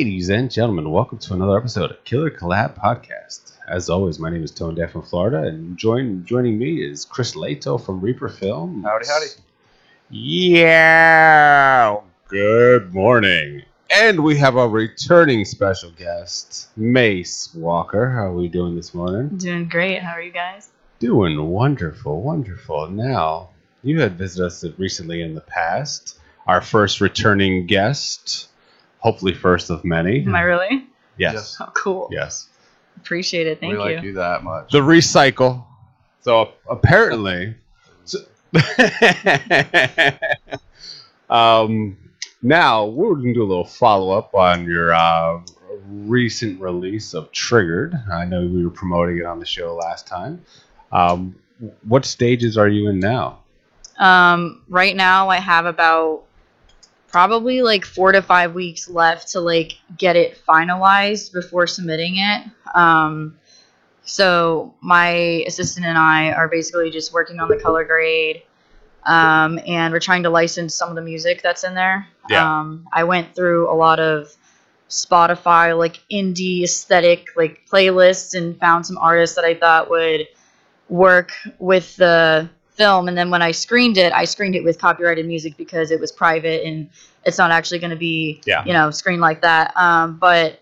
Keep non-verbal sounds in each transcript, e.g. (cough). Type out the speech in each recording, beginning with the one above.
Ladies and gentlemen, welcome to another episode of Killer Collab Podcast. As always, my name is Tone Deaf from Florida, and join, joining me is Chris Lato from Reaper Film. Howdy, howdy. Yeah. Good morning. And we have a returning special guest, Mace Walker. How are we doing this morning? Doing great. How are you guys? Doing wonderful, wonderful. Now, you had visited us recently in the past. Our first returning guest, hopefully first of many. Am I really? Yes. Yes. Oh, cool. Yes. Appreciate it. Thank we you. like you that much. The recycle. So apparently, so- (laughs) um, now we're going to do a little follow up on your uh, recent release of Triggered. I know we were promoting it on the show last time. Um, what stages are you in now? Um, right now I have about probably like four to five weeks left to like get it finalized before submitting it. Um, so my assistant and I are basically just working on the color grade. Um, and we're trying to license some of the music that's in there. Yeah. Um, I went through a lot of Spotify like indie aesthetic like playlists and found some artists that I thought would work with the film and then when I screened it, I screened it with copyrighted music because it was private and it's not actually going to be Yeah. you know screened like that. Um, but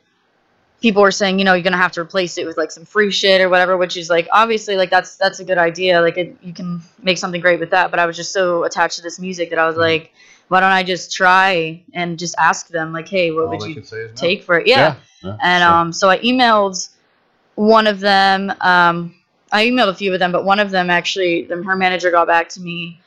people were saying, you know, you're gonna have to replace it with like some free shit or whatever, which is like obviously like that's that's a good idea. Like it, you can make something great with that. But I was just so attached to this music that I was Mm-hmm. like, why don't I just try and just ask them like, hey, what All would you can say is no. take for it? Yeah. Yeah, And sure. um, so I emailed one of them. Um, I emailed a few of them, but one of them actually, them, her manager got back to me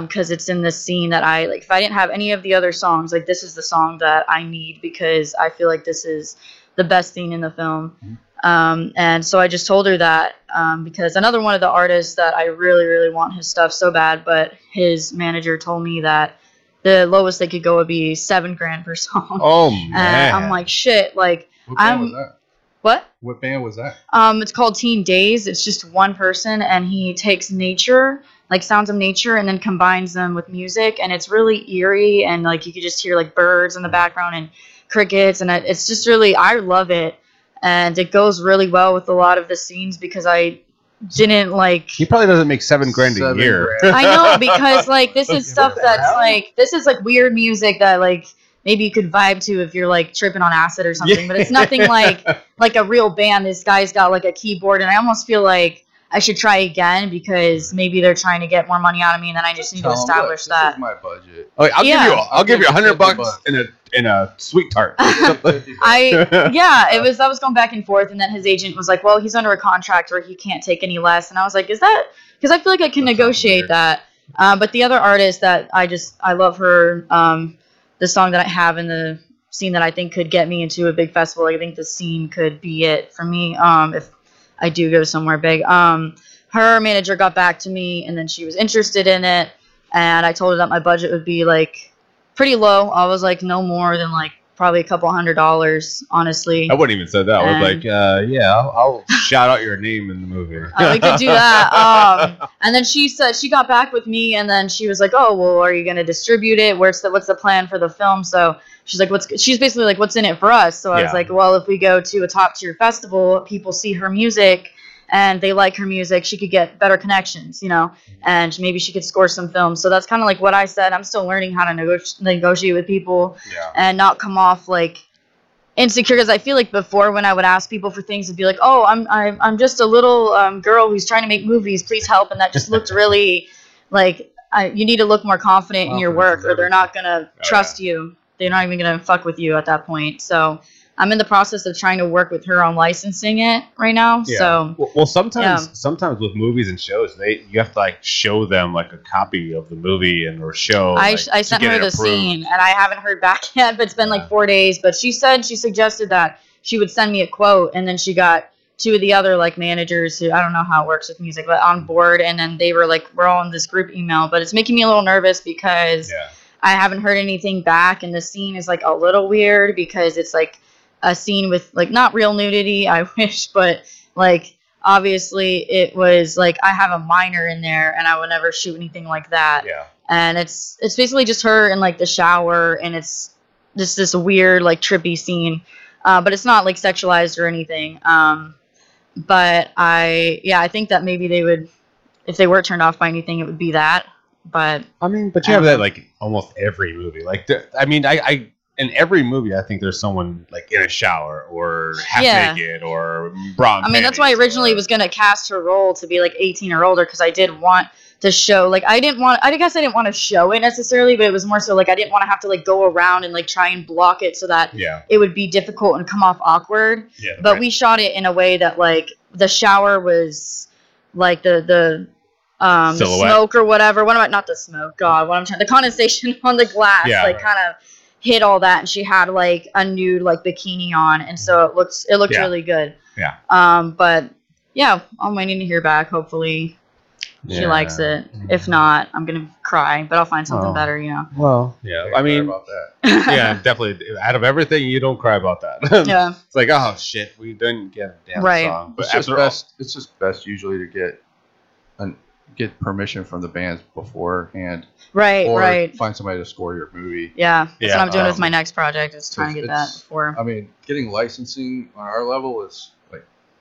because it's in this scene that I like. If I didn't have any of the other songs, like this is the song that I need because I feel like this is the best scene in the film. Um, and so I just told her that um, because another one of the artists that I really, really want his stuff so bad, but his manager told me that the lowest they could go would be seven grand per song. oh man! (laughs) And I'm like, shit, like, I'm- was that? What? What band was that? Um, it's called Teen Days. It's just one person, and he takes nature, like sounds of nature, and then combines them with music, and it's really eerie, and like you could just hear like birds in the background and crickets, and it- it's just really, I love it, and it goes really well with a lot of the scenes because I didn't like. he probably doesn't make seven grand a year. grand. I know (laughs) because like this is (laughs) stuff that's like this is like weird music that like maybe you could vibe to if you're like tripping on acid or something, but it's nothing like (laughs) like a real band. This guy's got like a keyboard, and I almost feel like I should try again because maybe they're trying to get more money out of me, and then I just need to Tell 'em, look, establish this that. is my budget. Oh, I'll Yeah. give you. I'll give you a hundred bucks bucks. in a in a sweet tart. (laughs) I (laughs) yeah, it was that was going back and forth, and then his agent was like, "Well, he's under a contract where he can't take any less," and I was like, "Is that?" Because I feel like I can That sounds negotiate that. Uh, but the other artist that I just I love her, um, the song that I have in the scene that I think could get me into a big festival. I think the scene could be it for me. Um, if I do go somewhere big. Um, her manager got back to me, and then she was interested in it, and I told her that my budget would be like pretty low. I was like no more than like probably a couple hundred dollars, honestly. I wouldn't even say that. I was like, uh, yeah, I'll, I'll shout out your name in the movie. Uh, we could do that. (laughs) Um, and then she said she got back with me, and then she was like, "Oh, well, are you going to distribute it? Where's the what's the plan for the film?" So she's like, "What's?" She's basically like, "What's in it for us?" So I Yeah. was like, "Well, if we go to a top tier festival, people see her music." And they like her music, she could get better connections, you know, and maybe she could score some films. So that's kind of like what I said. I'm still learning how to nego- negotiate with people yeah. and not come off like insecure because I feel like before when I would ask people for things, it'd be like, "Oh, I'm I'm, I'm just a little um, girl who's trying to make movies. Please help," and that just looked (laughs) really like I, you need to look more confident in your work, or they're not gonna Oh, trust you. They're not even gonna fuck with you at that point. So I'm in the process of trying to work with her on licensing it right now. Yeah. So Well, well, sometimes Yeah. sometimes with movies and shows, they you have to like show them like a copy of the movie and or show. I, like, I sent her the approved. scene, and I haven't heard back (laughs) yet. But it's been Yeah. like four days. But she said she suggested that she would send me a quote, and then she got two of the other like managers who I don't know how it works with music, but on board, and then they were like, we're all in this group email. But it's making me a little nervous because Yeah. I haven't heard anything back, and the scene is like a little weird because it's like a scene with like not real nudity. (laughs) I wish, but like obviously it was like I have a minor in there, and I would never shoot anything like that Yeah. and it's it's basically just her in like the shower and it's just this weird like trippy scene, uh, but it's not like sexualized or anything. Um, but I yeah I think that maybe they would if they were turned off by anything it would be that. But I mean, but you have that like almost every movie. Like, the, I mean, I, I in every movie, I think there's someone like in a shower or half Yeah. naked or bra. I mean that's why I originally or- was gonna cast her role to be like 18 or older because I did want to show like I didn't want I guess I didn't want to show it necessarily, but it was more so like I didn't want to have to like go around and like try and block it so that Yeah, it would be difficult and come off awkward. yeah. but right. we shot it in a way that like the shower was like the the um the smoke or whatever what am i not the smoke god what i'm trying the condensation (laughs) on the glass Yeah, like right. kind of hit all that and she had like a nude like bikini on and so it looks it looked Yeah. really good Yeah. um but yeah i'm waiting to hear back hopefully she Yeah. likes it if not i'm gonna cry but i'll find something Oh. better you know Well, yeah. I Sorry mean, about that. (laughs) yeah, definitely. Out of everything, you don't cry about that. (laughs) yeah It's like, oh shit, we didn't get a damn Right. song. But It's just after all- It's just best usually to get an get permission from the bands beforehand, right or right. find somebody to score your movie. yeah that's Yeah, what i'm doing with um, my next project is trying to get that before. I mean, getting licensing on our level is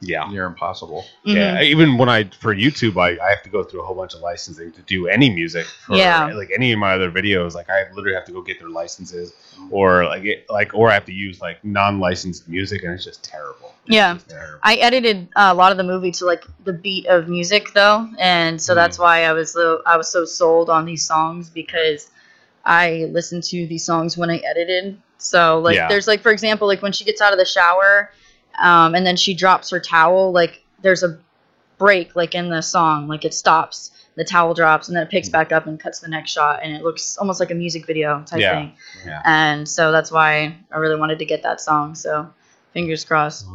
yeah. near impossible. Mhm. Yeah, even when I for YouTube, I, I have to go through a whole bunch of licensing to do any music. For, Yeah. like any of my other videos, like I literally have to go get their licenses, or like it, like or I have to use like non-licensed music, and it's just terrible. It's Yeah. just terrible. I edited uh, a lot of the movie to like the beat of music though, and so Mm. that's why I was so I was so sold on these songs because I listened to these songs when I edited. So like Yeah. there's like for example like when she gets out of the shower, um, and then she drops her towel like there's a break like in the song like it stops the towel drops and then it picks back up and cuts the next shot and it looks almost like a music video type Yeah. thing Yeah. and so that's why I really wanted to get that song so fingers crossed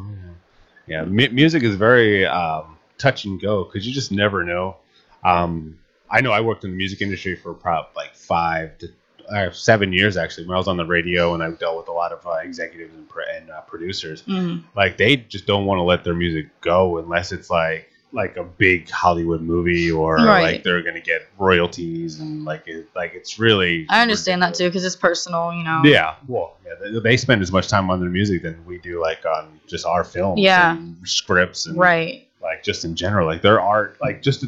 Yeah, mu- music is very um, touch and go because you just never know. Um, I know I worked in the music industry for probably like five to uh, seven years actually. When I was on the radio and I've dealt with a lot of uh, executives and, pro- and uh, producers, Mhm. like they just don't want to let their music go unless it's like like a big Hollywood movie or Right. like they're gonna get royalties and like it, like it's really. I understand that too because it's personal, you know. Yeah, well, yeah, they, they spend as much time on their music than we do like on just our films, Yeah. and scripts, and Right. like just in general, like their art, like just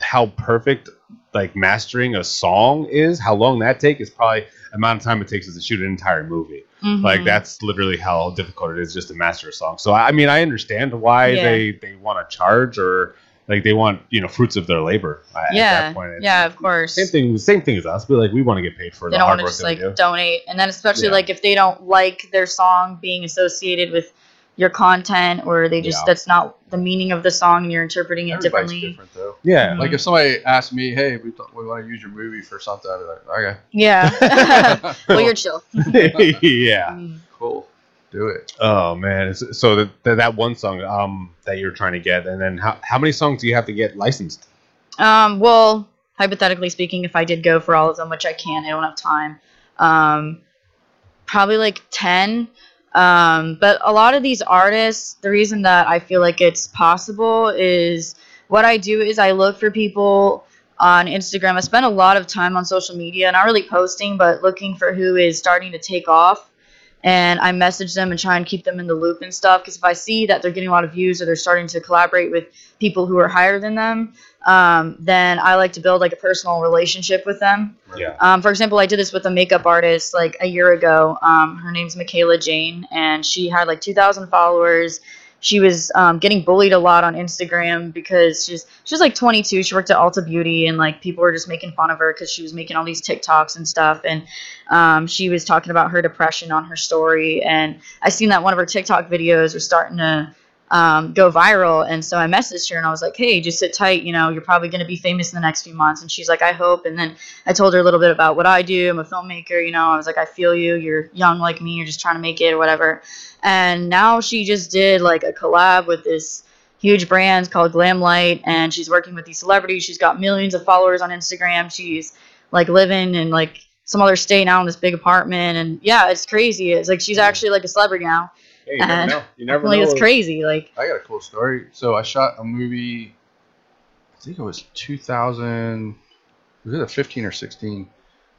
how perfect like mastering a song is, how long that take is probably amount of time it takes us to shoot an entire movie. Like Mhm. that's literally how difficult it is just to master a song. So I mean, I understand why Yeah. they they want to charge or like they want you know fruits of their labor. at- at Yeah. that point. Yeah, of course. Same thing. Same thing as us. But like we want to get paid for They the don't hard want to work just like do. donate, and then especially Yeah. like if they don't like their song being associated with your content, or they just Yeah. that's not the meaning of the song, and you're interpreting it Everybody's differently. different though. Yeah, Mhm. Like if somebody asked me, "Hey, we, th- we want to use your movie for something," I'd be like, "Okay, Yeah. (laughs) (laughs) well, you're chill. (laughs) yeah. Mm. cool, do it." Oh man. So that that that one song um that you're trying to get, and then how how many songs do you have to get licensed? Um, well, hypothetically speaking, if I did go for all of them, which I can't, I don't have time. Um, probably like ten. Um, but a lot of these artists, the reason that I feel like it's possible is what I do is I look for people on Instagram. I spend a lot of time on social media, not really posting, but looking for who is starting to take off. And I message them and try and keep them in the loop and stuff. Because if I see that they're getting a lot of views or they're starting to collaborate with people who are higher than them, um, then I like to build like a personal relationship with them. Yeah. Um, for example, I did this with a makeup artist like a year ago. Um, her name's Michaela Jane, and she had like 2,000 followers. She was um, getting bullied a lot on Instagram because she's she was like 22. She worked at Ulta Beauty, and like people were just making fun of her because she was making all these TikToks and stuff. And um, she was talking about her depression on her story. And I seen that one of her TikTok videos was starting to um, go viral. And so I messaged her and I was like, hey, just sit tight. You know, you're probably going to be famous in the next few months. And she's like, I hope. And then I told her a little bit about what I do. I'm a filmmaker. You know, I was like, I feel you. You're young like me. You're just trying to make it or whatever. And now she just did like a collab with this huge brand called Glam Light. And she's working with these celebrities. She's got millions of followers on Instagram. She's like living in like some other state now in this big apartment. And yeah, it's crazy. It's like she's actually like a celebrity now. Hey, you never And- know. You never Like know. it's crazy. Like I got a cool story. So I shot a movie. I think it was 2000. Was it a 15 or 16?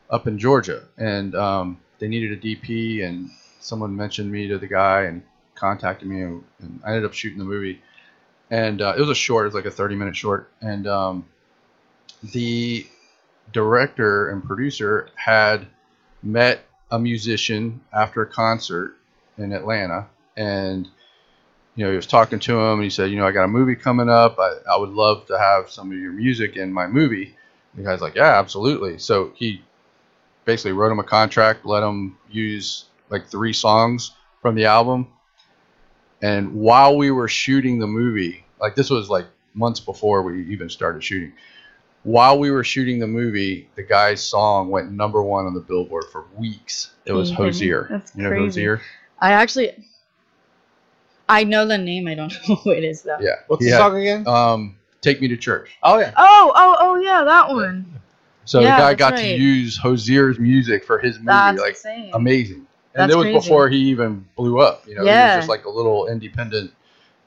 Up in Georgia, and um, they needed a DP, and someone mentioned me to the guy and contacted me, and, and I ended up shooting the movie. And uh, it was a short, it was like a 30 minute short, and um, the director and producer had met a musician after a concert in Atlanta, and you know he was talking to him, and he said, you know, I got a movie coming up. I, I would love to have some of your music in my movie. The guy's like, yeah, absolutely. So he basically wrote him a contract, let him use like three songs from the album. And while we were shooting the movie, like this was like months before we even started shooting, while we were shooting the movie, the guy's song went number one on the Billboard for weeks. It was Can you kidding me? Hozier. That's you know crazy. Hozier? I actually, I know the name. I don't (laughs) know who it is though. Yeah. What's He the had, song again? Um, Take Me to Church. oh yeah. Oh, oh, oh, yeah, that one. So Yeah, the guy that's got to right. use Hozier's music for his movie. That's like insane. amazing. And That's it was crazy. before he even blew up. You know, he Yeah. was just like a little independent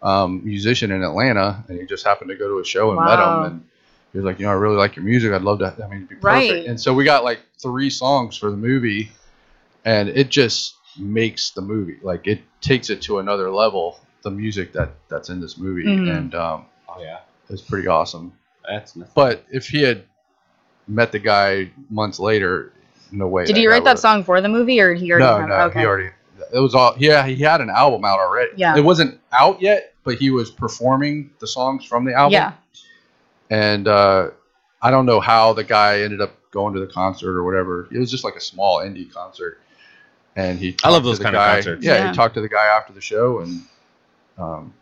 um, musician in Atlanta, and he just happened to go to a show and met him. And he was like, you know, I really like your music. I'd love to. I mean, it'd be perfect. Right. And so we got like three songs for the movie, and it just makes the movie like it takes it to another level. The music that that's in this movie, Mhm. and um, Oh yeah. it's pretty awesome. That's nothing. But if he had met the guy months later, no way. Did he write that would've- song for the movie, or he already? no, no, okay. he already. It was all. Yeah, he had an album out already. Yeah. It wasn't out yet, but he was performing the songs from the album. Yeah. And uh, I don't know how the guy ended up going to the concert or whatever. It was just like a small indie concert, and he. I love those the kind of guy- concerts. Yeah, Yeah. he talked to the guy after the show, and um,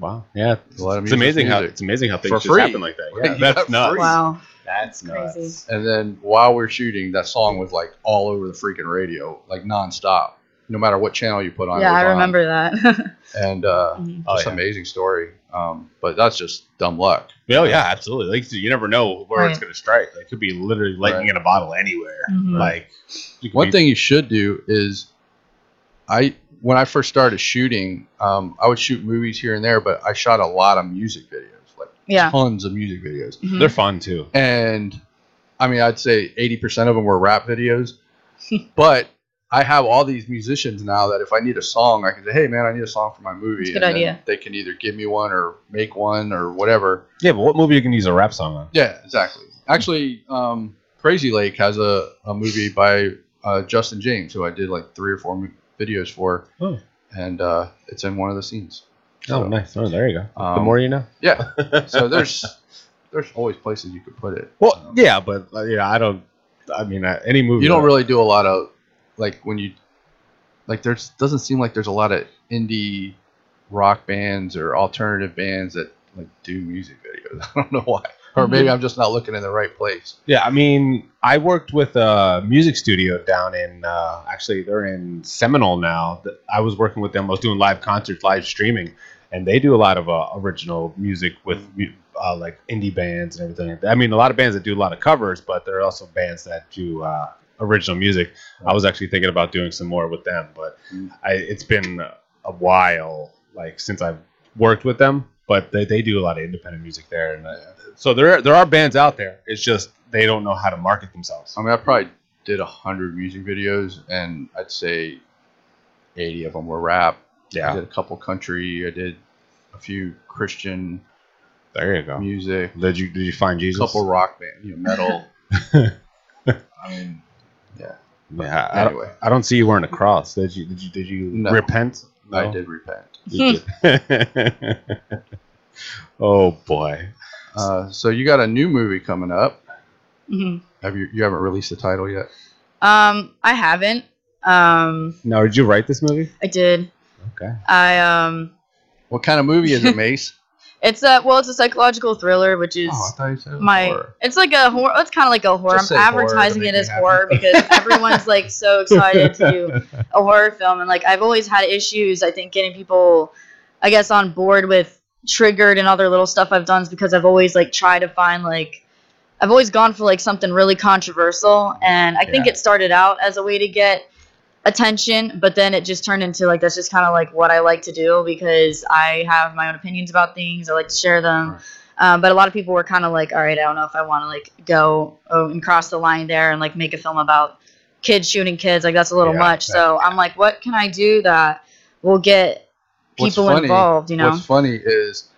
Wow. Yeah. It's, Let him it's use his amazing how it's amazing how things For just free. happen like that. Like, Yeah, (laughs) you nuts. free. Wow. That's Crazy. nuts. and then while we're shooting, that song was like all over the freaking radio, like nonstop. No matter what channel you put on. it Yeah, was I on. remember that. (laughs) And uh, Mhm. Oh, just yeah. amazing story. Um, but that's just dumb luck. Oh yeah, absolutely. Like you never know where it's Right. gonna strike. Like, it could be literally lightning Right. in a bottle anywhere. Mhm. Like you could One be- thing you should do is, I when I first started shooting, um, I would shoot movies here and there, but I shot a lot of music videos, like Yeah. tons of music videos. Mhm. they're fun too. And I mean, I'd say eighty percent of them were rap videos, (laughs) but I have all these musicians now that if I need a song, I can say, "Hey, man, I need a song for my movie." That's a good and idea. They can either give me one or make one or whatever. Yeah, but what movie you can use a rap song on? Yeah, exactly. Actually, um, Crazy Lake has a, a movie by uh, Justin James, who I did like three or four mu- videos for, Oh. and uh, it's in one of the scenes. Oh, So, nice. Oh, there you go. the Um, more you know. Yeah. (laughs) So there's there's always places you could put it. Well, Um, yeah, but uh, yeah, I don't. I mean, uh, any movie. you don't that- really do a lot of like when you like there's doesn't seem like there's a lot of indie rock bands or alternative bands that like do music videos. (laughs) I don't know why. Or maybe I'm just not looking in the right place. Yeah, I mean, I worked with a music studio down in. Uh, actually, they're in Seminole now. I was working with them. I was doing live concerts, live streaming, and they do a lot of uh, original music with uh, like indie bands and everything. I mean, a lot of bands that do a lot of covers, but there are also bands that do uh, original music. I was actually thinking about doing some more with them, but Mm. I, it's been a while, like since I've worked with them. But they, they do a lot of independent music there, and uh, so there there are bands out there. It's just they don't know how to market themselves. I mean, I probably did a hundred music videos, and I'd say eighty of them were rap. Yeah, I did a couple country. I did a few Christian there you go. music, Did you did you find a Jesus? couple rock band, you know, metal. (laughs) I mean, Yeah, I, don't, anyway, I don't see you wearing a cross. Did you? Did you? Did you No. repent? I did repent. You did. (laughs) oh boy. Uh, so you got a new movie coming up. Mhm. Have you? You haven't released the title yet. Um, I haven't. Um, Now, did you write this movie? I did. Okay. I um, What kind of movie is it, (laughs) Mace? It's a well, it's a psychological thriller, which is oh, I thought you said it was my. horror. It's like a horror. It's kind of like a horror. Just I'm say horror advertising it as horror because (laughs) everyone's like so excited to do a horror film, and like I've always had issues. I think getting people, I guess, on board with triggered and other little stuff I've done is because I've always like tried to find like. I've always gone for like something really controversial, and I think Yeah. it started out as a way to get attention, but then it just turned into like that's just kind of like what I like to do because I have my own opinions about things. I like to share them. Right. Um, but a lot of people were kind of like, all right, I don't know if I want to like go oh, and cross the line there and like make a film about kids shooting kids. Like that's a little Yeah, much. So I'm like, what can I do that will get people funny- involved? You know? What's funny is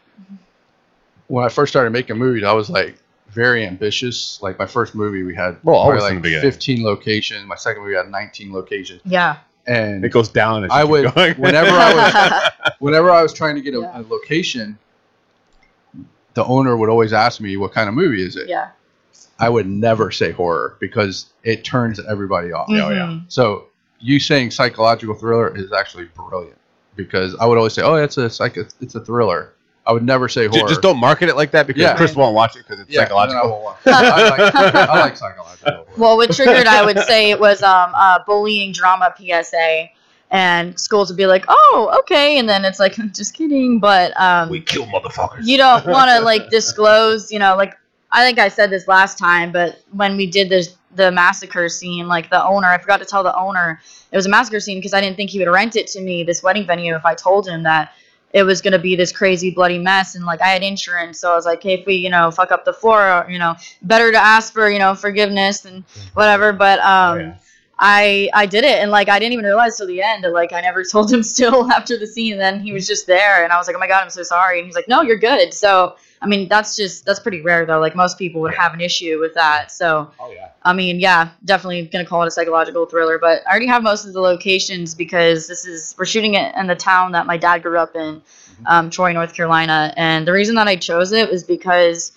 when I first started making movies, I was like very ambitious. Like my first movie, we had Well, always probably like 15 locations. My second movie had 19 locations, yeah. and It goes down. As you I would (laughs) going. whenever I was (laughs) whenever I was trying to get a, Yeah. a location, the owner would always ask me, "What kind of movie is it?" yeah. I would never say horror because it turns everybody off. Yeah, oh, yeah. Mm-hmm. So you saying psychological thriller is actually brilliant because I would always say, "Oh, it's a psych, it's a thriller." I would never say horror. just don't market it like that because Yeah. Chris won't watch it because it's yeah, and then I psychological. will watch it. I, like, I like psychological. horror. Well, what triggered, I would say, it was um, uh, bullying drama PSA, and schools would be like, "Oh, okay," and then it's like, (laughs) "Just kidding," but um, we kill motherfuckers. you don't want to like disclose, you know, like I think I said this last time, but when we did this the massacre scene, like the owner, I forgot to tell the owner it was a massacre scene because I didn't think he would rent it to me, this wedding venue, if I told him that it was gonna be this crazy bloody mess and like I had insurance, so I was like, hey, if we, you know, fuck up the floor, you know, better to ask for, you know, forgiveness and whatever. But um Oh, yeah. I I did it and like I didn't even realize till the end that like I never (laughs) told him still (laughs) after the scene and then he was just there and I was like oh my god I'm so sorry and he's like no you're good so I mean that's just that's pretty rare though. Like most people would have an issue with that. So Oh yeah. I mean yeah definitely gonna call it a psychological thriller. But I already have most of the locations because this is we're shooting it in the town that my dad grew up in um, Troy North Carolina. And the reason that I chose it was because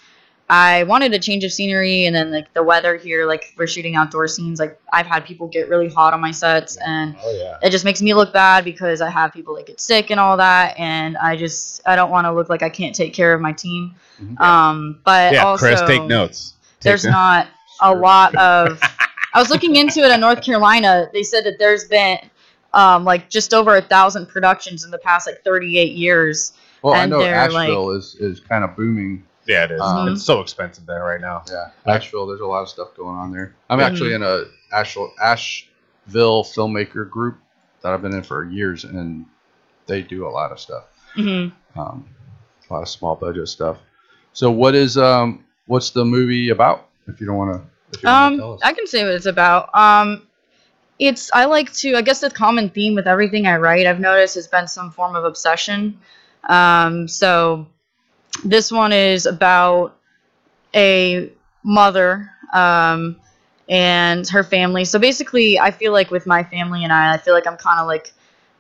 I wanted a change of scenery and then like the weather here, like we're shooting outdoor scenes, like I've had people get really hot on my sets and Oh yeah. it just makes me look bad because I have people that get sick and all that and I just I don't want to look like I can't take care of my team. Mhm. Um but Yeah, also Chris, take notes. Take there's notes. not a lot (laughs) of I was looking into it in North Carolina. They said that there's been um like just over a thousand productions in the past like 38 years. Well, I and know they're, like- Asheville is is kind of booming. Yeah, it is. Um, it's so expensive there right now. Yeah, Asheville. There's a lot of stuff going on there. I'm actually in a Asheville Asheville filmmaker group that I've been in for years, and they do a lot of stuff. Mhm. Um, a lot of small budget stuff. So, what is um, what's the movie about? If you don't want to, tell Um, us. I can say what it's about. Um, it's I like to. I guess the common theme with everything I write, I've noticed, has been some form of obsession. Um, so this one is about a mother um, and her family. So basically, I feel like with my family and I, I feel like I'm kind of like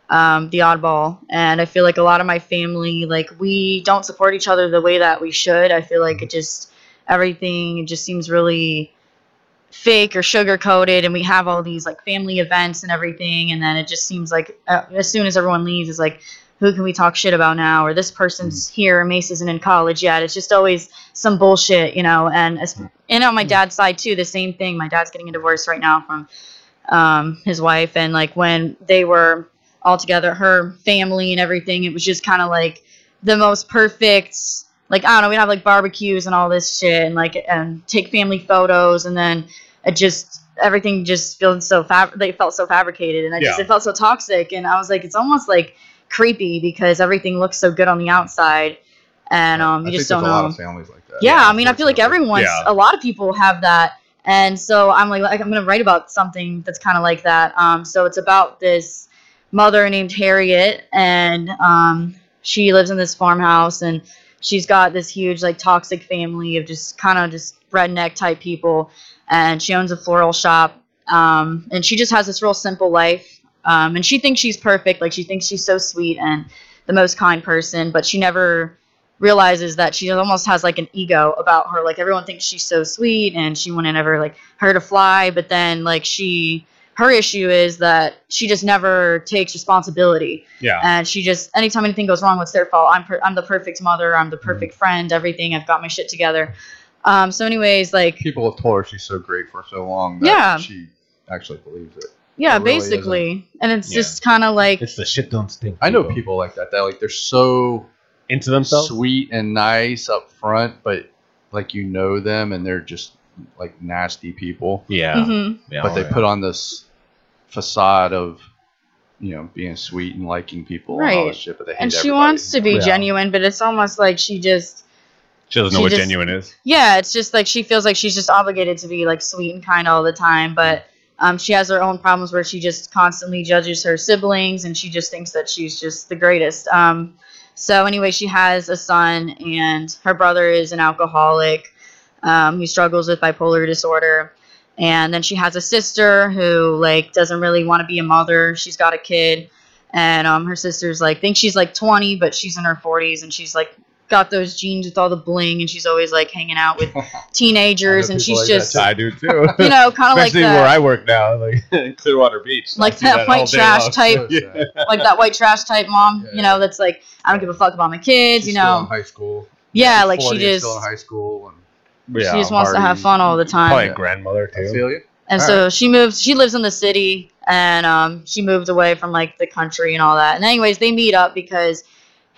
um, the oddball, and I feel like a lot of my family, like we don't support each other the way that we should. I feel like it just everything it just seems really fake or sugar coated and we have all these like family events and everything and then it just seems like uh, as soon as everyone leaves it's like who can we talk shit about now? Or this person's mm. here mace isn't in college yet. It's just always some bullshit you know and as, mm. and on my mm. dad's side too the same thing. My dad's getting a divorce right now from um, his wife. And like when they were all together her family and everything it was just kind of like the most perfect like I don't know, we'd have like barbecues and all this shit and like and take family photos. And then it just everything just feels so fab they felt so fabricated. And I just it felt so toxic. And I was like it's almost like creepy because everything looks so good on the outside and um you I just think don't know a lot of families like that. yeah, I mean, I feel like everyone's Yeah. a lot of people have that, and so I'm like, like I'm gonna write about something that's kind of like that. Um, so it's about this mother named Harriet, and um, she lives in this farmhouse, and she's got this huge like toxic family of just kind of just redneck type people, and she owns a floral shop, um, and she just has this real simple life, um, and she thinks she's perfect, like she thinks she's so sweet and the most kind person, but she never realizes that she almost has like an ego about her. Like everyone thinks she's so sweet and she wouldn't ever like her to fly, but then like she her issue is that she just never takes responsibility Yeah. and she just anytime anything goes wrong it's their fault i'm per- i'm the perfect mother i'm the perfect friend everything i've got my shit together um so anyways like people have told her she's so great for so long that Yeah. she actually believes it. Yeah really basically and it's Yeah. just kind of like It's the shit don't stink. I know people like that. That like they're so into themselves. sweet and nice up front, but like you know them and they're just like nasty people. Yeah. mhm. yeah. but oh, they yeah. put on this facade of you know being sweet and liking people and all Right. this shit, but they hate and she everybody. wants to be Yeah. genuine but it's almost like she just She doesn't know she what just- genuine is. yeah it's just like she feels like she's just obligated to be like sweet and kind all the time but Um, she has her own problems where she just constantly judges her siblings and she just thinks that she's just the greatest. Um, so anyway, she has a son and her brother is an alcoholic um, who struggles with bipolar disorder. And then she has a sister who like doesn't really want to be a mother. She's got a kid, and um, her sister's like thinks she's like 20, but she's in her 40s, and she's like got those jeans with all the bling, and she's always like hanging out with (laughs) teenagers, and she's like just too. I do too. (laughs) you know kind of like Especially where I work now, like (laughs) Clearwater Beach. Like see that white trash long. type- Yeah. like that white trash type mom, Yeah, you know, that's like I don't give a fuck about my kids, She's you still in know. high school. Yeah, She's like she 40 and just still in high school. And Yeah, she just wants to have fun all the time. Probably a grandmother I too. feel you. And All so she moved. She lives in the city, and um, she moved away from like the country and all that. And anyways, they meet up because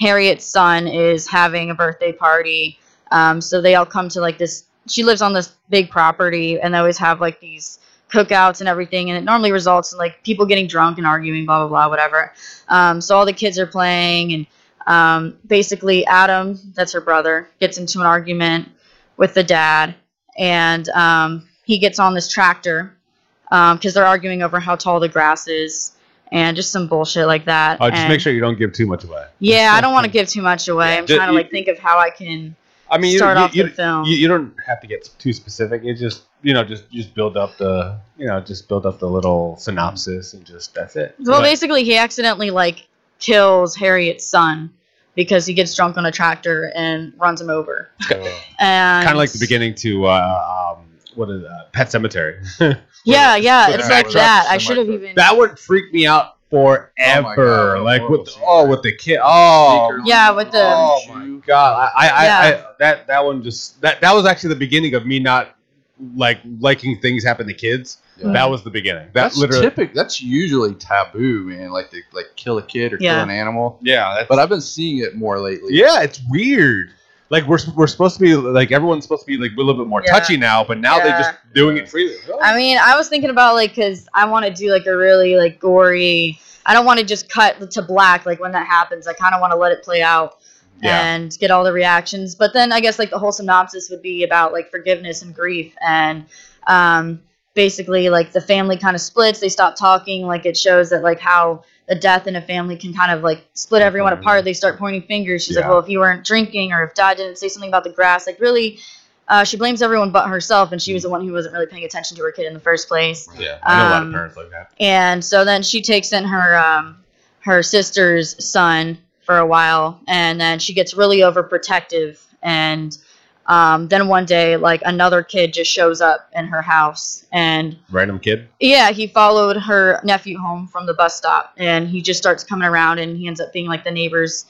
Harriet's son is having a birthday party. Um, so they all come to like this. She lives on this big property, and they always have like these cookouts and everything. And it normally results in like people getting drunk and arguing, blah blah blah, whatever. Um, so all the kids are playing, and um, basically Adam, that's her brother, gets into an argument with the dad, and um, he gets on this tractor because they're arguing over how tall the grass is and just some bullshit like that. Oh, just And- make sure you don't give too much away. Yeah, I don't want to (laughs) give too much away. I'm ju- trying to you- like think of how I can I mean, you, start you, off you, the film. you, you don't have to get too specific. It just you know just just build up the you know just build up the little synopsis and just that's it. well, Like, basically, he accidentally like kills Harriet's son because he gets drunk on a tractor and runs him over. (laughs) Kind of like the beginning to uh, um, what is uh, Pet Sematary. (laughs) Yeah, yeah, With it's the like truck, that. I should have even. that would freak me out forever. God, like with scene, oh with the kid. Oh Yeah, with the- oh my god. I, I, I, Yeah. I that that one just that that was actually the beginning of me not like liking things happen to kids. Yeah. That was the beginning. That That's literally. typical. That's usually taboo, man. Like to like kill a kid or Yeah. kill an animal. yeah, that's, But I've been seeing it more lately. Yeah, it's weird. Like we're we're supposed to be like everyone's supposed to be like a little bit more Yeah. touchy now, but now they're just doing it freely. I mean, I was thinking about like because I want to do like a really like gory. I don't want to just cut to black like when that happens. I kind of want to let it play out Yeah. and get all the reactions. But then I guess like the whole synopsis would be about like forgiveness and grief and um, basically like the family kind of splits. They stop talking. Like it shows that like how a death in a family can kind of like split everyone Mhm. apart. They start pointing fingers. She's like, well, if you weren't drinking or if dad didn't say something about the grass, like really. Uh, she blames everyone but herself, and she was the one who wasn't really paying attention to her kid in the first place. yeah, I know a lot of um, parents like that. And so then she takes in her um, her sister's son for a while, and then she gets really overprotective. And um, then one day, like another kid just shows up in her house, and Random kid. yeah, he followed her nephew home from the bus stop, and he just starts coming around, and he ends up being like the neighbor's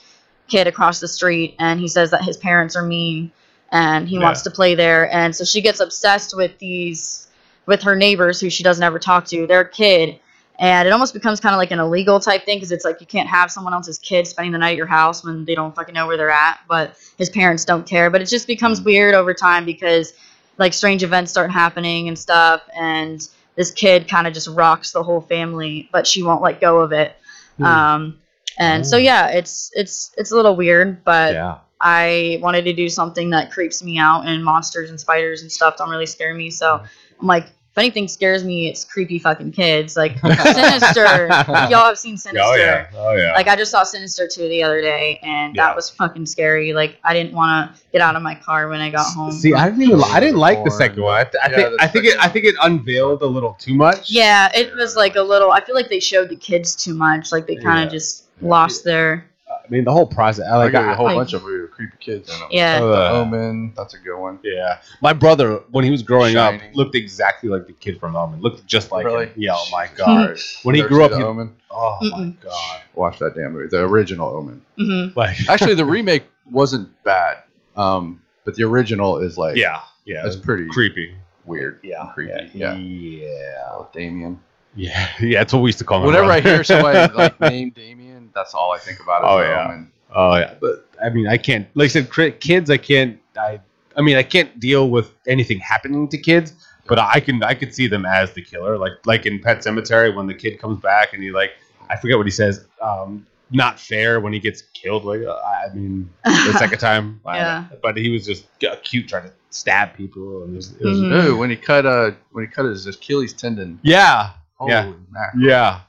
kid across the street, and he says that his parents are mean, and he Yeah. wants to play there, and so she gets obsessed with these, with her neighbors who she doesn't ever talk to, their kid, and it almost becomes kind of like an illegal type thing because it's like you can't have someone else's kid spending the night at your house when they don't fucking know where they're at, but his parents don't care, but it just becomes weird over time because like strange events start happening and stuff, and this kid kind of just rocks the whole family, but she won't let go of it. Hmm. Um, and so Oh. yeah, it's it's it's a little weird, but yeah. I wanted to do something that creeps me out, and monsters and spiders and stuff don't really scare me. So I'm like, if anything scares me, it's creepy fucking kids. Like (laughs) Sinister, y'all have seen oh, Sinister. Oh yeah. Oh yeah. Like I just saw Sinister 2 the other day, and Yeah. that was fucking scary. Like I didn't want to get out of my car when I got home. See, I didn't even. I didn't like the second one. I, th- I Yeah, think. I think it. I think it unveiled a little too much. Yeah, it was like a little. I feel like they showed the kids too much. Like they kind of Yeah. just lost their. I mean, the whole process. I I got a whole like- bunch of weird, creepy kids in them. Yeah. The Uh, Omen, that's a good one. Yeah, my brother when he was growing up looked exactly like the kid from Omen. Looked just like Really? him. Yeah. Oh my god. when he Never grew up, The he, Omen. oh my Mm-mm. god. Watch that damn movie. The original Omen. hmm Like (laughs) Actually, the remake wasn't bad, um, but the original is like yeah, yeah. it's pretty creepy. weird. Yeah, creepy. yeah, Yeah, yeah, Oh, Damien. yeah. (laughs) yeah. That's what we used to call him. Whenever I brother. hear (laughs) somebody like name Damien, that's all I think about. Is Oh, yeah. Omen. Oh yeah, but I mean, I can't. Like I said, kids, I can't. I. I mean, I can't deal with anything happening to kids, but I can. I could see them as the killer. Like like in Pet Sematary when the kid comes back and he like, I forget what he says. Um, not fair when he gets killed. Like uh, I mean, the second (laughs) time, Yeah. but he was just uh, cute trying to stab people, and it was, it was Mhm. Ooh, when he cut uh when he cut his Achilles tendon. yeah, Holy Yeah. mackerel. yeah,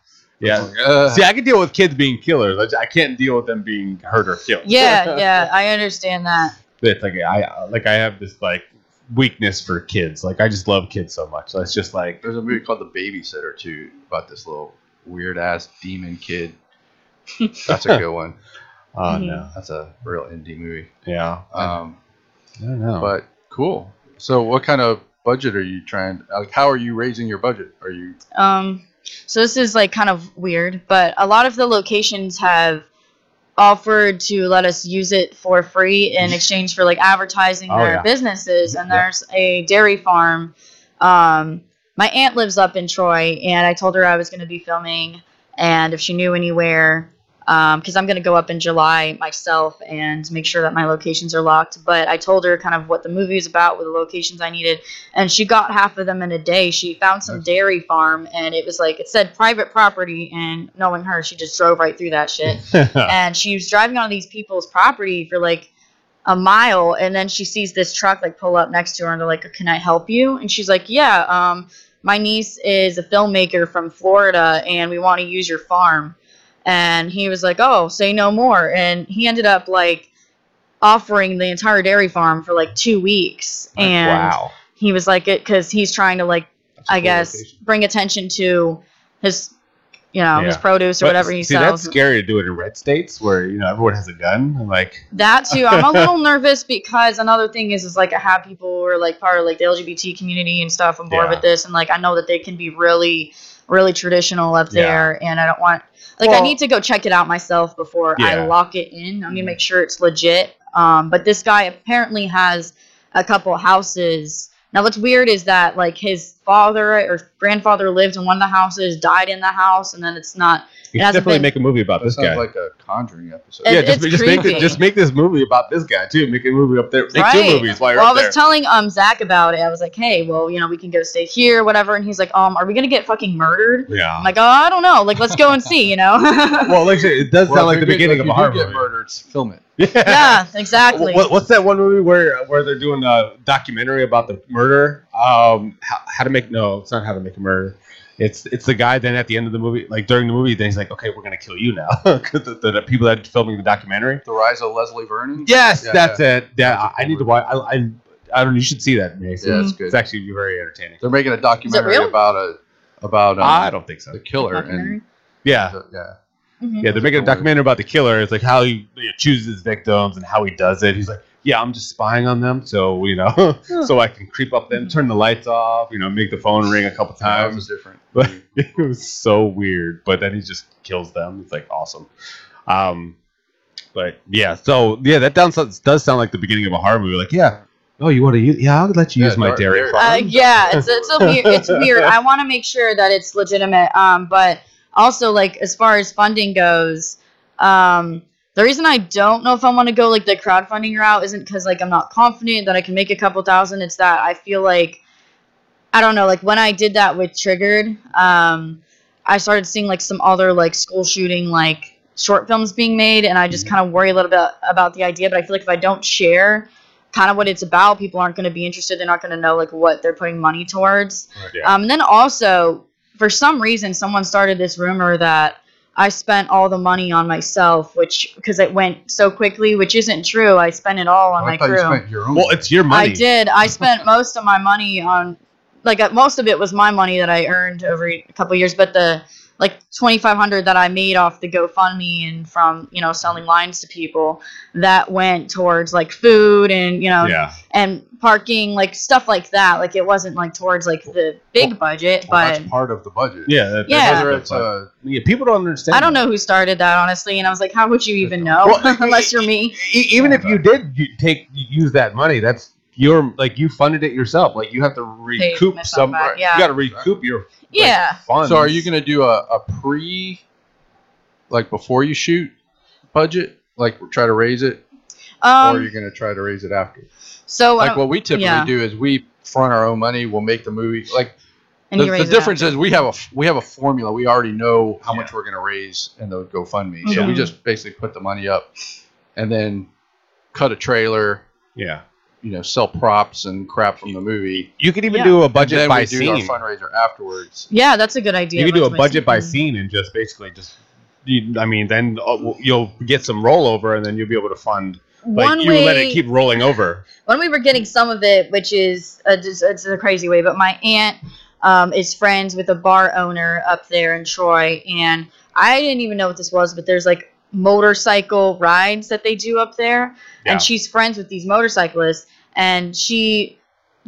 yeah. Like, uh, See, I can deal with kids being killers. I can't deal with them being hurt or killed. yeah, (laughs) yeah, I understand that. it's like I like I have this like weakness for kids. Like I just love kids so much. So it's just like There's a movie called The Babysitter too about this little weird ass demon kid. That's a (laughs) good one. oh Mhm. no, That's a real indie movie. yeah. Um, I don't know. but cool. So, what kind of budget are you trying? Like, how are you raising your budget? Are you? Um, so this is like kind of weird, but a lot of the locations have offered to let us use it for free in exchange for like advertising Oh, their yeah. businesses. And Yeah. there's a dairy farm. Um, my aunt lives up in Troy, and I told her I was going to be filming, and if she knew anywhere, because I'm going to go up in July myself and make sure that my locations are locked. But I told her kind of what the movie is about, what the locations I needed, and she got half of them in a day. She found some dairy farm, and it was like it said private property, and knowing her, she just drove right through that shit. (laughs) and she was driving on these people's property for like a mile, and then she sees this truck like pull up next to her, and they're like, "Can I help you?" And she's like, "Yeah, um, my niece is a filmmaker from Florida, and we want to use your farm." And he was like, "Oh, say no more." And he ended up like offering the entire dairy farm for like two weeks, and wow. he was like it because he's trying to like That's I cool guess location. bring attention to his, you know, his produce or But whatever he see, sells. that's scary to do it in red states where you know everyone has a gun. and, Like (laughs) That too. I'm a little nervous because another thing is, is like I have people who are like part of like the LGBT community and stuff on board Yeah. with this, and like I know that they can be really, really traditional up Yeah. there, and I don't want like I need to go check it out myself before I lock it in. I'm Mm-hmm. gonna make sure it's legit. Um, but this guy apparently has a couple houses. Now what's weird is that like his father or grandfather lived in one of the houses, died in the house, and then it's not. you It should definitely been- make a movie about That this sounds guy. like a Conjuring episode. It- yeah, just, it's just make creepy. it, just make this movie about this guy too. Make a movie up there. Make Right. two movies while you're well, up I there. was telling um Zach about it. I was like, hey, well, you know, we can go stay here, whatever. And he's like, um, are we gonna get fucking murdered? yeah. I'm like, oh, I don't know. Like, let's go and see. You know? (laughs) well, like I said, it does Well, sound like the you get- beginning if of you a do horror get murdered, film it. (laughs) yeah, exactly. What, what's that one movie where where they're doing a documentary about the murder? Um, how, how to make no, it's not how to make a murder. It's it's the guy. Then at the end of the movie, like during the movie, then he's like, okay, we're gonna kill you now (laughs) the, the, the people that are filming the documentary. The Rise of Leslie Vernon. Yes, Yeah, that's yeah. it. Yeah, That's a I, I cool need to movie. watch. I, I I don't. know, You should see that, Mason. Yeah, it's good. It's actually very entertaining. They're making a documentary about a about um, I don't think so. the killer Documentary? and Yeah, the- yeah. Mhm. yeah. They're making a documentary about the killer. It's like how he you know, chooses his victims and how he does it. He's like, yeah, I'm just spying on them, so you know, (laughs) so I can creep up them, turn the lights off, you know, make the phone ring a couple times. was different. (laughs) But it was so weird. But then he just kills them. It's like awesome. Um, but yeah, so yeah, that down, does sound like the beginning of a horror movie. Like, yeah, oh, you want to use? Yeah, I'll let you Yeah, use my dar- dairy dairy. farm. Uh, yeah, it's it's a weird. It's weird. I want to make sure that it's legitimate. Um, but also like as far as funding goes, um, the reason I don't know if I want to go like the crowdfunding route isn't because like I'm not confident that I can make a couple thousand. It's that I feel like I don't know. Like when I did that with Triggered, um, I started seeing like some other like school shooting like short films being made, and I just kind of worry a little bit about the idea. But I feel like if I don't share kind of what it's about, people aren't going to be interested. They're not going to know like what they're putting money towards. yeah. Um, and then also, for some reason, someone started this rumor that I spent all the money on myself, which because it went so quickly, which isn't true. I spent it all on Oh, I my thought crew. you spent your own. well, it's your money. I did. I spent (laughs) most of my money on, like, uh, most of it was my money that I earned over a couple years, but the like twenty five hundred that I made off the GoFundMe and from you know selling lines to people, that went towards like food and you know Yeah. and parking, like stuff like that. Like it wasn't like towards like the big budget, Well, but that's part of the budget. Yeah. That, Yeah. Whether it's uh, yeah. People don't understand. I don't know who started that honestly. And I was like, how would you even know Well, (laughs) unless you're me? Even if you did take use that money, that's your like you funded it yourself. Like you have to recoup myself some. yeah. You got to recoup your like, Yeah. funds. so are you going to do a, a pre, like before you shoot, budget? Like try to raise it, or are you Um. going to try to raise it after? So Like I'm- what we typically yeah. do is we front our own money. We'll make the movie. Like and the, the difference after. is we have a f- we have a formula. We already know how Yeah. much we're going to raise in the GoFundMe. So we just basically put the money up, and then cut a trailer. Yeah. You know, sell props and crap from the movie. You could even Yeah. do a budget And budget then by we do scene. our fundraiser afterwards. yeah, that's a good idea. you could do a Budget budget by scene. scene and just basically just. You, I mean, then uh, you'll get some rollover, and then you'll be able to fund. Like One you way, let it keep rolling over. when we were getting some of it, which is a, just, it's a crazy way, but my aunt um, is friends with a bar owner up there in Troy, and I didn't even know what this was, but there's like motorcycle rides that they do up there, Yeah. and she's friends with these motorcyclists, and she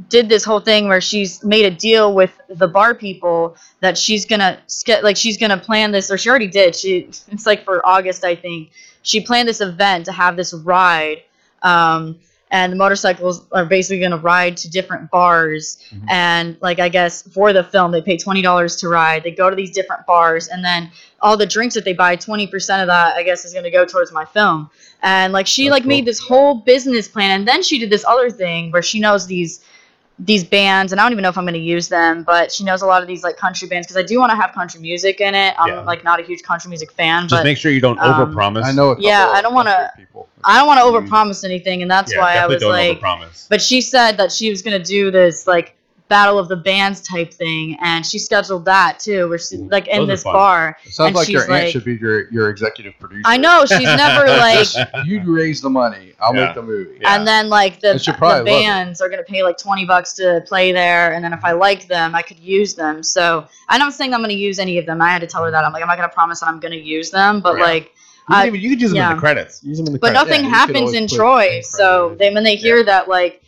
did this whole thing where she's made a deal with the bar people that she's gonna get like she's gonna plan this or she already did. She it's like for august i think. She planned this event to have this ride um, and the motorcycles are basically going to ride to different bars Mhm. and like i guess for the film they pay $20 to ride they go to these different bars and then all the drinks that they buy 20% of that i guess is going to go towards my film and like she That's like cool. made this whole business plan and then she did this other thing where she knows these these bands and i don't even know if i'm going to use them but she knows a lot of these like country bands because i do want to have country music in it i'm Yeah. like not a huge country music fan Just but make sure you don't um, overpromise. I know. A Yeah, I don't wanna- i don't want to Mm. overpromise anything and that's yeah, why i was don't like overpromise. but she said that she was going to do this like battle of the bands type thing and she scheduled that too where she Ooh, like in those are this fun. bar It sounds and like your aunt like- should be your, your executive producer. i know she's never (laughs) like You'd raise the money. I'll Yeah. make the movie. Yeah. and then like the, And she'll the love it. bands are going to pay like 20 bucks to play there and then if i like them i could use them so i'm not saying i'm going to use any of them i had to tell her that i'm like i'm not going to promise that i'm going to use them but Yeah. like You, I- can even, you could use them in yeah. the credits. Use them in the but credits. nothing you could happens always in put Troy. in So credits. they when they hear that like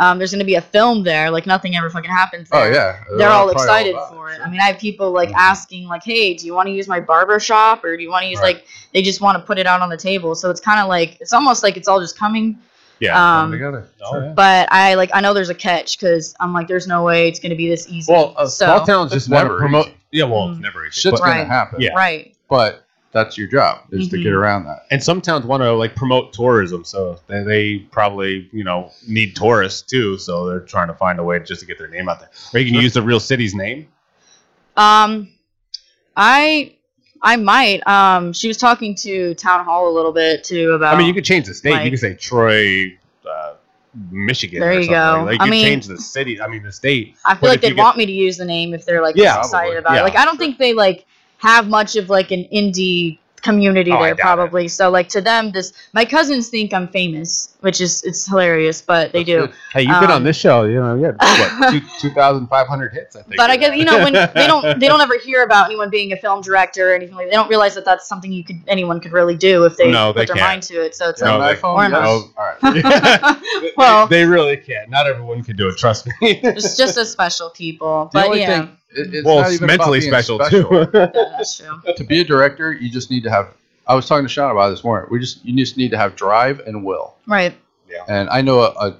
um, there's going to be a film there, like nothing ever fucking happens. There. Oh yeah. They're all probably excited about for it. sure. I mean, I have people like Mhm. asking, like, "Hey, do you want to use my barber shop, or do you want to use Right. like?" They just want to put it out on the table. So it's kind of like it's almost like it's all just coming. Yeah. Um, together. Oh, yeah. But I like I know there's a catch because I'm like, there's no way it's going to be this easy. Well, uh, so small towns just It's want to never promote. easy. Yeah, well, it's Mm. never easy. Shit's But- Right. gonna happen. Yeah. right. But that's your job is to Mhm. get around that. and some towns want to like promote tourism, so they, they probably you know need tourists too. So they're trying to find a way just to get their name out there. Or you can use the real city's name. Um, I I might. Um, she was talking to town hall a little bit too about. I mean, you could change the state. you like- could say Troy, uh, Michigan. There or you something. go. Like, I you mean- change the city. I mean, the state. I feel like they'd get- want me to use the name if they're like Yeah, excited about Yeah. it. Like I don't think they like have much of like an indie community Oh, there doubt it. probably. So like to them this my cousins think I'm famous, which is it's hilarious, but they do. Hey, you've been on Um, this show. You know, yeah, (laughs) what two two thousand five hundred hits, I think. But I guess you know when (laughs) they don't they don't ever hear about anyone being a film director or anything like that. they don't realize that that's something you could anyone could really do if they No, put they their can't. mind to it. So it's You have No, like they- iPhone? or Yes. not. All right. (laughs) well, they really can't. Not everyone can do it. Trust me. it's just a special people. But yeah, thing, it- it's well, not it's even about mentally being special, too. yeah, that's true. to be a director, you just need to have. I was talking to Sean about it this morning. We just you just need to have drive and will. Right. Yeah. And I know a, a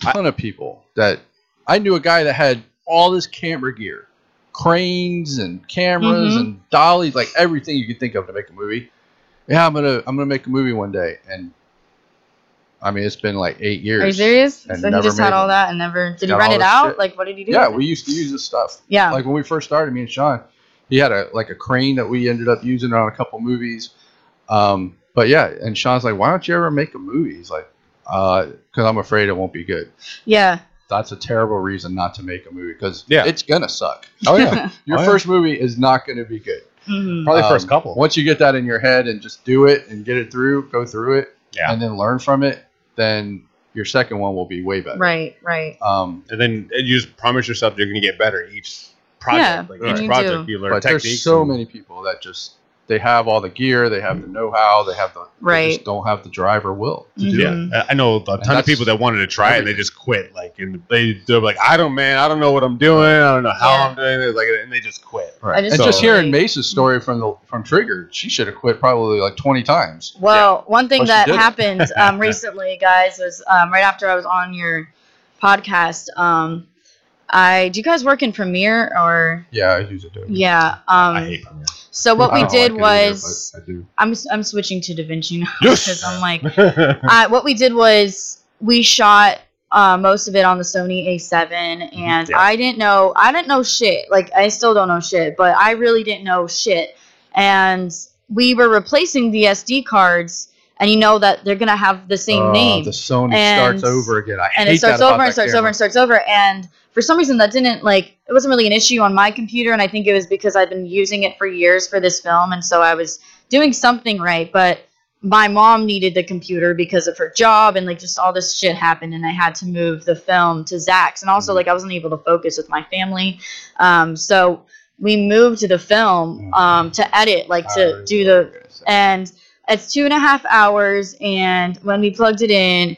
ton of people that I knew a guy that had all this camera gear, cranes and cameras Mhm. and dollies, like everything you could think of to make a movie. Yeah, I'm gonna I'm gonna make a movie one day, and I mean it's been like eight years. Are you serious? and So he never just had all one. that and never did he Got rent all it this out? shit. Like what did he do? Yeah, with we used to use this stuff. yeah. Like when we first started, me and Sean, he had a like a crane that we ended up using on a couple movies. Um, but yeah, and Sean's like, "Why don't you ever make a movie?" He's like, "Uh, because I'm afraid it won't be good." yeah. That's a terrible reason not to make a movie because Yeah. it's gonna suck. (laughs) oh yeah, (laughs) Your Oh, yeah. first movie is not gonna be good. Mhm. probably Um, first couple. Once you get that in your head and just do it and get it through, go through it, Yeah. and then learn from it, then your second one will be way better. Right, right. Um, and then you just promise yourself you're going to get better each project. Yeah, like each you project, do. you learn but techniques. there's so and- many people that just they have all the gear, they have the know-how, they have the right. they just don't have the drive or will to do Yeah, it. I- I know a ton of people that wanted to try it and they just quit. Like, and they they're like, I don't, man, I don't know what I'm doing. I don't know how Yeah. I'm doing it. Like, and they just quit. Right. Just and just hearing like- Mace's story from the from Trigger, she should have quit probably like 20 times. Well, one thing she that happened (laughs) um, recently, guys, was um, right after I was on your podcast. Um, I do you guys work in Premiere or Yeah, I use it. Yeah? Um, I hate Premiere. So what we did like it either, was I do. I'm I'm switching to DaVinci now Yes! because I'm like (laughs) uh, what we did was we shot uh, most of it on the Sony A7, and Yeah. I didn't know I didn't know shit. Like I still don't know shit, but I really didn't know shit. And we were replacing the SD cards, and you know that they're gonna have the same Oh, name The Sony And- starts over again. I and hate it starts over and starts camera. over and starts over and for some reason that didn't like it wasn't really an issue on my computer and i think it was because i've been using it for years for this film and so i was doing something right but my mom needed the computer because of her job and like just all this shit happened and i had to move the film to zach's and also Mhm. like i wasn't able to focus with my family um, so we moved to the film um, to edit like to do the and it's two and a half hours and when we plugged it in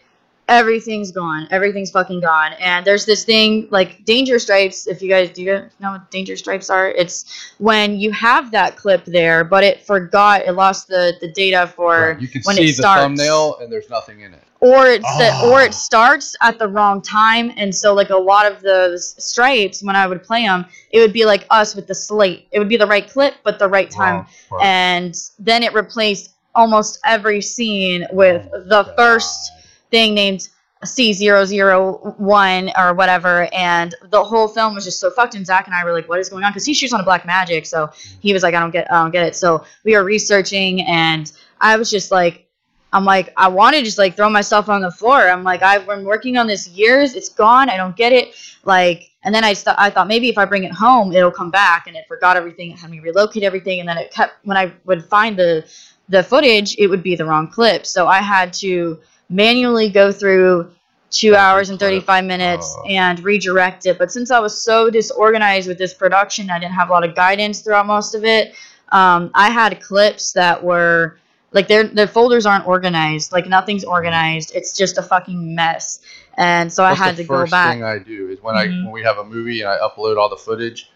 everything's gone everything's fucking gone and there's this thing like danger stripes if you guys do you guys know what danger stripes are it's when you have that clip there but it forgot it lost the the data for Right, you can when see it the starts. thumbnail and there's nothing in it. or it's the, ah. or Oh. it starts at the wrong time and so like a lot of those stripes when i would play them it would be like us with the slate it would be the right clip but the right time oh, Wrong and then it replaced almost every scene with Oh, the God. first thing named C001 or whatever, and the whole film was just so fucked. And Zach and I were like, "What is going on?" Because he shoots on a Black Magic, so he was like, "I don't get, I don't get it." So we were researching, and I was just like, "I'm like, I want to just like throw myself on the floor." I'm like, "I've been working on this years. It's gone. I don't get it." Like, and then I st- I thought maybe if I bring it home, it'll come back, and it forgot everything. It had me relocate everything, and then it kept when I would find the the footage, it would be the wrong clip. So I had to manually go through two hours and 35 minutes Oh. and redirect it. But since I was so disorganized with this production, I didn't have a lot of guidance throughout most of it. Um, I had clips that were like their their folders aren't organized. Like nothing's organized. It's just a fucking mess. And so That's I had to go back. first back. thing I do is when I Mhm. when we have a movie and I upload all the footage,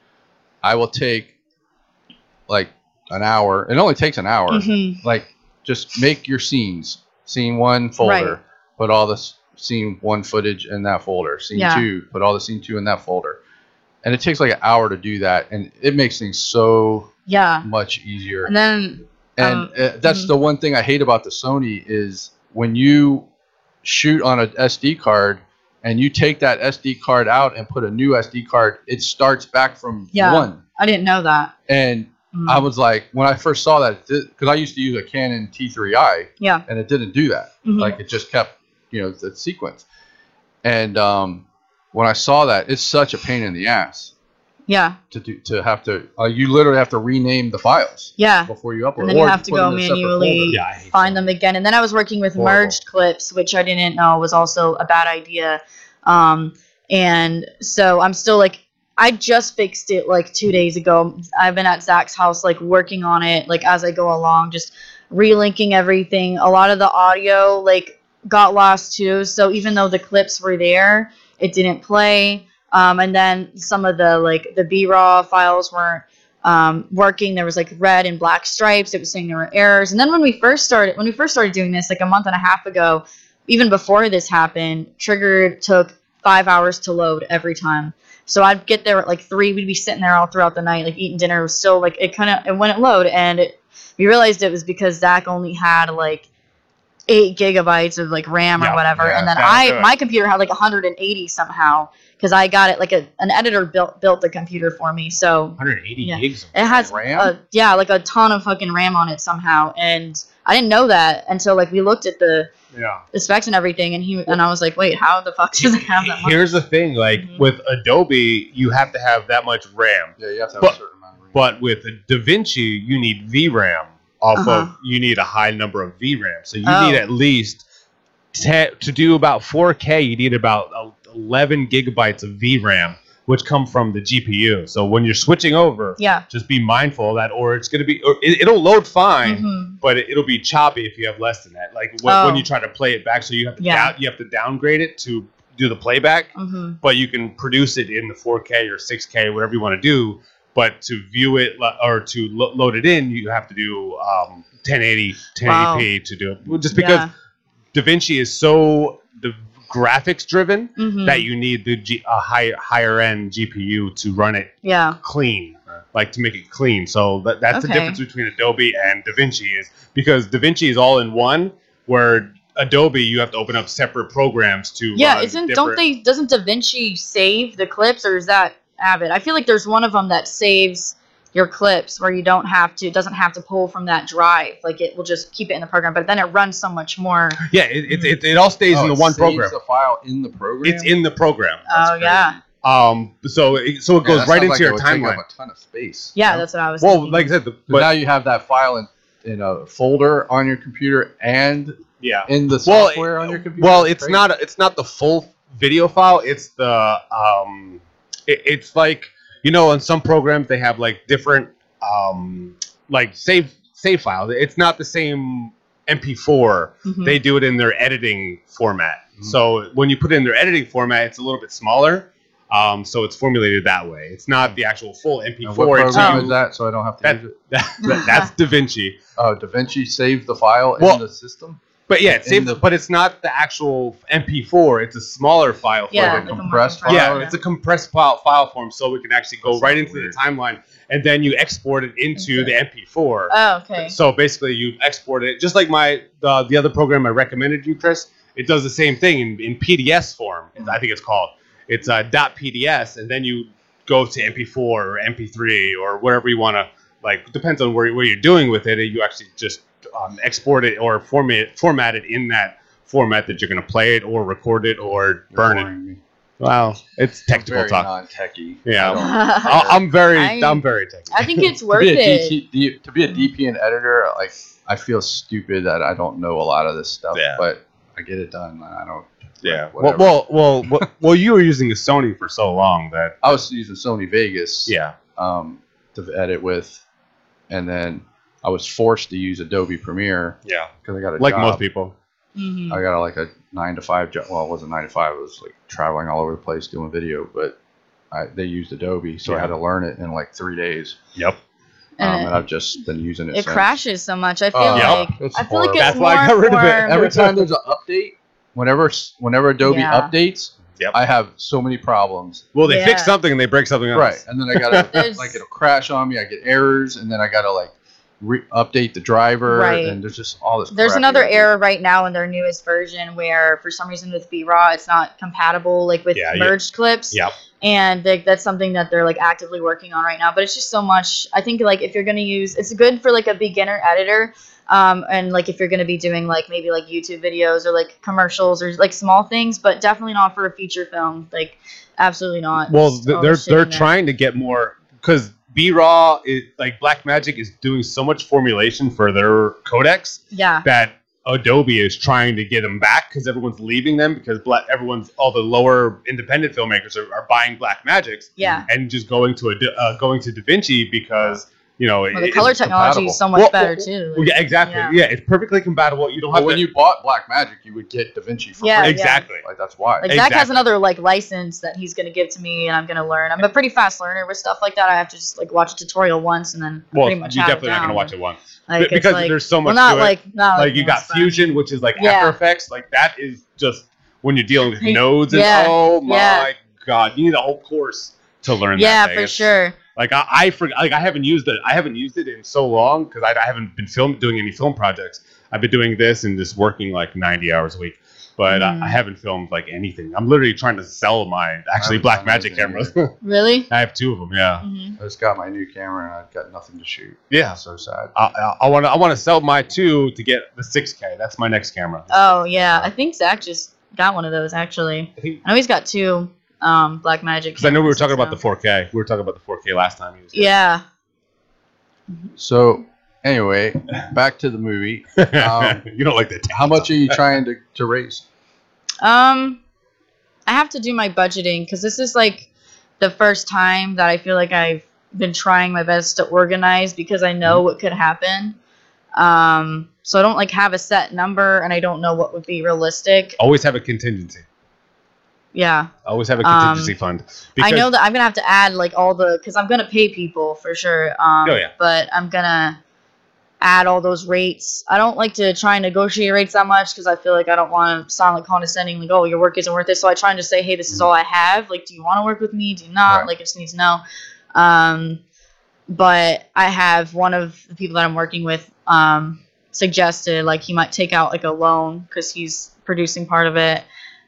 I will take like an hour. It only takes an hour. Mhm. Like just make your scenes. Scene one folder. Right. Put all the s- scene one footage in that folder. Scene Yeah. two. Put all the scene two in that folder. And it takes like an hour to do that, and it makes things so Yeah. much easier. And then And Um, uh, that's mhm. the one thing I hate about the Sony is when you shoot on a SD card and you take that SD card out and put a new SD card, it starts back from Yeah. one. I didn't know that. And Mhm. I was like, when I first saw that, because I used to use a Canon T3i yeah. and it didn't do that. Mhm. Like it just kept, you know, the sequence. And um, when I saw that, it's such a pain in the ass yeah. to do to have to. Uh, you literally have to rename the files Yeah. before you upload. And then you have to go them in a separate manually. Yeah, find that. them again. And then I was working with Horrible. merged clips, which I didn't know was also a bad idea. Um, and so I'm still like, I just fixed it like two days ago. I've been at Zach's house, like working on it, like as I go along, just relinking everything. A lot of the audio, like, got lost too. So even though the clips were there, it didn't play. Um, and then some of the like the B-raw files weren't um, working. There was like red and black stripes. It was saying there were errors. And then when we first started, when we first started doing this, like a month and a half ago, even before this happened, Trigger took five hours to load every time. So I'd get there at like three. We'd be sitting there all throughout the night, like eating dinner. It was still like it kind of it wouldn't load, and it, we realized it was because Zach only had like eight gigabytes of like RAM or whatever, yeah, and then I good. my computer had like 180 somehow because I got it like a an editor built built the computer for me. So 180 Yeah. gigs. of it has RAM? A, yeah, like a ton of fucking RAM on it somehow, and I didn't know that until like we looked at the, Yeah. the specs and everything, and he and I was like, wait, how the fuck does it have that much? Here's the thing, like Mhm. with Adobe, you have to have that much RAM, Yeah, you have to have But- a certain amount of RAM. but with DaVinci, you need VRAM. Off Uh-huh. of, you need a high number of VRAM, so you Oh. need at least te- to do about 4K. You need about uh, 11 gigabytes of VRAM, which come from the GPU. So when you're switching over, yeah. just be mindful of that, or it's going to be, or it, it'll load fine. hmm but it, it'll be choppy if you have less than that. Like when, Oh. when you try to play it back, so you have to Yeah. down, you have to downgrade it to do the playback, hmm but you can produce it in the 4K or 6K, whatever you want to do. But to view it or to lo- load it in, you have to do um, 1080, 1080p to do it. Just because yeah. DaVinci is so graphics driven Mhm. that you need the G, a higher higher end GPU to run it yeah. clean, like to make it clean. So that, that's the difference between Adobe and DaVinci is because DaVinci is all in one, where Adobe, you have to open up separate programs to. Yeah, run isn't don't they doesn't DaVinci save the clips or is that Avid? I feel like there's one of them that saves your clips where you don't have to it doesn't have to pull from that drive. Like it will just keep it in the program, but then it runs so much more. Yeah, it, it, it, it all stays Oh, in the it one saves program. The file in the program. It's in the program. oh crazy. yeah. Um, so it, so it goes that right into like your it would take timeline. up a ton of space. Yeah, you know? that's what I was saying. Well, thinking. like I said, the, But now you have that file in, in a folder on your computer and yeah. in the Well, software on your computer. Well, it's crazy. not it's not the full video file. It's the um, it, it's like you know, in some programs they have like different um, like save save files. It's not the same MP4. Mhm. They do it in their editing format. Mhm. So when you put it in their editing format, it's a little bit smaller. Um, so it's formulated that way. It's not the actual full MP4. what It's program Oh. is that? So I don't have to That- use it. that, (laughs) that's DaVinci. Oh, DaVinci saved the file Well, in the system. But yeah, it's saved, the- but it's not the actual MP4. It's a smaller file Yeah, format. like a a compressed more Yeah, it's a compressed file, file form, so we can actually go That's right not into weird. the timeline, and then you export it into the MP4. Oh, okay. So basically, you export it just like my the, the other program I recommended you, Chris. It does the same thing in, in PDS form. I think it's called. It's uh, .pds, and then you go to MP4 or MP3 or whatever you want to. Like depends on where, where you're doing with it. You actually just um, export it or format format it in that format that you're going to play it or record it or You're burn it. me. Wow, it's technical Very talk. non-techie. Yeah. I don't- (laughs) I- I'm very, I- I'm very technical. I think it's worth be a it. DT to be a DP and editor, like I feel stupid that I don't know a lot of this stuff, Yeah. but I get it done. and I don't. Yeah. Well, well, well, well, well, you were using a Sony for so long that I was using Sony Vegas. yeah, Um, to edit with, and then I was forced to use Adobe Premiere yeah, because I got a like job. most people. Mhm. I got a, like a nine to five job. Well, it wasn't nine to five. It was like traveling all over the place doing video, but I, they used Adobe, so I had to learn it in like three days. Yep. Um, And and I've just been using it. it since. crashes so much. I feel Uh, like it's I feel like it's That's more why I got rid of it. Every time there's an update, whenever whenever Adobe Yeah. updates, Yep. I have so many problems. Well, they Yeah. fix something and they break something else. Right, and then I gotta (laughs) like it'll crash on me. I get errors, and then I gotta like re- update the driver, Right. and there's just all this. There's crap another you gotta error right now in their newest version where for some reason with B-raw it's not compatible like with Yeah, yeah. merged clips. Yep. And like that's something that they're like actively working on right now. But it's just so much. I think like if you're gonna use, it's good for like a beginner editor. Um, and like if you're gonna be doing like maybe like YouTube videos or like commercials or like small things, but definitely not for a feature film. Like absolutely not. Well, th- they're they're in there. trying to get more because B Raw, like Black Magic, is doing so much formulation for their codecs Yeah. that Adobe is trying to get them back because everyone's leaving them because black, everyone's all the lower independent filmmakers are, are buying Black Magics Yeah. and just going to a uh, going to DaVinci because you know Well, the it- color it's technology compatible. is so much Well, better well, too. Well, yeah, exactly. Yeah. Yeah. it's perfectly compatible. You don't have when to, you bought Black Magic, you would get DaVinci for Yeah, free. exactly. Like that's why. Like Zach has another like license that he's gonna give to me, and I'm gonna learn. I'm a pretty fast learner with stuff like that. I have to just like watch a tutorial once, and then Well, pretty much you're have definitely it not down. going to watch it once Like, Be- because like- there's so much well, not to it. like not like you got once, but- Fusion, which is like Yeah. After Effects. Like that is just when you're dealing with (laughs) nodes and oh yeah, oh my yeah. god, you need a whole course to learn. Yeah, that thing. for sure. Like I, I for, like I haven't used it. I haven't used it in so long because I, I haven't been film doing any film projects. I've been doing this and just working like 90 hours a week. But Mhm. I, I haven't filmed like anything. I'm literally trying to sell my actually haven't Black Magic cameras. (laughs) Really? I have two of them. Yeah, hmm I just got my new camera and I've got nothing to shoot. yeah. So sad. I want to I want to sell my two to get the 6K. That's my next camera. Oh yeah, I think Zach just got one of those actually. I think I know he's got two um Black Magic. because I know we were cameras talking about the 4K. We were talking about the 4K last time. He was here. Yeah. So anyway, back to the movie. (laughs) Um, you don't like that. How much are you trying to, to raise? Um, I have to do my budgeting because this is like the first time that I feel like I've been trying my best to organize because I Mm-hmm. know what could happen. Um, so I don't like have a set number and I don't know what would be realistic. Always have a contingency. Yeah, Always have a Um, contingency fund. I know that I'm gonna have to add like all the because I'm gonna pay people for sure. Um, Oh, yeah. But I'm gonna add all those rates. I don't like to try and negotiate rates that much because I feel like I don't want to sound like condescending, like oh your work isn't worth it. So I try and just say hey this is all I have. Like do you want to work with me? Do you not? Right. Like I just need to know. Um, but I have one of the people that I'm working with. Um, suggested like he might take out like a loan because he's producing part of it.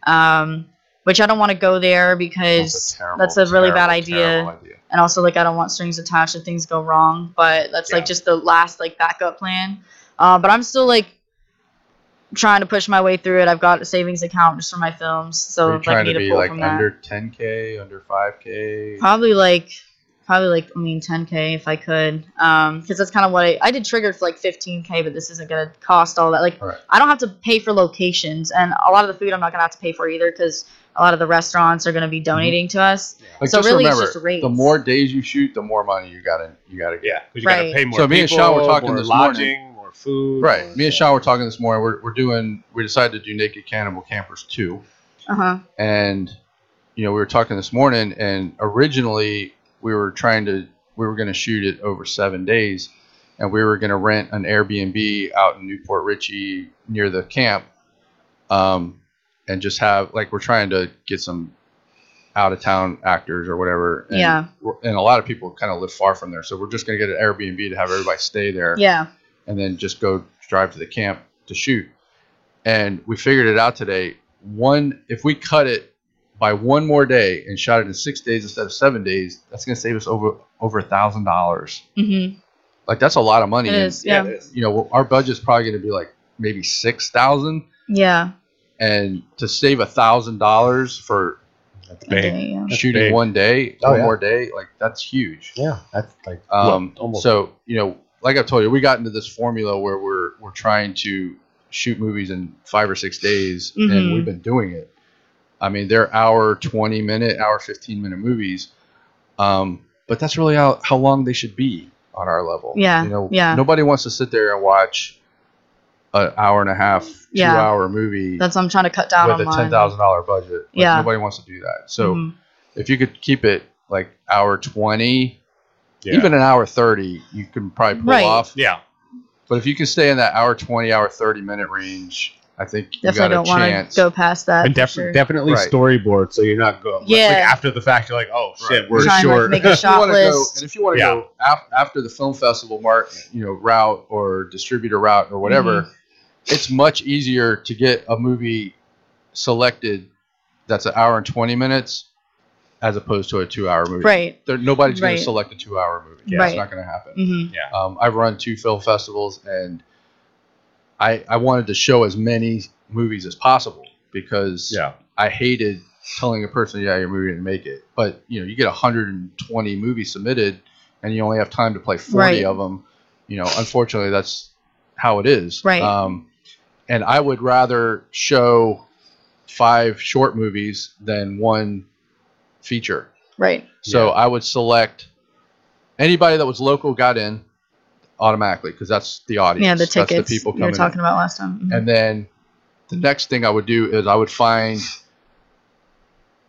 Um, which I don't want to go there because terrible- that's a really bad idea. idea. and also like I don't want strings attached if things go wrong. But that's Yeah. like just the last like backup plan. Uh, but I'm still like trying to push my way through it. I've got a savings account just for my films, so Are if I need to be pull like from that. under 10k, under 5k? Probably like probably like I mean 10k if I could, um, because that's kind of what I I did triggered for like 15k, but this isn't gonna cost all that. Like Right. I don't have to pay for locations, and a lot of the food I'm not gonna have to pay for either because a lot of the restaurants are gonna be donating to us. Like, So just really it's just rates. the more days you shoot, the more money you gotta you gotta get. Yeah, because you Right. gotta pay more. So me and people, Sean were talking more this morning. lodging, more food. Right. more- Me and Sean were talking this morning. We're, we're doing. We decided to do Naked Cannibal Campers two, Uh huh. and you know we were talking this morning. And originally we were trying to we were going to shoot it over seven days, and we were going to rent an Airbnb out in New Port Richey near the camp, um, and just have like we're trying to get some out of town actors or whatever. And, Yeah. And a lot of people kind of live far from there, so we're just going to get an Airbnb to have everybody stay there Yeah. and then just go drive to the camp to shoot. And we figured it out today. One, if we cut it by one more day and shot it in six days instead of seven days, that's going to save us over over a thousand dollars. Mhm. Like that's a lot of money. It and, is. Yeah. You know, our budget's probably going to be like maybe six thousand, Yeah. And to save a thousand dollars for That's big. get yeah. Shooting big. one day, Oh, one yeah. more day, like that's huge. Yeah, that's like Um, almost. so you know, like I told you, we got into this formula where we're we're trying to shoot movies in five or six days, and Mhm. we've been doing it. I mean, they're hour twenty minute, hour fifteen minute movies, um, but that's really how how long they should be on our level. Yeah, you know, yeah. Nobody wants to sit there and watch an hour and a half, two Yeah. hour movie That's what I'm trying to cut down with on a ten thousand dollar budget. Like, Yeah. nobody wants to do that. So Mhm. if you could keep it like hour twenty yeah. even an hour 30 you can probably pull Right. off yeah, but if you can stay in that hour 20 hour 30 minute range i think you Definitely got a don't want chance to go past that. and for def- sure. definitely Right. storyboard, so you're not going. Yeah. Like after the fact, you're like, oh shit, Right. we're Trying to, like, short. make a (laughs) shot wanna go, and if you want to Yeah. go af- after the film festival mark you know route or distributor route or whatever Mm-hmm. It's much easier to get a movie selected that's an hour and 20 minutes as opposed to a two hour movie right. there, nobody's going to select a two hour movie Yeah. That's Right. not going to happen hmm Um, I've run two film festivals, and I I wanted to show as many movies as possible because yeah, I hated telling a person, "Yeah, your movie didn't make it." But you know, you get 120 movies submitted, and you only have time to play 40 Right. of them. You know, unfortunately, that's how it is. Right. Um, and I would rather show five short movies than one feature. Right. So Yeah. I would select anybody that was local got in automatically because that's the audience. Yeah, the That's tickets the people you were coming. talking about last time. in. Mhm. And then the next thing I would do is I would find.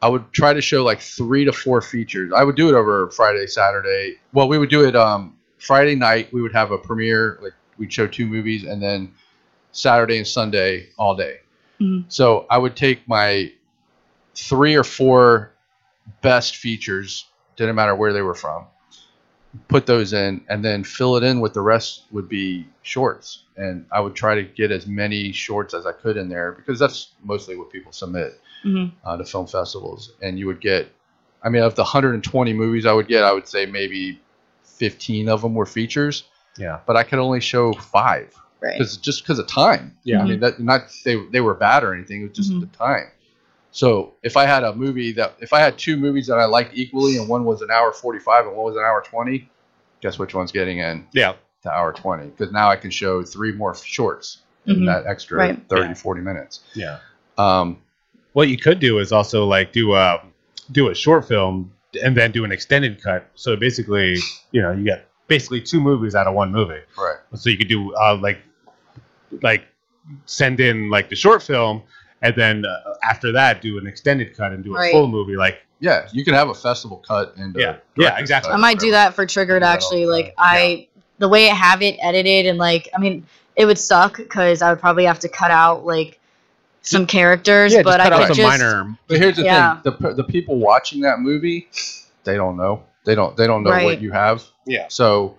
I would try to show like three to four features. I would do it over Friday, Saturday. Well, we would do it um, Friday night. We would have a premiere, like we'd show two movies, and then Saturday and Sunday all day. Mhm. So I would take my three or four best features, didn't matter where they were from, put those in, and then fill it in with the rest would be shorts. And I would try to get as many shorts as I could in there because that's mostly what people submit Mhm. uh, to film festivals. And you would get, I mean, of the 120 movies I would get, I would say maybe 15 of them were features, yeah, but I could only show five Right. because just because of time. Yeah. I mean that not they they were bad or anything. It was just Mhm. the time. So if I had a movie that if I had two movies that I liked equally and one was an hour forty five and one was an hour twenty, guess which one's getting in yeah, to hour twenty? Because now I can show three more shorts in Mhm. that extra Right. 30, Yeah. 40 minutes. yeah. Um, What you could do is also like do a do a short film and then do an extended cut. So basically, you know, you get basically two movies out of one movie. right. So you could do uh, like like send in like the short film and then uh, after that do an extended cut and do a Right. full movie like Yeah, you can have a festival cut and Yeah. Yeah, exactly. I might do that for Triggered Do actually. Like time. I, the way I have it edited and like, I mean, it would suck because I would probably have to cut out like some characters, yeah, but just cut I out could some just minor But here's the Yeah. thing: the the people watching that movie, they don't know. They don't. They don't know Right. what you have. Yeah. So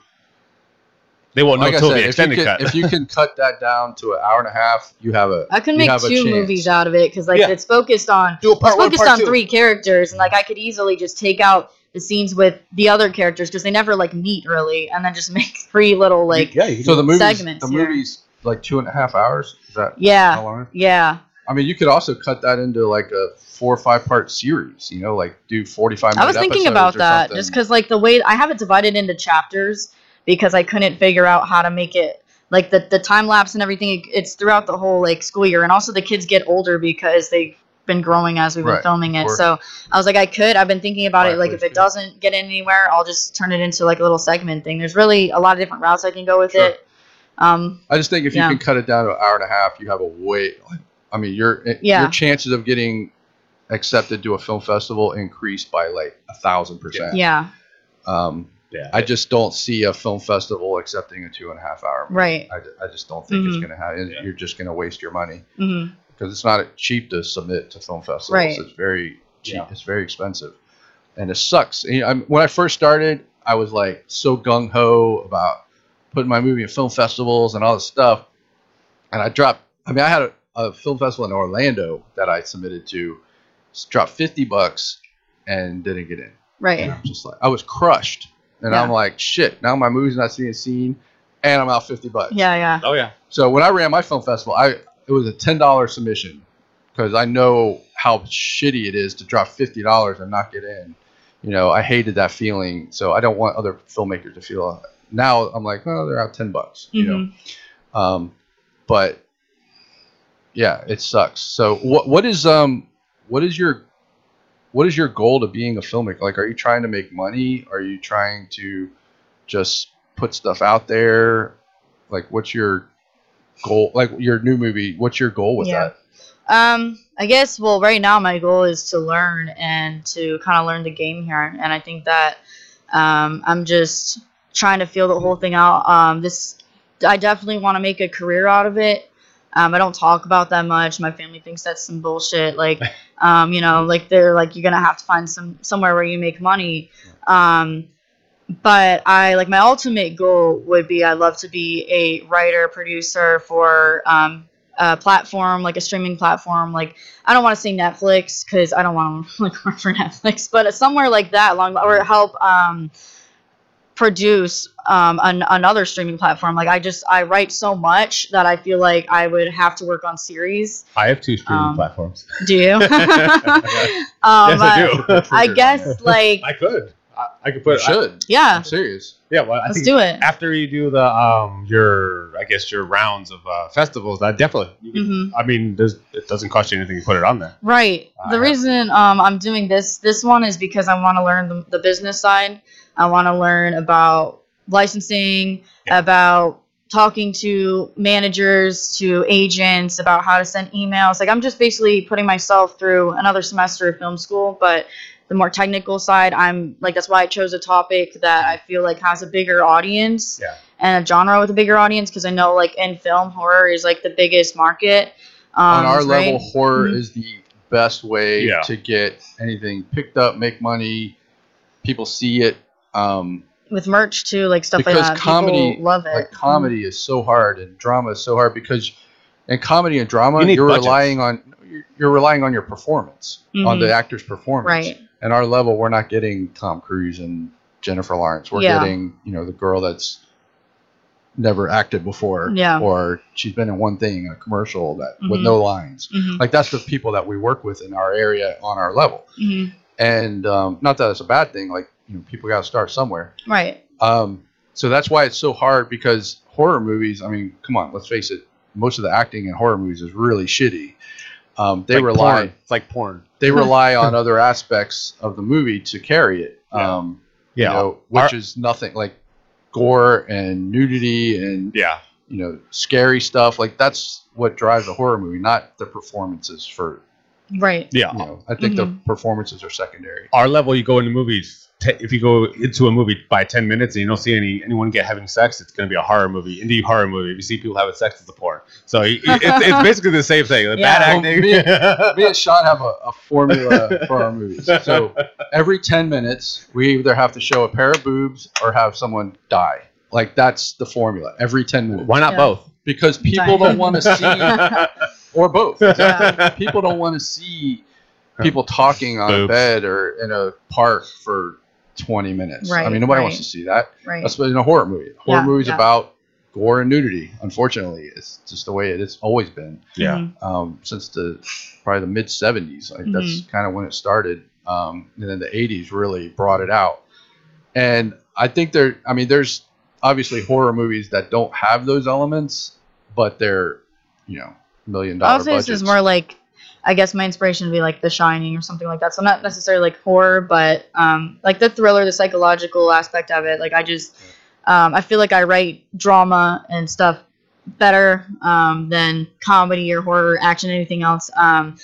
They won't know like I until said, the if you, extended can, cut. if you can cut that down to an hour and a half, you have a I can make two movies out of it because like Yeah. it's focused on Do a it's focused on three characters and like I could easily just take out the scenes with the other characters because they never like meet really and then just (laughs) make three little like yeah, you can So do the it. movie's segments the here. movie's like two and a half hours. Is that how yeah long? yeah I mean, you could also cut that into like a four or five part series. You know, like do forty five. I was thinking about that just because like the way I have it divided into chapters because I couldn't figure out how to make it like the the time lapse and everything. it- It's throughout the whole like school year, and also the kids get older because they've been growing as we've been Right, filming it. So I was like, I could. I've been thinking about Right, it. Like if it do. doesn't get anywhere, I'll just turn it into like a little segment thing. There's really a lot of different routes I can go with Sure. it. Um, I just think if Yeah. you can cut it down to an hour and a half, you have a way. Like, I mean, your Yeah. your chances of getting accepted to a film festival increase by like a thousand percent. yeah, Um, Yeah. I just don't see a film festival accepting a two and a half hour. movie. right. I, I just don't think it's Mhm. going to happen. Yeah. You're just going to waste your money hmm because it's not cheap to submit to film festivals. Right. It's very cheap. Yeah. It's very expensive, and it sucks. You know, I'm, when I first started, I was like so gung ho about putting my movie in film festivals and all this stuff, and I dropped. I mean, I had a, a film festival in Orlando that I submitted to, dropped fifty bucks, and didn't get in. Right. And I'm just like, I was crushed, and Yeah. I'm like, shit. Now my movie's not being seen, and I'm out fifty bucks. Yeah, yeah. oh yeah. So when I ran my film festival, I it was a ten dollar submission because I know how shitty it is to drop fifty dollars and not get in. You know, I hated that feeling, so I don't want other filmmakers to feel. Now I'm like, oh, they're out ten bucks. You know, Mhm. um, but yeah, it sucks. So what what is um what is your what is your goal to being a filmmaker? Like, are you trying to make money? Are you trying to just put stuff out there? Like, what's your goal? Like your new movie, what's your goal with Yeah. that? Um, I guess well, right now my goal is to learn and to kind of learn the game here, and I think that um, I'm just trying to feel the whole thing out. Um, this I definitely want to make a career out of it. Um, I don't talk about that much. My family thinks that's some bullshit. Like, (laughs) um, you know, like they're like you're gonna have to find some somewhere where you make money. Um, but I like my ultimate goal would be I'd love to be a writer producer for um, a platform like a streaming platform like I don't want to say Netflix because I don't want to (laughs) like work for Netflix but somewhere like that long or help um, produce um, an, another streaming platform like I just I write so much that I feel like I would have to work on series I have two streaming Um, platforms. do you (laughs) (laughs) um, yes, I do. (laughs) I guess like I could. I, I could You put. I- should. yeah I'm serious. yeah, well, I let's think do it after you do the um your I guess your rounds of uh, festivals, that definitely. You can, hmm I mean, there's, it doesn't cost you anything to put it on there. Right. I The have- reason um, I'm doing this this one is because I want to learn the, the business side. I want to learn about licensing, Yeah. about talking to managers, to agents, about how to send emails. Like I'm just basically putting myself through another semester of film school, but the more technical side, I'm like that's why I chose a topic that I feel like has a bigger audience Yeah. and a genre with a bigger audience because I know like in film horror is like the biggest market. Um, On our right? level, horror Mhm. is the best way Yeah. to get anything picked up, make money. People see it. Um, with merch too, like stuff because like that. comedy, People love it. like comedy, is so hard and drama is so hard because, in comedy and drama, you you're budgets. relying on you're, you're relying on your performance, on Mhm. the actor's performance. right. And our level, we're not getting Tom Cruise and Jennifer Lawrence. We're Yeah. getting you know the girl that's never acted before, Yeah. or she's been in one thing in a commercial that with Mhm. no lines. hmm Like that's the people that we work with in our area on our level. hmm And um, not that it's a bad thing. Like you know, people got to start somewhere. Right. Um, so that's why it's so hard because horror movies. I mean, come on, let's face it. Most of the acting in horror movies is really shitty. Um, they Like rely porn. It's like porn. (laughs) they rely on other aspects of the movie to carry it. Yeah. Um, Yeah. you know, which Our- is nothing like gore and nudity and yeah. you know scary stuff. Like that's what drives a horror movie, not the performances. For Right. Yeah. you know, I think the Mhm. performances are secondary. Our level, you go into movies. Te- if you go into a movie by ten minutes and you don't see any anyone get having sex, it's going to be a horror movie, indie horror movie. If you see people having sex, it's a porn. So it's, it's (laughs) basically the same thing. The Yeah. Bad Well, acting. (laughs) Me and Sean have a, a formula for our movies. So every 10 minutes, we either have to show a pair of boobs or have someone die. Like that's the formula every ten minutes. Why not Yeah. both? Because people don't want to see (laughs) or both. Yeah. People don't want to see people talking on a bed or in a park for 20 minutes. I mean, nobody right. wants to see that, Right. especially in a horror movie. Horror Yeah, movies yeah. about gore and nudity. Unfortunately, it's just the way it has always been Yeah. Mhm. um, since the probably the mid 70s. Like that's Mm-hmm. kind of when it started. Um, and then the 80s really brought it out. And I think there, I mean, there's obviously horror movies that don't have those elements, but they're, you know, million I dollar would say this is more like, I guess my inspiration would be like The Shining or something like that. So not necessarily like horror, but um, like the thriller, the psychological aspect of it. Like I just, um, I feel like I write drama and stuff better um, than comedy or horror, action, anything else. Um,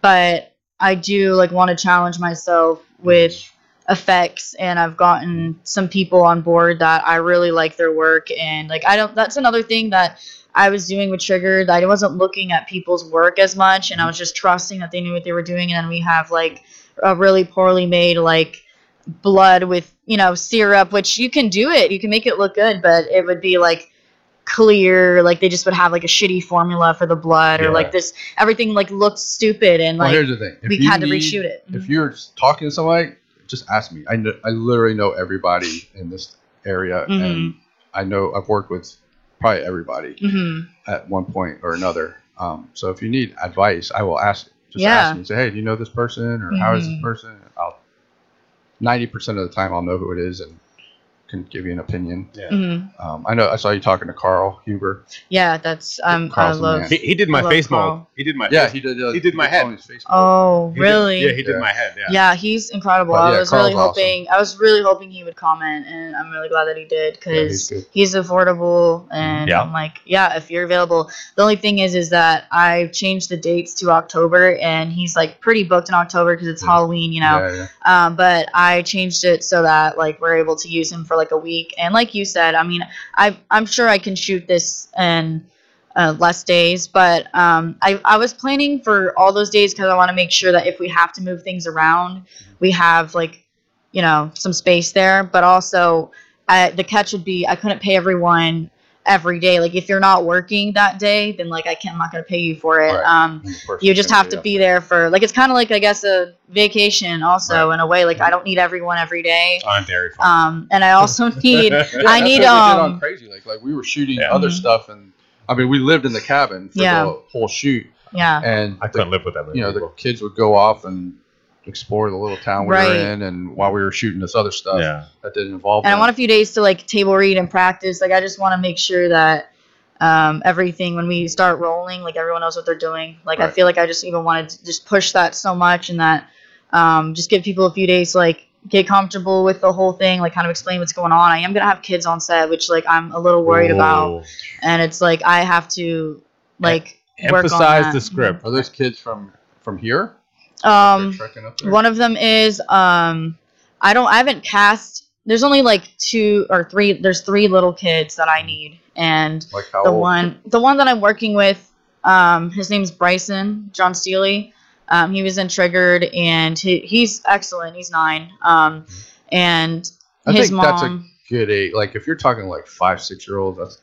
but I do like want to challenge myself with effects and I've gotten some people on board that I really like their work and like I don't that's another thing that I was doing with Triggered. I wasn't looking at people's work as much and I was just trusting that they knew what they were doing and then we have like a really poorly made like blood with, you know, syrup which you can do it. You can make it look good, but it would be like clear like they just would have like a shitty formula for the blood Yeah. or like this everything like looked stupid and well, like here's the thing. If we had to reshoot it. If you're talking to somebody, just ask me. I know, I literally know everybody in this area, Mhm. and I know I've worked with probably everybody hmm at one point or another. Um, so if you need advice, I will ask. Just Yeah. ask me. Say, hey, do you know this person, or how is this Mhm. person? I'll ninety percent of the time I'll know who it is and can give you an opinion. hmm Um, I know I saw you talking to Carl Huber. Yeah, that's um, I Carl's the love. He, he did my I love face mold. He did my Yeah, face- he did. Uh, he did my head. on his Facebook. Oh, he did- really? yeah, he did Yeah. my head. Yeah. Yeah, he's incredible. But I yeah, was really Carl's awesome. hoping. I was really hoping he would comment, and I'm really glad that he did Yeah, he's because he's affordable. And Yeah. I'm like, yeah, if you're available. The only thing is, is that I changed the dates to October, and he's like pretty booked in October because it's Yeah. Halloween, you know. Yeah, yeah. Um, but I changed it so that like we're able to use him for like a week. And like you said, I mean, I I'm sure I can shoot this in uh, less days, but um, I I was planning for all those days because I want to make sure that if we have to move things around, we have like you know some space there. But also, I, the catch would be I couldn't pay everyone every day. Like if you're not working that day, then like I can't I'm not gonna pay you for it. Right. Um, And the person you just have to yes. be there for like it's kind of like I guess a vacation also in a way. Like I don't need everyone every day. On dairy farm. Um, and I also (laughs) need Yeah, I that's what need we did on um crazy like like we were shooting Yeah. other Mhm. stuff and I mean we lived in the cabin for Yeah. the whole shoot yeah and I couldn't live with that. many you know the kids would go off and explore the little town we Right. were in and while we were shooting this other stuff yeah. that didn't involve and I want a few days to like table read and practice. Like I just want to make sure that um, everything when we start rolling, like everyone knows what they're doing. Like I feel like I just even wanted to just push that so much and that um, just give people a few days to like get comfortable with the whole thing, like kind of explain what's going on. I am gonna have kids on set, which like I'm a little worried about, and it's like I have to like work on Emphasize that. the script. are those kids from from here Um, They're trekking up there? One of them is um I don't I haven't cast there's only like two or three there's three little kids that I need and like how the old? one the one that I'm working with um his name's Bryson John Steely um he was in Triggered and he, he's excellent he's 9 um and I his think mom that's a good age like if you're talking like five six year olds that's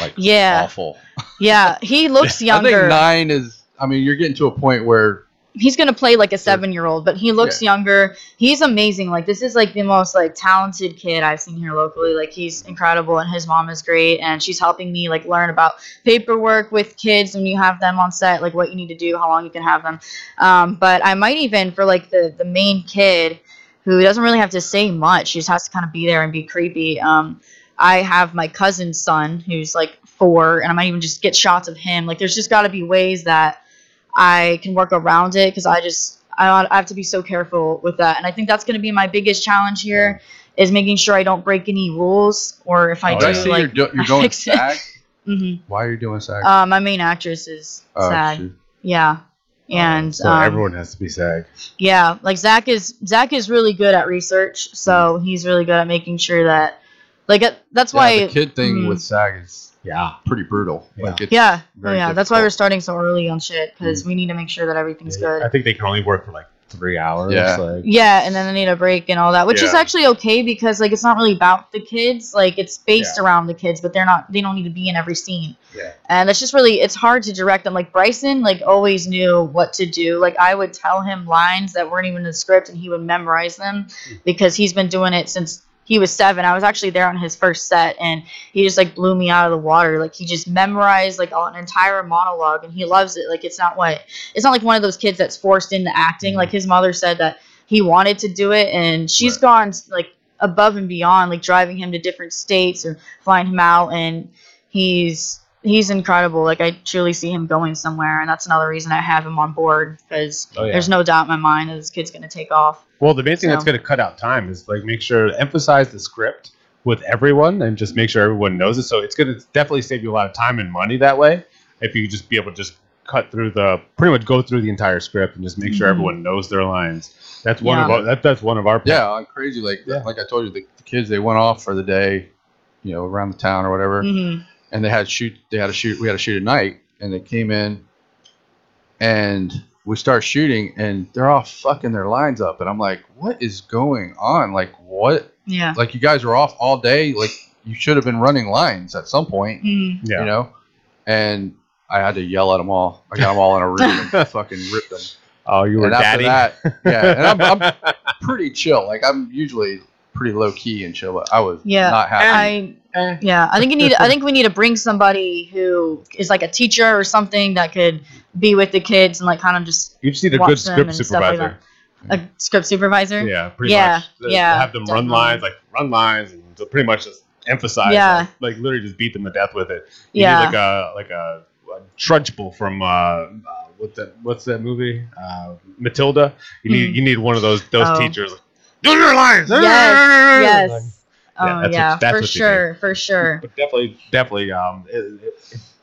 like Yeah. awful yeah he (laughs) looks I younger think nine is I mean you're getting to a point where he's gonna play like a seven year old, but he looks younger. He's amazing. Like this is like the most like talented kid I've seen here locally. Like he's incredible, and his mom is great, and she's helping me like learn about paperwork with kids when you have them on set, like what you need to do, how long you can have them. Um, but I might even for like the the main kid who doesn't really have to say much. He just has to kind of be there and be creepy. Um, I have my cousin's son who's like four, and I might even just get shots of him. Like there's just got to be ways that I can work around it because I just I, I have to be so careful with that, and I think that's going to be my biggest challenge here is making sure I don't break any rules, or if I Oh, do, I see like you're, do, you're going. (laughs) SAG. hmm Why are you doing SAG? uh, my main actress is Oh, SAG, shoot. yeah, and So um, everyone has to be SAG. yeah, like Zach is Zach is really good at research, so he's really good at making sure that like that's Yeah, why the kid thing mhm. with SAG is Yeah. pretty brutal. Like it's yeah, oh, very yeah, that's why we're starting so early on shit because we need to make sure that everything's good. I think they can only work for like three hours. Yeah. Like, Yeah, and then they need a break and all that, which is actually okay because like it's not really about the kids. Like it's based Yeah. around the kids, but they're not. They don't need to be in every scene. Yeah. And it's just really it's hard to direct them. Like Bryson, like always knew what to do. Like I would tell him lines that weren't even in the script, and he would memorize them Hmm. because he's been doing it since he was seven. I was actually there on his first set, and he just like blew me out of the water. Like he just memorized like an entire monologue, and he loves it. Like it's not what it's not like one of those kids that's forced into acting. Mm-hmm. Like his mother said that he wanted to do it, and she's Right. gone like above and beyond, like driving him to different states or flying him out, and he's he's incredible. Like I truly see him going somewhere, and that's another reason I have him on board because Oh, yeah. there's no doubt in my mind that this kid's gonna take off. Well, the main thing that's going to cut out time is like make sure emphasize the script with everyone and just make sure everyone knows it. So it's going to definitely save you a lot of time and money that way if you just be able to just cut through the pretty much go through the entire script and just make sure Mhm. everyone knows their lines. That's one of our, that, that's one of our Yeah, I'm crazy. Like Yeah. like I told you, the, the kids they went off for the day, you know, around the town or whatever, hmm and they had shoot. They had to shoot. We had to shoot at night, and they came in, and we start shooting, and they're all fucking their lines up, and I'm like, what is going on? Like what? Yeah. Like you guys were off all day. Like you should have been running lines at some point, Mhm. yeah. you know. And I had to yell at them all. I got them all in a room and (laughs) fucking ripped them. Oh, you were and after daddy. that, yeah, and I'm, I'm (laughs) pretty chill. Like I'm usually pretty low key and chill, but I was Yeah, not happy. I yeah, I think you need. I think we need to bring somebody who is like a teacher or something that could be with the kids and like kind of just you just need a watch good them script and stuff like supervisor. a script supervisor. yeah, pretty Yeah, much. The- yeah, Have them run lines, like run lines, and pretty much just emphasize. Yeah. Like, like literally just beat them to death with it. You Yeah. need like a like a, a trunchbull from uh, uh what that what's that movie? Uh, Matilda. You need Hmm. you need one of those those Oh. teachers. Like, Do your lines. Yes, Like, yes. Oh Yeah, that's yeah, for sure, for sure. (laughs) But definitely, definitely. Um,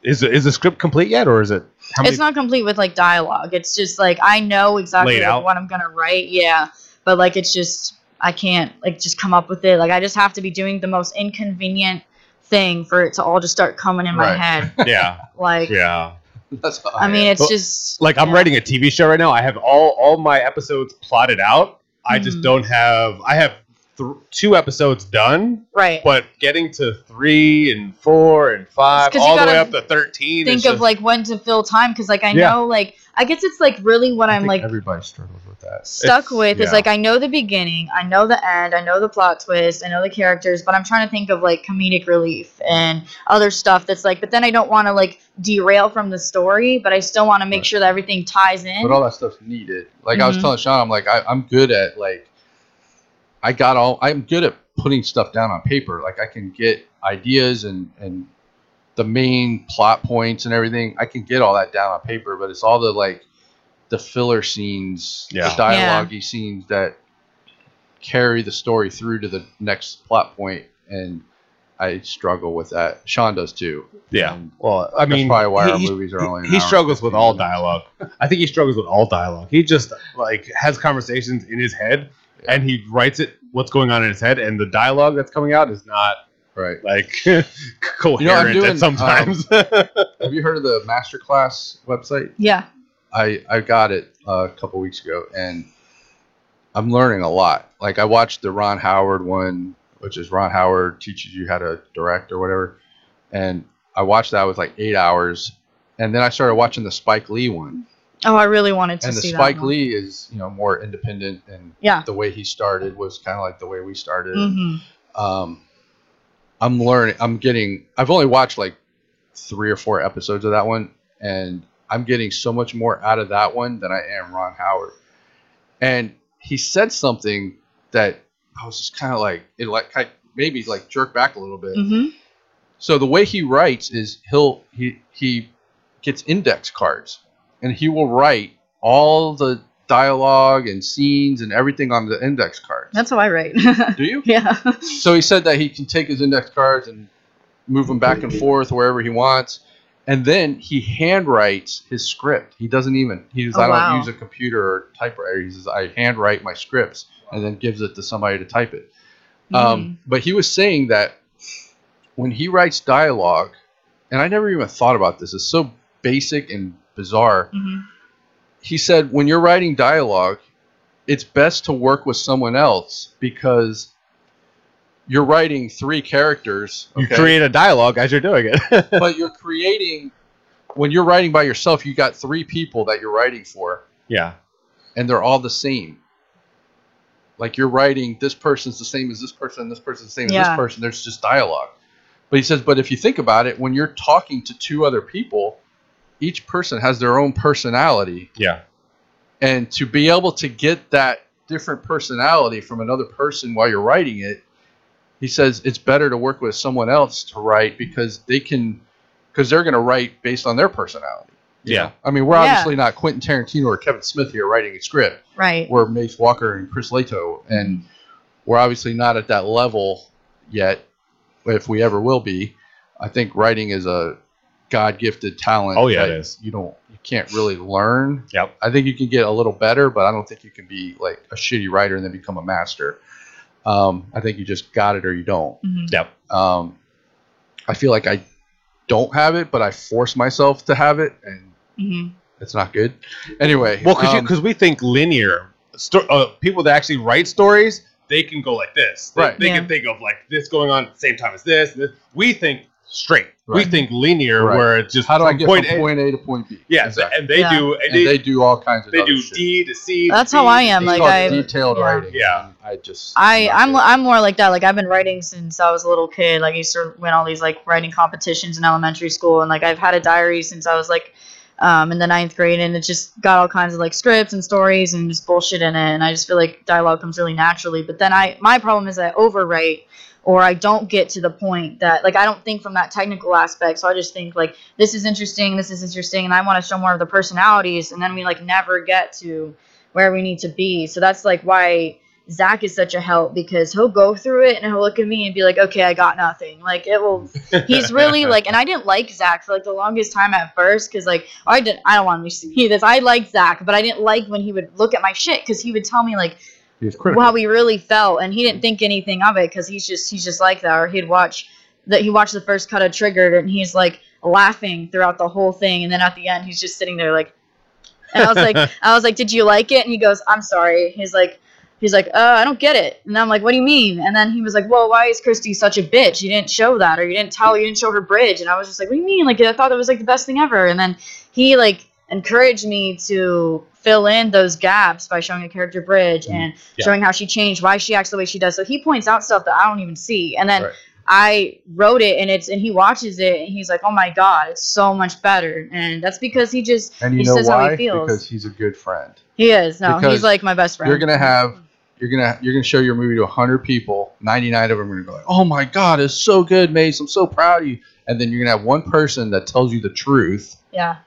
is is the script complete yet, or is it? How It's not complete with like dialogue. It's just like I know exactly Laid like, out? what I'm gonna write. Yeah, but like it's just I can't like just come up with it. Like I just have to be doing the most inconvenient thing for it to all just start coming in my Right. head. (laughs) Yeah, Like yeah. That's how I mean, am. it's Well, just Like I'm yeah. writing a TV show right now. I have all all my episodes plotted out. I just Mhm. don't have. I have th- two episodes done, right. but getting to three and four and five, 'cause you all the way gotta up to thirteen. Think is of just- like when to fill time because like I Yeah. know like I guess it's like really what I I'm like everybody struggles with that. stuck It's- with is like I know the beginning, I know the end, I know the plot twist, I know the characters, but I'm trying to think of like comedic relief and other stuff that's like but then I don't want to like derail from the story, but I still want to make Right. sure that everything ties in. But all that stuff's needed. Like I was Mhm. telling Sean, I'm like I, I'm good at like I got all I'm good at putting stuff down on paper. Like I can get ideas and and the main plot points and everything. I can get all that down on paper, but it's all the like the filler scenes, Yeah. the dialogue scenes that carry the story through to the next plot point and I struggle with that. Sean does too. yeah. And Well, I that's mean, probably why our he- movies are only. He struggles with all dialogue. I think he struggles with all dialogue. He just like has conversations in his head, and he writes it what's going on in his head, and the dialogue that's coming out is not Right. like (laughs) coherent doing, at sometimes. (laughs) Have you heard of the Masterclass website? yeah. I I got it uh, a couple weeks ago, and I'm learning a lot. Like I watched the Ron Howard one, which is Ron Howard teaches you how to direct or whatever, and I watched that with like eight hours, and then I started watching the Spike Lee one, Oh, I really wanted to see. and the see Spike one. Lee is you know more independent, and Yeah. the way he started was kind of like the way we started. hmm um, I'm learning. I'm getting. I've only watched like three or four episodes of that one, and I'm getting so much more out of that one than I am Ron Howard. And he said something that I was just kind of like it, like kind maybe like jerk back a little bit. hmm So the way he writes is he'll he he gets index cards, and he will write all the dialogue and scenes and everything on the index cards. That's how I write. (laughs) Do you? yeah. So he said that he can take his index cards and move them back and forth wherever he wants, and then he handwrites his script. He doesn't even he says Oh, I don't wow. use a computer or typewriter. He says I handwrite my scripts and then gives it to somebody to type it. Mm-hmm. Um, but he was saying that when he writes dialogue, and I never even thought about this. It's so basic and bizarre hmm he said when you're writing dialogue it's best to work with someone else because you're writing three characters. You create a dialogue as you're doing it. (laughs) but you're creating when you're writing by yourself. You got three people that you're writing for, yeah. and they're all the same. Like you're writing, this person's the same as this person, this person's the same as this person. There's just dialogue. But he says, but if you think about it, when you're talking to two other people, each person has their own personality Yeah. and to be able to get that different personality from another person while you're writing it he says it's better to work with someone else to write because they can because they're going to write based on their personality Yeah. know? i mean we're Yeah. obviously not quentin tarantino or kevin smith here writing a script Right. we're mace walker and chris Leto. and we're obviously not at that level yet if we ever will be i think writing is a god-gifted talent Oh, yeah, that it is. you don't you can't really learn Yep. I think you can get a little better, but I don't think you can be like a shitty writer and then become a master. Um, I think you just got it or you don't. Mhm. Yep. Um, I feel like I don't have it, but I force myself to have it, and Mhm. it's not good. Anyway, Well, because um, because we think linear. Sto- uh, people that actually write stories, they can go like this. They, Right. They Yeah. can think of like this going on at the same time as this. this. We think straight. We think linear, Right. where it's just how do I get point from A. point A to point B? Yeah, Exactly. and they Yeah. do. And and they, they do all kinds of they other do shit. D to C. to That's B how I am, It's like, I- detailed yeah. writing. Yeah. I just I I'm good. I'm more like that. Like I've been writing since I was a little kid. Like I used to win all these like writing competitions in elementary school, and like I've had a diary since I was like um, in the ninth grade, and it just got all kinds of like scripts and stories and just bullshit in it. And I just feel like dialogue comes really naturally. But then I my problem is I overwrite. Or I don't get to the point that like I don't think from that technical aspect, so I just think like this is interesting, this is interesting, and I want to show more of the personalities, and then we like never get to where we need to be. So that's like why Zach is such a help because he'll go through it and he'll look at me and be like, okay, I got nothing. Like it will. He's really (laughs) like, and I didn't like Zach for like the longest time at first because like I didn't. I don't want to see (laughs) this. I liked Zach, but I didn't like when he would look at my shit because he would tell me like He's critical. how he really felt, and he didn't think anything of it because he's just he's just like that. Or he'd watch that he watched the first cut of Triggered and he's like laughing throughout the whole thing, and then at the end he's just sitting there like. And I was like, (laughs) I was like, did you like it? And he goes, I'm sorry. He's like, he's like, uh, I don't get it. And I'm like, what do you mean? And then he was like, well, why is Christy such a bitch? You didn't show that, or you didn't tell, you didn't show her bridge. And I was just like, what do you mean? Like, I thought it was like the best thing ever. And then he like encouraged me to fill in those gaps by showing a character bridge mm-hmm. and Yeah. showing how she changed, why she acts the way she does. So he points out stuff that I don't even see. And then Right. I wrote it and it's and he watches it and he's like, "Oh my god, it's so much better." And that's because he just and you he know says how he feels. Because he's a good friend. he is. No, because he's like my best friend. You're gonna have you're gonna you're gonna show your movie to 100 people 99 of them are gonna go like oh my god it's so good mace i'm so proud of you and then you're gonna have one person that tells you the truth yeah.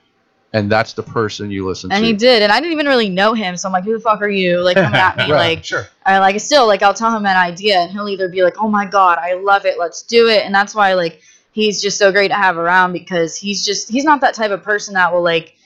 And that's the person you listen And to And he did, and I didn't even really know him, so I'm like, "Who the fuck are you?" Like coming at me, (laughs) Right. like sure. I like still like I'll tell him an idea and he'll either be like, "Oh my god, I love it, let's do it," and that's why like he's just so great to have around because he's just he's not that type of person that will like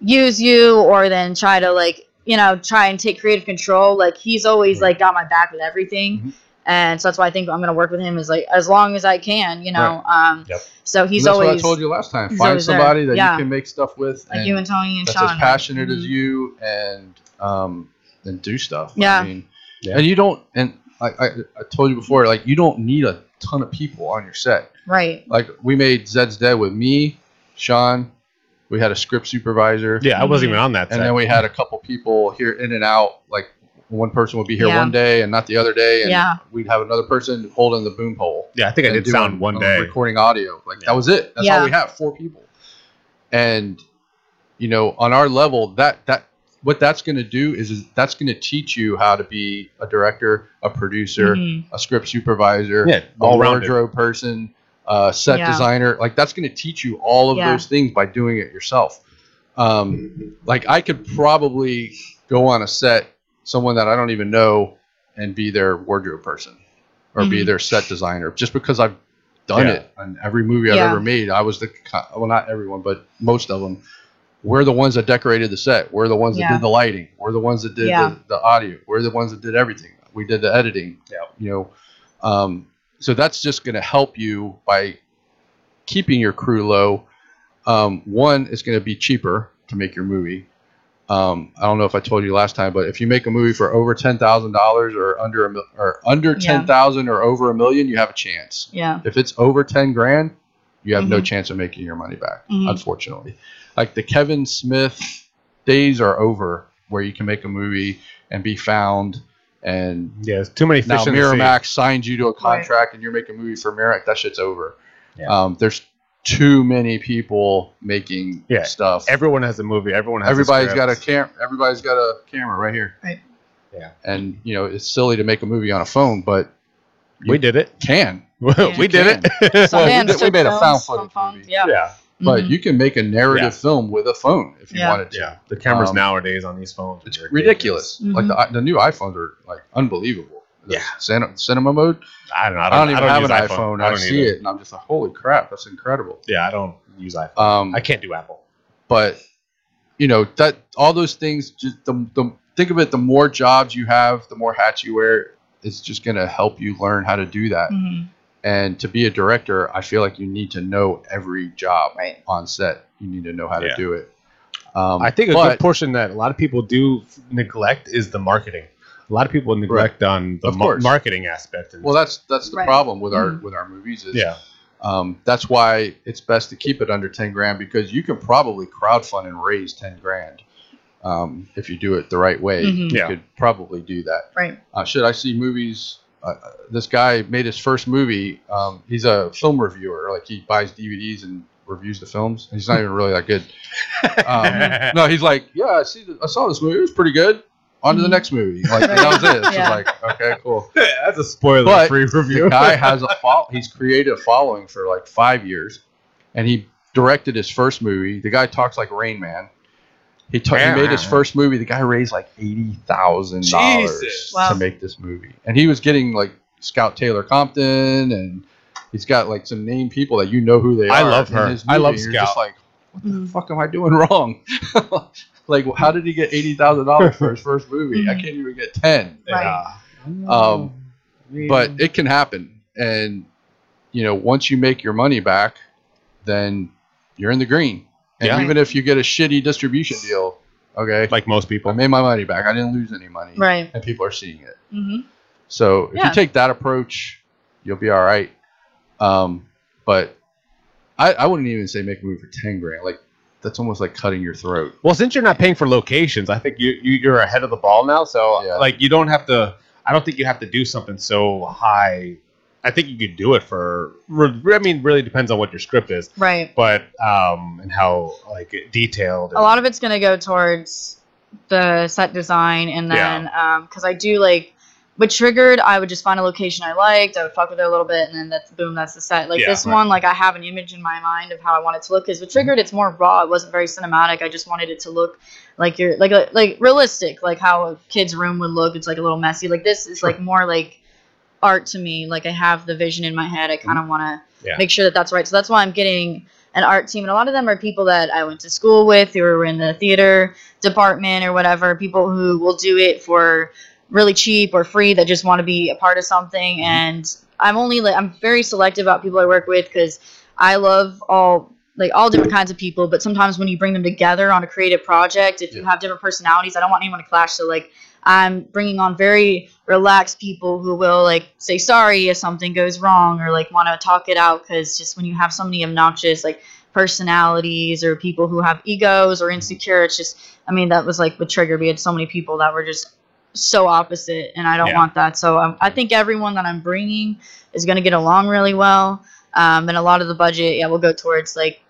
use you or then try to like you know try and take creative control. Like he's always like got my back with everything. Mhm. And so that's why I think I'm gonna work with him as like as long as I can, you know. Um, Yep. So he's And that's always what i told you last time find always there. somebody that Yeah. you can make stuff with like and you and Tony and that's Sean. as passionate as Mhm. you and um and do stuff Yeah. i mean Yeah. and you don't and I, I i told you before like you don't need a ton of people on your set Right. like we made zed's dead with me sean we had a script supervisor Yeah, I wasn't even on that. and set. then we had a couple people here in and out like one person would be here Yeah. one day and not the other day and Yeah. we'd have another person holding the boom pole yeah, I think I did sound one day. recording audio like Yeah. that was it that's Yeah. all we have four people and you know on our level that that what that's going to do is, is that's going to teach you how to be a director a producer Mhm. a script supervisor Yeah, a all-rounded. wardrobe person a set Yeah. designer like that's going to teach you all of Yeah. those things by doing it yourself um, like i could probably go on a set someone that i don't even know and be their wardrobe person or be Mhm. their set designer just because i've done Yeah. it on every movie i've Yeah. ever made i was the well not everyone but most of them we're the ones that decorated the set we're the ones that did the lighting we're the ones that did Yeah. the, the audio we're the ones that did everything we did the editing Yeah. you know um, so that's just going to help you by keeping your crew low um, one it's going to be cheaper to make your movie Um, I don't know if I told you last time, but if you make a movie for over ten thousand dollars or under a mil- or under Yeah. ten thousand or over a million, you have a chance. Yeah. If it's over ten grand, you have no Mhm. chance of making your money back. Mhm. Unfortunately, like the Kevin Smith days are over, where you can make a movie and be found. And Yeah, too many fish now in the sea. Miramax signed you to a contract, and you're making a movie for Miramax. That shit's over. Yeah. Um, there's too many people making Yeah. stuff. Everyone has a movie. Everyone has. Everybody's a got a script. cam. Everybody's got a camera right here. Right. Yeah. And you know it's silly to make a movie on a phone, but We did it. can. (laughs) we did it. (laughs) Well, we did- we made a found footage phones, movie. Yeah. yeah, But Mhm. you can make a narrative Yeah. film with a phone if you Yeah. wanted to. yeah. The cameras Um, nowadays on these phones. It's are ridiculous. Mhm. Like the, the new iPhones are like unbelievable. The Yeah. cin- cinema mode. I don't know. I I don't, don't, even have an iPhone. I, don't see either. it and I'm just like, holy crap, that's incredible. Yeah, I don't use iPhone. Um, I can't do Apple. but you know that all those things just the, the think of it the more jobs you have the more hats you wear it's just going to help you learn how to do that Mhm. and to be a director i feel like you need to know every job Right. on set you need to know how Yeah. to do it um, I think a but, good portion that a lot of people do neglect is the marketing. A lot of people neglect on the Of mar- course. marketing aspect. Well that's that's the Right. problem with our Mhm. with our movies is yeah, um, that's why it's best to keep it under 10 grand because you can probably crowdfund and raise 10 grand um, if you do it the right way Mhm. you Yeah. could probably do that Right. uh, should I see movies? Uh, uh, this guy made his first movie. Um, he's a film reviewer. Like he buys DVDs and reviews the films. He's not even really that good. (laughs) Um, no, he's like, yeah, I see. The, I saw this movie. It was pretty good. On to the next movie. Like and that was it. It's Yeah. just like, okay, cool. (laughs) that's a spoiler But free review. The guy (laughs) has a fol- He's created a following for like five years, and he directed his first movie. The guy talks like Rain Man. He, ta- he made his first movie. The guy raised like eighty thousand dollars Jesus. Wow. to make this movie, and he was getting like Scout Taylor Compton, and he's got like some name people that you know who they are. I love in her. his I love movie, You're just Scout. like, what the Mhm. fuck am I doing wrong? (laughs) like, how did he get eighty thousand dollars for his first movie? I Mhm. can't even get ten yeah. Um, but it can happen and you know once you make your money back then you're in the green and Yeah. even if you get a shitty distribution deal okay like most people, i people. made my money back i didn't lose any money Right. and people are seeing it Mm-hmm. so if Yeah. you take that approach you'll be all right um, but I, I wouldn't even say make a movie for 10 grand like that's almost like cutting your throat Well, since you're not paying for locations, I think you, you you're ahead of the ball now. So Yeah. like you don't have to. I don't think you have to do something so high. I think you could do it for. I mean, really depends on what your script is, Right. but um, and how like detailed. A lot of it's gonna go towards the set design, and then um 'cause I do like with Triggered, I would just find a location I liked, I would fuck with it a little bit, and then that's boom, that's the set. Like Yeah, this right. one, like I have an image in my mind of how I want it to look. Because with Triggered, it's more raw. It wasn't very cinematic. I just wanted it to look like you're like a, like realistic, like how a kid's room would look. It's like a little messy. Like this is like more like art to me. Like I have the vision in my head. I kind of mm-hmm. want to Yeah. make sure that that's right. So that's why I'm getting an art team, and a lot of them are people that I went to school with, who were in the theater department or whatever. People who will do it for really cheap or free that just want to be a part of something. Mm-hmm. And I'm only like I'm very selective about people I work with because I love all like all different kinds of people. But sometimes when you bring them together on a creative project, if you have different personalities, I don't want anyone to clash. So like I'm bringing on very relaxed people who will like say sorry if something goes wrong or like want to talk it out because just when you have so many obnoxious like personalities or people who have egos or insecure it's just i mean that was like with trigger we had so many people that were just so opposite and i don't Yeah. want that so um, i think everyone that i'm bringing is going to get along really well um, and a lot of the budget yeah will go towards like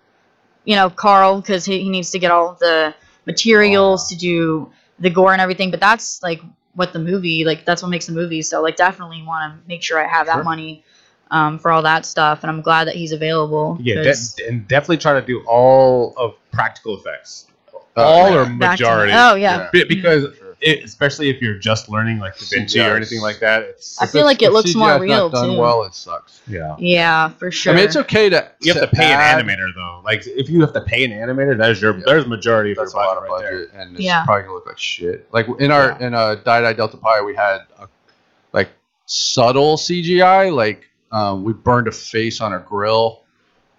you know carl because he, he needs to get all the materials to do the gore and everything but that's like what the movie like that's what makes the movie so like definitely want to make sure i have Sure. that money um, for all that stuff and i'm glad that he's available Yeah, de- and definitely try to do all of practical effects, Uh, all yeah. or majority. oh yeah, Be- because For sure. It, especially if you're just learning like Da Vinci or anything like that, it's I feel like it if looks more real, not done too. well it sucks yeah. yeah for sure i mean it's okay to You have to pay add- an animator though. Like if you have to pay an animator, there's your Yeah. there's majority of that's a lot of budget right budget, and it's Yeah. probably gonna look like shit. Like in our in uh, Die Die Delta Pi, we had a, like subtle CGI. Like um, we burned a face on a grill,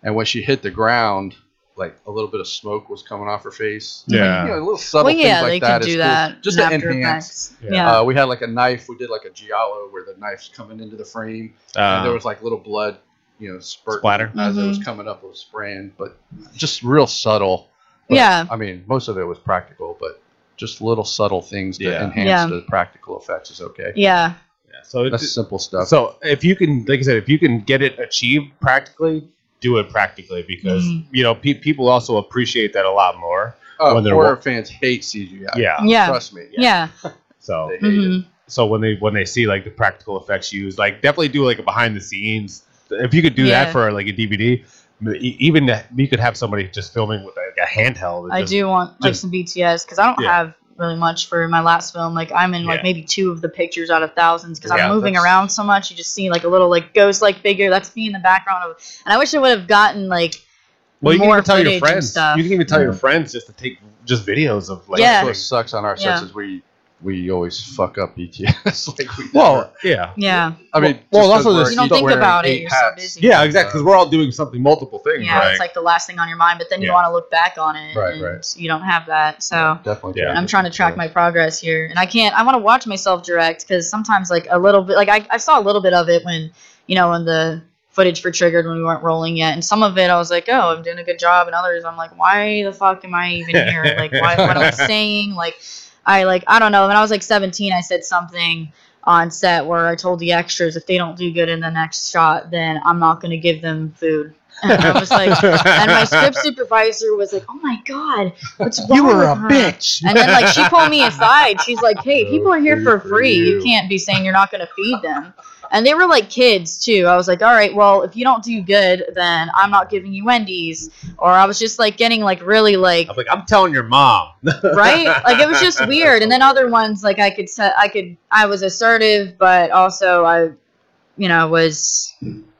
and when she hit the ground, like a little bit of smoke was coming off her face. Yeah. You know, little subtle well, yeah, things like they that can do cool. that. just in to enhance. Effects. Yeah. Yeah. Uh, we had like a knife. We did like a giallo where the knife's coming into the frame, and Uh, there was like little blood, you know, spurt Splatter. as it was Mhm. coming up. It was spraying, but just real subtle. But, Yeah. I mean, most of it was practical, but just little subtle things to Yeah. enhance Yeah. the practical effects is okay. yeah. yeah, so That's it's, simple stuff. so if you can, like I said, if you can get it achieved practically, do it practically because Mhm. you know pe- people also appreciate that a lot more. oh, when they're horror wa- fans hate CGI. Yeah. Yeah. Trust me. Yeah. (laughs) So They hate it. Mhm. so when they when they see like the practical effects used, like definitely do like a behind the scenes. If you could do Yeah. that for like a DVD, even that- you could have somebody just filming with like a handheld. I just- do want like just- some BTS because I don't Yeah. have really much for my last film. Like I'm in like maybe two of the pictures out of thousands because Yeah, I'm moving that's- around so much. You just see like a little like ghost like figure. That's me in the background of. And I wish I would have gotten like Well, you can more even tell your friends. stuff. You can even tell your mm-hmm. friends just to take just videos of like. Yeah. That's what sucks on our sets Yeah. is we we always fuck up BTS. (laughs) like we Well, never- yeah. yeah I mean, well, just 'cause also we're this- You don't each think wearing about it, eight you're so hats. busy. Yeah, exactly. Because we're all doing something, multiple things, yeah right? it's like the last thing on your mind, but then you Yeah. want to look back on it. Right, and right. You don't have that, so. Definitely. Yeah. And I'm trying to track my progress here, and I can't. I want to watch myself direct because sometimes, like a little bit, like I, I saw a little bit of it when, you know, when the footage for Triggered when we weren't rolling yet, and some of it I was like, oh, I'm doing a good job, and others I'm like, why the fuck am I even here? (laughs) Like, why, what am I saying? Like, I like I don't know. When I was like 17, I said something on set where I told the extras if they don't do good in the next shot, then I'm not going to give them food. (laughs) And I was like, and my script (laughs) supervisor was like, "Oh my god, what's wrong you were with a her?" bitch. And then like she pulled me aside. She's like, "Hey, people are here (laughs) for for free. You you." can't be saying you're not going to feed them." And they were like kids too. I was like, "All right, well, if you don't do good, then I'm not giving you Wendy's." Or I was just like getting like really like I'm like, I'm telling your mom. (laughs) right? Like it was just weird. And then other ones like I could set I could I was assertive, but also I you know was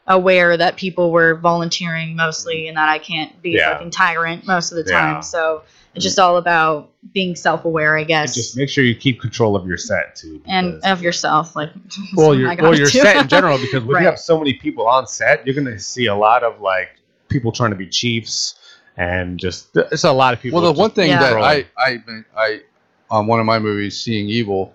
aware that people were volunteering mostly and that I can't be Yeah. a fucking tyrant most of the Yeah. time. So it's just all about being self-aware, I guess. just make sure you keep control of your set too. and of yourself, like (laughs) well, something (laughs) your I well, your do. set in (laughs) general because when Right. you have so many people on set, you're gonna see a lot of like people trying to be chiefs and just it's a lot of people. Well, the one thing Yeah. that I. I, I, on one of my movies, Seeing Evil,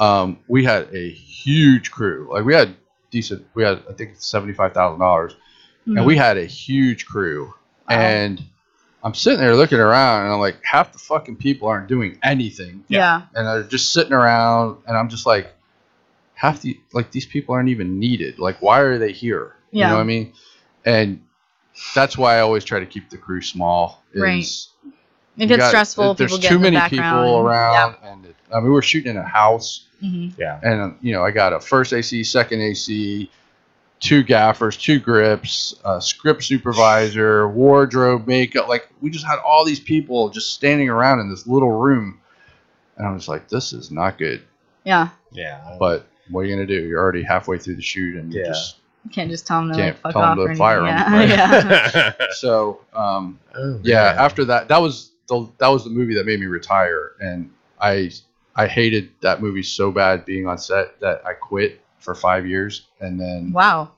um, we had a huge crew. Like we had decent. We had I think seventy five thousand dollars, Mhm. and we had a huge crew. Wow. And I'm sitting there looking around, and I'm like, half the fucking people aren't doing anything, yeah. and they're just sitting around, and I'm just like, half the like these people aren't even needed. Like, why are they here? Yeah. You know what I mean? And that's why I always try to keep the crew small. Is Right. It you gets got- stressful. There's people get too in many background. people around, Yeah. and it, I mean, we were shooting in a house, Yeah. hmm yeah. and you know, I got a first AC, second AC, two gaffers, two grips, a script supervisor, wardrobe, makeup. Like we just had all these people just standing around in this little room, and I was like, this is not good. Yeah. Yeah. But what are you gonna do? You're already halfway through the shoot, and you just You can't just tell them to Can't like fuck tell 'em off to or anything. fire 'em, yeah. right? (laughs) yeah. (laughs) so. Um, Oh, yeah man. after that that was the that was the movie that made me retire and i i hated that movie so bad being on set that i quit for five years and then Wow.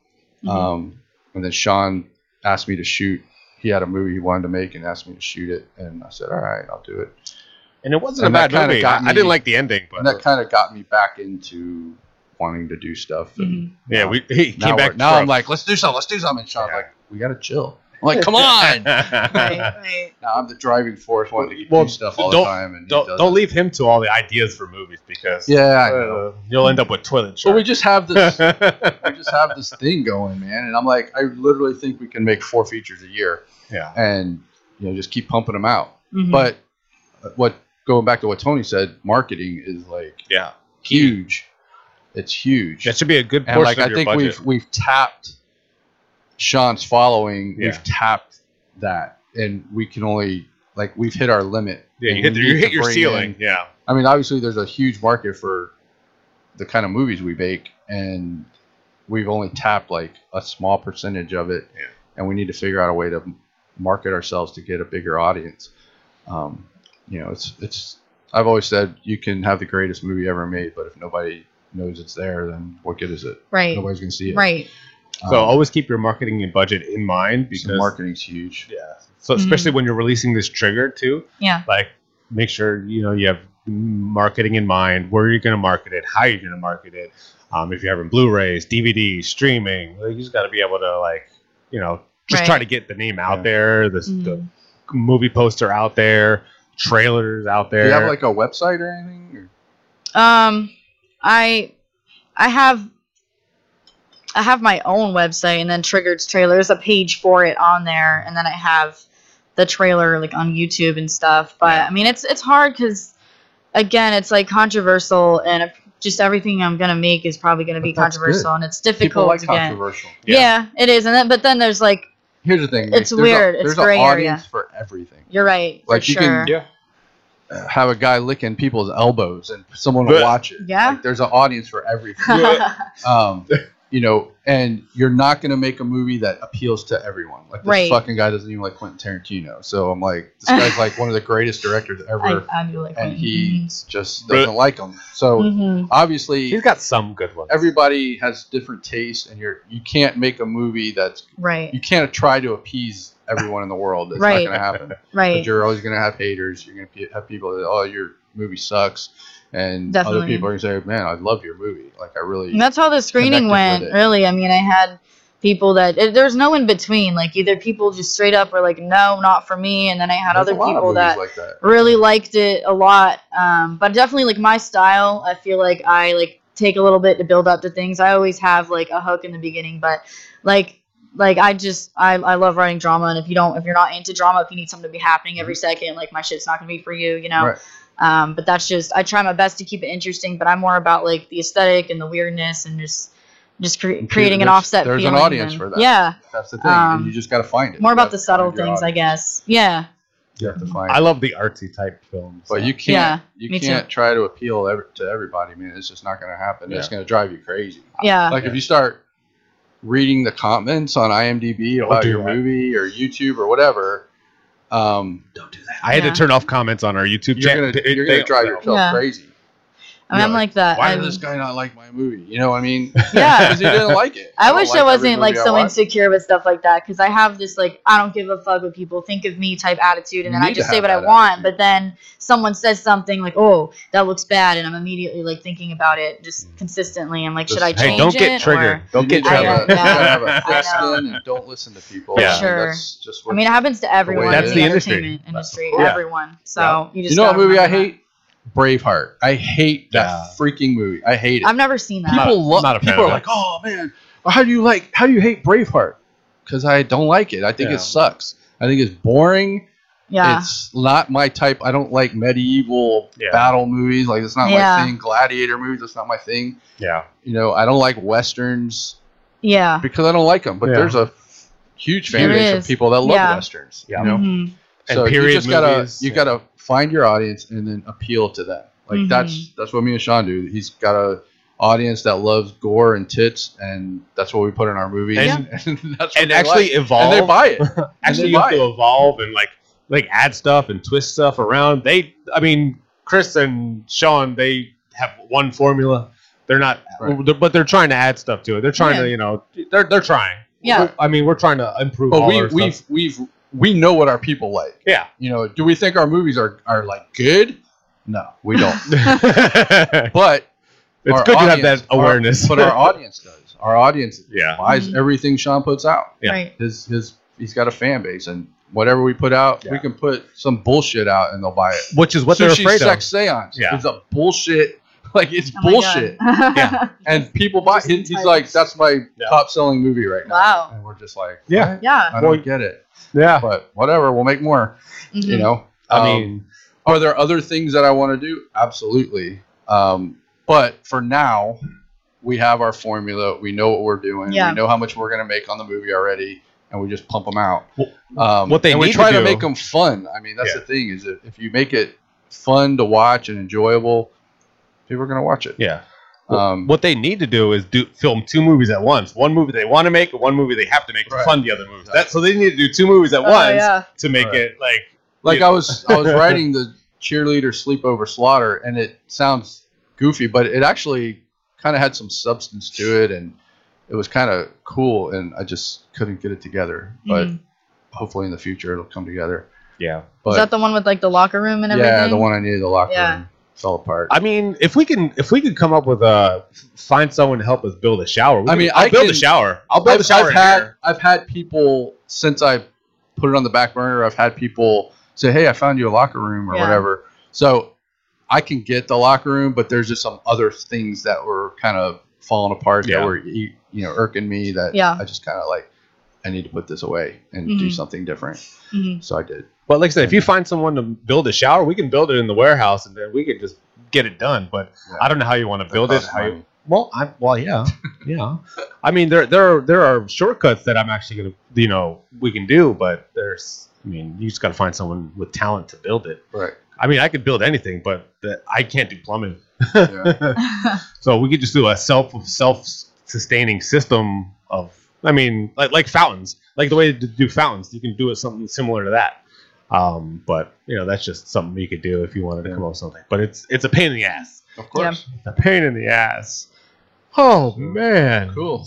Mhm. um and then sean asked me to shoot he had a movie he wanted to make and asked me to shoot it and i said all right i'll do it and it wasn't and a bad movie. got I, I didn't like the ending, but and that kind of got me back into wanting to do stuff and Mhm. yeah, we he came we're- back. now i'm like let's do something let's do something and sean's Yeah. like we gotta chill i'm like come on (laughs) Right. (laughs) Right. now i'm the driving force wanting to Well, do stuff all don't- the time and don't don't leave him to all the ideas for movies because yeah I uh, know. you'll end up with toilet But we just have this (laughs) we just have this thing going, man. And I'm like, I literally think we can make four features a year yeah. and you know just keep pumping them out. Mhm. But what going back to what Tony said, marketing is like Yeah. huge. It's huge. That should be a good and portion like of I your think budget. we've we've tapped Sean's following. Yeah. We've tapped that, and we can only like we've hit our limit. yeah, you hit, the, you hit your ceiling. in- yeah. I mean, obviously, there's a huge market for the kind of movies we make, and we've only tapped like a small percentage of it, Yeah. and we need to figure out a way to market ourselves to get a bigger audience. Um, you know, it's it's. I've always said you can have the greatest movie ever made, but if nobody knows it's there, then what good is it? right. Nobody's gonna see it. Right. So Um, always keep your marketing and budget in mind so because marketing's huge. yeah, So especially when you're releasing this trigger too, Yeah. like make sure you know you have marketing in mind. Where you're going to market it, how you're going to market it. Um, if you're having Blu-rays, DVDs, streaming, like, you just got to be able to like you know just try to get the name out Yeah. there, the, Mhm. the movie poster out there, trailers out there. Do there. you have like a website or anything? Or? Um, I I have I have my own website, and then Triggered's trailer. There's a page for it on there, and then I have the trailer like on YouTube and stuff. But Yeah. I mean, it's it's hard because again, it's like controversial, and if just everything I'm gonna make is probably gonna be But that's controversial, good. and it's People difficult like to get. controversial. Yeah. Yeah. it is, and then but then there's like Here's the thing. It's there's a- weird. It's There's gray an area. audience for everything. you're right for Like, you sure. can- yeah. Have a guy licking people's elbows and someone will watch it. Yeah. Like, there's an audience for everything. (laughs) um, you know, and you're not going to make a movie that appeals to everyone. Like this Right. fucking guy doesn't even like Quentin Tarantino. So I'm like, this guy's (laughs) like one of the greatest directors ever, I do like and that. he Mhm. just doesn't like him. So Mhm. obviously, He's got some good ones. everybody has different tastes, and you're you can't make a movie that's right, you can't try to appease everyone in the world. It's Right. not going to happen. right. But you're always going to have haters. You're going to have people that, oh, your movie sucks. And Definitely. other people are to say, man, I love your movie. Like, I really. And that's how the screening went. Really, I mean, I had people that it, there's no in between. Like either people just straight up were like, "No, not for me," and then I had There's other a lot of people that like that. really liked it a lot. Um, but definitely like my style. I feel like I like take a little bit to build up to things. I always have like a hook in the beginning, but like like I just I, I love writing drama and if you don't if you're not into drama if you need something to be happening every second like my shit's not gonna be for you you know Right. Um, but that's just I try my best to keep it interesting but I'm more about like the aesthetic and the weirdness and just just cre- creating an offset there's an feeling audience and- for that. yeah That's the thing. Um, and you just got to find it. more about the subtle find your things I guess yeah You have to find I it. love the artsy type films. But you can't. Yeah, you can't try to appeal every, to everybody, man. It's just not going to happen. It's going to drive you crazy. yeah Like if you start reading the comments on IMDb about do your movie or YouTube or whatever, um, don't do that. I had Yeah. to turn off comments on our YouTube You're channel. gonna you're gonna drive yourself Yeah. crazy. I mean, I'm You're like that Why I'm- did this guy not like my movie? You know what I mean? (laughs) Yeah. (laughs) because he didn't like it. I don't wish like I wasn't like so insecure with stuff like that because I have this like I don't give a fuck what people think of me type attitude, and You then I just say what I that want. attitude. But then someone says something like, "Oh, that looks bad," and I'm immediately like thinking about it just consistently. I'm like, should I Just- change Hey, don't it? get triggered. or- Don't get need to have triggered. a- (laughs) you gotta have a I thick skin and don't listen to people. Yeah. And Sure. That's just I mean, it happens to everyone That's in the the, entertainment industry. Yeah. Everyone. So you just you know what movie I hate? Braveheart. I hate that Yeah. freaking movie. I hate it. I've never seen that. People love. not a fan People of are it. like, "Oh man, how do you like? How do you hate Braveheart?" Because I don't like it. I think Yeah. it sucks. I think it's boring. yeah. It's not my type. I don't like medieval Yeah. battle movies. Like it's not Yeah. my thing. Gladiator movies. That's not my thing. Yeah. You know, I don't like westerns yeah. because I don't like them. But Yeah. there's a huge fan base of people that love Yeah. westerns. Yeah. You know, Mhm. And so you period just gotta movies, you yeah. gotta find your audience and then appeal to them. Like Mhm. that's that's what me and Sean do. He's got a audience that loves gore and tits, and that's what we put in our movies. And- (laughs) And, that's what And actually like. evolve. and they buy it. (laughs) actually you have to it. evolve and like like add stuff and twist stuff around. They, I mean, Chris and Sean, they have one formula. They're not, Right. they're- but they're trying to add stuff to it. They're trying Yeah. to, you know, they're they're trying. Yeah. We're- I mean, we're trying to improve. But all we our we've stuff. we've we know what our people like. yeah. You know, do we think our movies are are like good? No, we don't. (laughs) but it's good to have that awareness. Our, but our audience does. Our audience (laughs) yeah. buys Mhm. everything Sean puts out. Yeah. Right. His his he's got a fan base, and whatever we put out, we can put some bullshit out, and they'll buy it. Which is what they're Sushi afraid sex of. seance. Yeah. It's a bullshit. (laughs) Like it's Oh bullshit, Yeah. and people buy. Just He, he's like, that's my Yeah. top selling movie right now. wow. And we're just like, Yeah. what? Yeah. I don't Well, get it, Yeah. but whatever. We'll make more. Mhm. You know. I Um, mean, Are there other things that I want to do? Absolutely. Um, but for now, we have our formula. We know what we're doing. Yeah. We know how much we're going to make on the movie already, and we just pump them out. Well, Um, what they and we need to try to, do- make them fun. I mean, that's Yeah. the thing is that if you make it fun to watch and enjoyable, people are going to watch it. yeah. Well, Um, what they need to do is do film two movies at once. One movie they want to make, and one movie they have to make to Right. fund the other movies. That, so they need to do two movies at Oh, once yeah. to make Right. it like like Yeah. I was I was (laughs) writing the cheerleader sleepover slaughter, and it sounds goofy, but it actually kind of had some substance to it, and it was kind of cool, and I just couldn't get it together. But Mhm. hopefully in the future it'll come together. Yeah. But Is that the one with like the locker room and everything? yeah, the one I needed, the locker Yeah. room fell apart. I mean, if we can, if we could come up with a find someone to help us build a shower. we I can- mean, I'll I build can- a shower. I'll build I've, a shower. I've in had here. I've had people since I put it on the back burner. I've had people say, "Hey, I found you a locker room or Yeah. whatever." So I can get the locker room, but there's just some other things that were kind of falling apart Yeah. that were you you know irking me that Yeah. I just kind of like I need to put this away and do Mhm. something different. Mhm. So I did. But like I said, if you find someone to build a shower, we can build it in the warehouse, and then we can just get it done. But Yeah. I don't know how you want to That build it. How you, well, I well, yeah, yeah. I mean, there there are there are shortcuts that I'm actually gonna you know we can do, but there's I mean, you just got to find someone with talent to build it. Right. I mean, I could build anything, but the, I can't do plumbing. Yeah. (laughs) (laughs) so we could just do a self self sustaining system of I mean, like like fountains, like the way to do fountains. You can do it something similar to that. Um, but you know, that's just something you could do if you wanted to come up with something. But it's it's a pain in the ass. Of course. It's a pain in the ass. Oh man. Cool.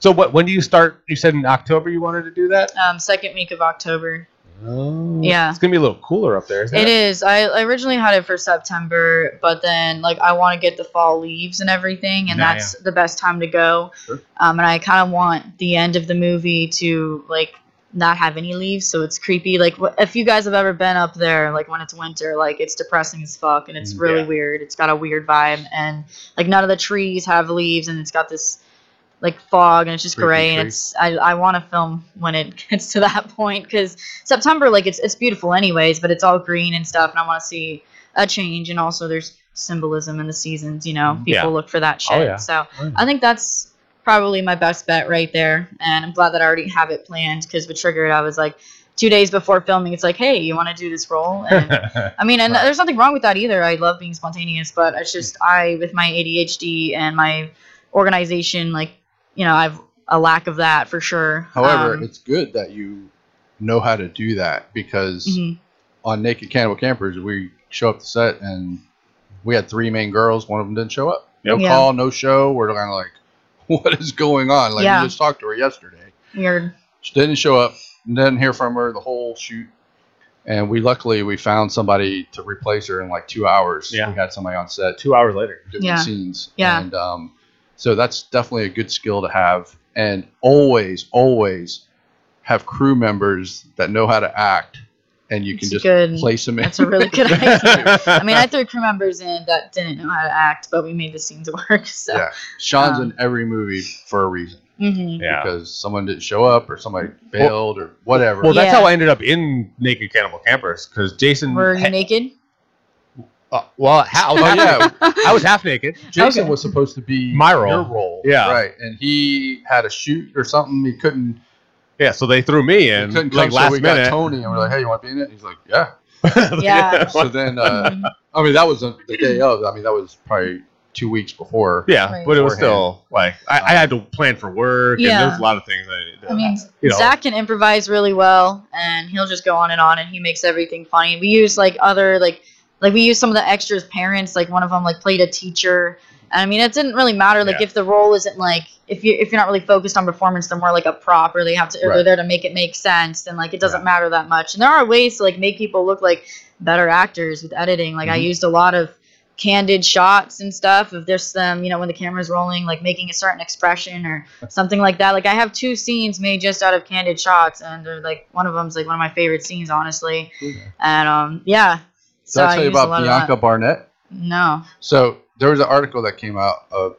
So what? When do you start? You said in October you wanted to do that. um, second week of October. Oh, Yeah. It's gonna be a little cooler up there. Isn't It it is. I I originally had it for September, but then like I want to get the fall leaves and everything, and Yeah, that's the best time to go. Sure. Um, and I kind of want the end of the movie to like not have any leaves, so it's creepy. Like if you guys have ever been up there, like when it's winter, like it's depressing as fuck, and it's Mm, really yeah. weird. It's got a weird vibe, and like none of the trees have leaves, and it's got this like fog and it's just gray and it's I, I want to film when it (laughs) gets to that point because September like it's it's beautiful anyways but it's all green and stuff and I want to see a change and also there's symbolism in the seasons you know mm, people Yeah. look for that oh, shit Oh, yeah. so Oh, yeah. I think that's probably my best bet right there and I'm glad that I already have it planned because with Triggered I was like two days before filming it's like hey you want to do this role (laughs) and I mean, and Right. there's nothing wrong with that either. I love being spontaneous, but it's mm. just I, with my ADHD and my organization, like, you know, I've a lack of that for sure. However, Um, it's good that you know how to do that because mhm. on Naked Cannibal Campers, we show up to set and we had three main girls. One of them didn't show up. No Yep. call, no show. We're kind of like, (laughs) what is going on? Like, Yeah. we just talked to her yesterday. weird. She didn't show up. Didn't hear from her the whole shoot. And we luckily we found somebody to replace her in like two hours. Yeah. We had somebody on set Two hours later. doing Yeah. scenes. Yeah. And um, so that's definitely a good skill to have. And always, always have crew members that know how to act, and you can It's just good. place them in. That's a really good (laughs) idea. I mean, I threw crew members in that didn't know how to act, but we made the scenes work. (laughs) So, yeah, Sean's Um, in every movie for a reason Mm-hmm. Yeah. because someone didn't show up or somebody bailed or whatever. Well, that's Yeah. how I ended up in Naked Cannibal Campers because Jason. were you ha- naked? Uh, well, ha- (laughs) I was Oh, half yeah. naked. I was half naked. (laughs) Jason Okay. was supposed to be My role. your role, Yeah. right? And he had a shoot or something. He couldn't. Yeah, so they threw me He in couldn't like come, last so we minute. got Tony, and we're like, "Hey, you want to be in it?" He's like, (laughs) "Yeah." Yeah. So then, uh. I mean, that was the the day of. I mean, that was probably two weeks before. yeah, Right. but it was still like I, I had to plan for work, and Yeah. there's a lot of things I needed to. I mean, you know. Zach can improvise really well, and he'll just go on and on, and he makes everything funny. We use like other like like we used some of the extras' parents. Like one of them like played a teacher. And I mean, it didn't really matter. Like Yeah. if the role isn't like if you if you're not really focused on performance, they're more like a prop, or they have to or they're there to make it make sense. And like it doesn't Yeah. matter that much. And there are ways to like make people look like better actors with editing. Like I Mhm. used a lot of candid shots and stuff of just them, you know, when the camera's rolling, like making a certain expression or (laughs) something like that. Like I have two scenes made just out of candid shots, and they're like one of them's like one of my favorite scenes, honestly. And um, yeah. Did I tell you about lot Bianca. Barnett? No. So there was an article that came out uh,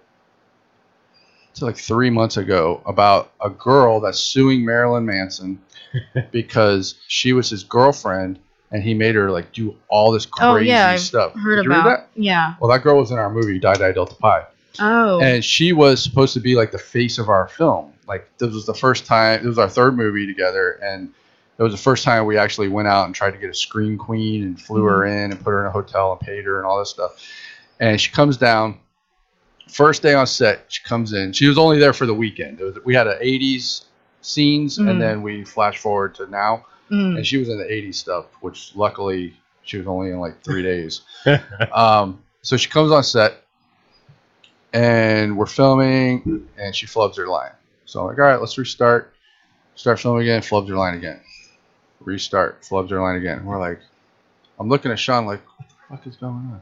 it's like three months ago about a girl that's suing Marilyn Manson (laughs) because she was his girlfriend and he made her like do all this crazy Oh, yeah, I've stuff. Heard Did about. read that? Yeah. Well, that girl was in our movie Die Die Delta Pi, Oh. and she was supposed to be like the face of our film. Like this was the first time. It was our third movie together, and it was the first time we actually went out and tried to get a screen queen and flew her in and put her in a hotel and paid her and all this stuff. And she comes down. First day on set, she comes in. She was only there for the weekend. It was, we had a '80s scenes, Mhm. and then we flash forward to now, Mm. and she was in the '80s stuff, which luckily she was only in like three days. (laughs) Um, so she comes on set, and we're filming, and she flubs her line. So I'm like, all right, let's restart. Start filming again. Flubs her line again. Restart, flubs her line again. We're like, I'm looking at Sean like, what the fuck is going on?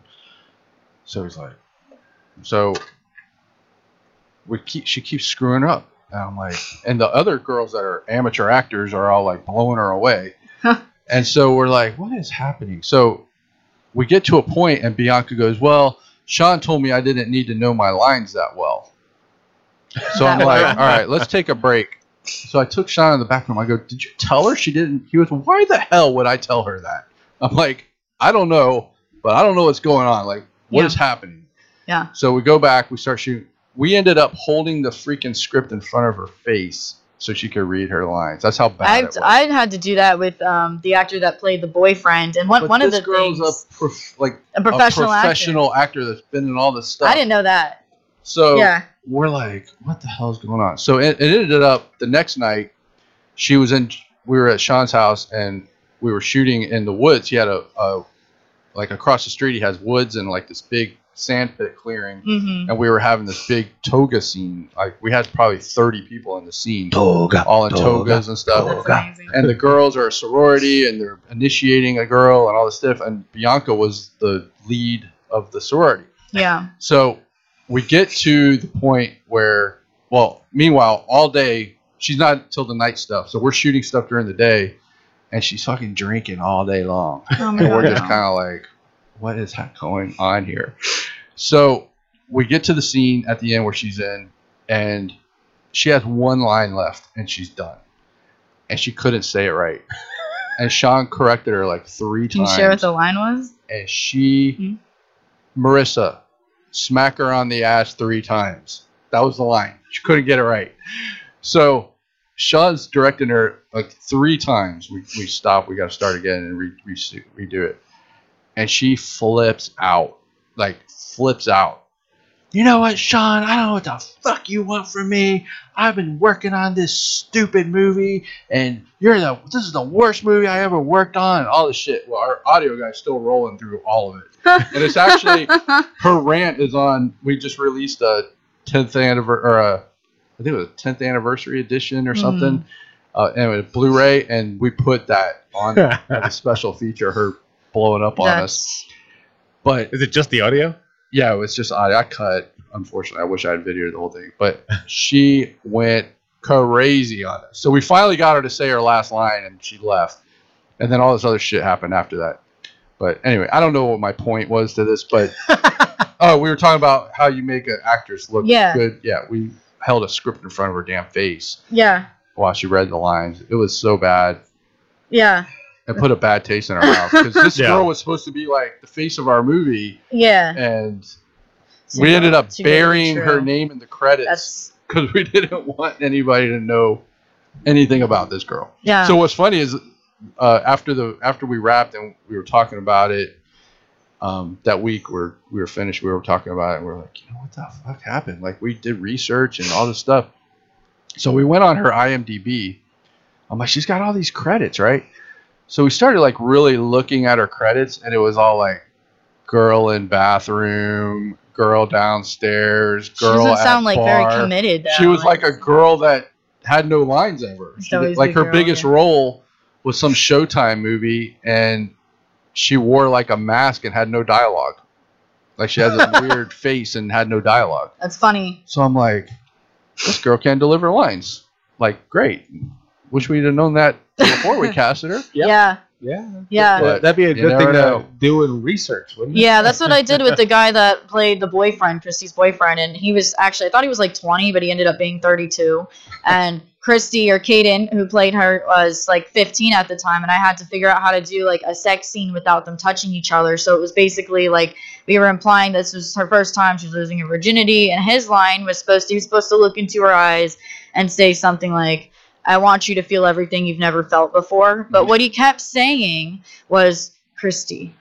So he's like, so we keep she keeps screwing up. And I'm like, and the other girls that are amateur actors are all like blowing her away. and so we're like, what is happening? So we get to a point and Bianca goes, well, Sean told me I didn't need to know my lines that well. So I'm like, all right, let's take a break. So I took Sean in the back room. I go, did you tell her she didn't? He was, why the hell would I tell her that? I'm like, I don't know, but I don't know what's going on. Like, what is Yeah. happening? Yeah. So we go back, we start shooting. We ended up holding the freaking script in front of her face so she could read her lines. That's how bad I it was. I had to do that with um, the actor that played the boyfriend, and one But one of the girl's things a prof- like a professional, a professional actor. that's been in all this stuff. I didn't know that. So Yeah. We're like, what the hell is going on? So it, it ended up the next night. She was in. We were at Sean's house and we were shooting in the woods. He had a, a like across the street. He has woods and like this big sand pit clearing. hmm And we were having this big toga scene. Like we had probably thirty people in the scene, Toga. all in toga. togas and stuff. That's amazing. And the girls are a sorority and they're initiating a girl and all this stuff. And Bianca was the lead of the sorority. Yeah. So we get to the point where, well, meanwhile, all day she's not till the night stuff. So we're shooting stuff during the day, and she's fucking drinking all day long. Oh (laughs) And we're just kind of like, what is going on here? So we get to the scene at the end where she's in, and she has one line left, and she's done, and she couldn't say it right. (laughs) And Sean corrected her like three Can you share what the line was? and she, Mhm. Marissa, smack her on the ass three times. That was the line. She couldn't get it right. So Sean's directing her like three times. We, we stop. We got to start again and re, re, redo it. And she flips out. Like, flips out. You know what, Sean? I don't know what the fuck you want from me. I've been working on this stupid movie, and you're the this is the worst movie I ever worked on. And all this shit. Well, our audio guy's still rolling through all of it, and it's actually her rant is on. We just released a 10th anniversary, or a, I think it was a 10th anniversary edition or something, uh, anyway, Blu-ray, and we put that on (laughs) as a special feature. Her blowing up on us, but Is it just the audio? yeah, it was just odd. I cut. Unfortunately, I wish I had videoed the whole thing, but she went crazy on us. So we finally got her to say her last line, and she left. And then all this other shit happened after that. But anyway, I don't know what my point was to this, but oh, (laughs) we were talking about how you make an actress look Yeah. good. Yeah, we held a script in front of her damn face yeah. while she read the lines. It was so bad. Yeah. It put a bad taste in our mouth because this (laughs) Yeah. girl was supposed to be like the face of our movie, Yeah. and Too we ended up too good to be burying her name in the credits because we (laughs) didn't want anybody to know anything about this girl. yeah. So what's funny is uh, after the after we wrapped and we were talking about it um, that week, we're we were finished. We were talking about it. and we are like, you know what the fuck happened? Like we did research and all this stuff. So we went on her IMDb. I'm like, she's got all these credits, right? So we started like really looking at her credits, and it was all like girl in bathroom, girl downstairs, girl she doesn't sound like very committed. Though. She was like a girl that had no lines ever. She like her girl, biggest yeah. role was some Showtime movie, and she wore like a mask and had no dialogue. Like she had this (laughs) weird face and had no dialogue. That's funny. So I'm like, this girl can deliver lines. Like, great. Wish we'd have known that before we (laughs) casted her. Yep. Yeah. Yeah. Yeah. But That'd be a good never thing know. to do in research, wouldn't it? Yeah, that's what I did with the (laughs) guy that played the boyfriend, Christy's boyfriend, and he was actually I thought he was like 20, but he ended up being 32. (laughs) And Christy or Kaden, who played her, was like 15 at the time, and I had to figure out how to do like a sex scene without them touching each other. So it was basically like we were implying this was her first time she was losing her virginity, and his line was supposed to he was supposed to look into her eyes and say something like. I want you to feel everything you've never felt before. But mm-hmm. what he kept saying was, Christy,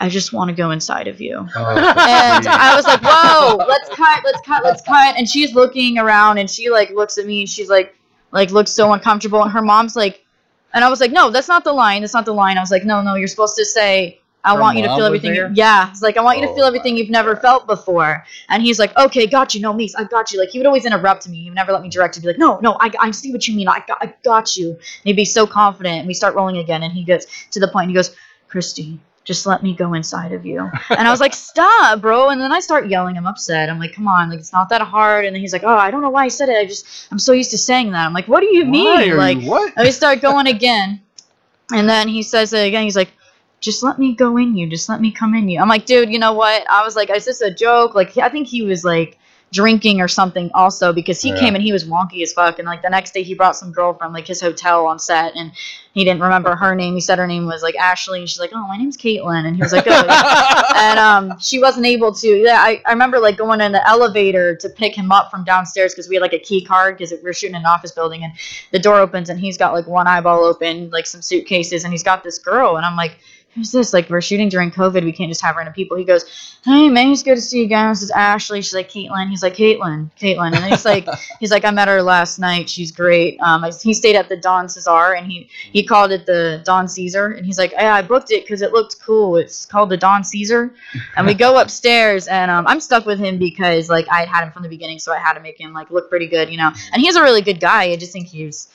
I just want to go inside of you. Oh, (laughs) and I was like, whoa, let's cut, let's cut, let's cut. And she's looking around and she like looks at me and she's like, like looks so uncomfortable. And her mom's like, and I was like, no, that's not the line. That's not the line. I was like, no, no, you're supposed to say, I Her want you to feel everything. You, yeah, it's like I want you to Oh feel everything you've never God. felt before. And he's like, okay, got you. No, Mace, I got you. Like he would always interrupt me. He would never let me direct. He'd be like, no, no, I, I see what you mean. I got, I got you. And he'd be so confident. And we start rolling again, and he gets to the point. And he goes, Christy, just let me go inside of you. (laughs) And I was like, stop, bro. And then I start yelling. I'm upset. I'm like, come on, like it's not that hard. And then he's like, oh, I don't know why I said it. I just, I'm so used to saying that. I'm like, what do you mean? Like, you, what? and we start going again. And then he says it again. He's like, just let me go in you. Just let me come in you. I'm like, dude, you know what? I was like, is this a joke? Like, I think he was like drinking or something also because he Yeah. came and he was wonky as fuck. And like the next day he brought some girl from like his hotel on set and he didn't remember her name. He said her name was like Ashley. And she's like, oh, my name's Caitlin. And he was like, oh, yeah. (laughs) and um, she wasn't able to. Yeah, I, I remember like going in the elevator to pick him up from downstairs because we had like a key card because we were shooting in an office building and the door opens and he's got like one eyeball open, like some suitcases, and he's got this girl and I'm like, who's this? Like we're shooting during COVID, we can't just have random people. He goes, hey man, it's good to see you. This is Ashley. She's like Caitlin. He's like Caitlin, Caitlin, and he's like, (laughs) he's like I met her last night. She's great. Um, I, he stayed at the Don Cesar and he he called it the Don Caesar and he's like, yeah, I booked it because it looked cool. It's called the Don Caesar, and we go (laughs) upstairs and um, I'm stuck with him because like I had had him from the beginning, so I had to make him like look pretty good, you know. And he's a really good guy. I just think he's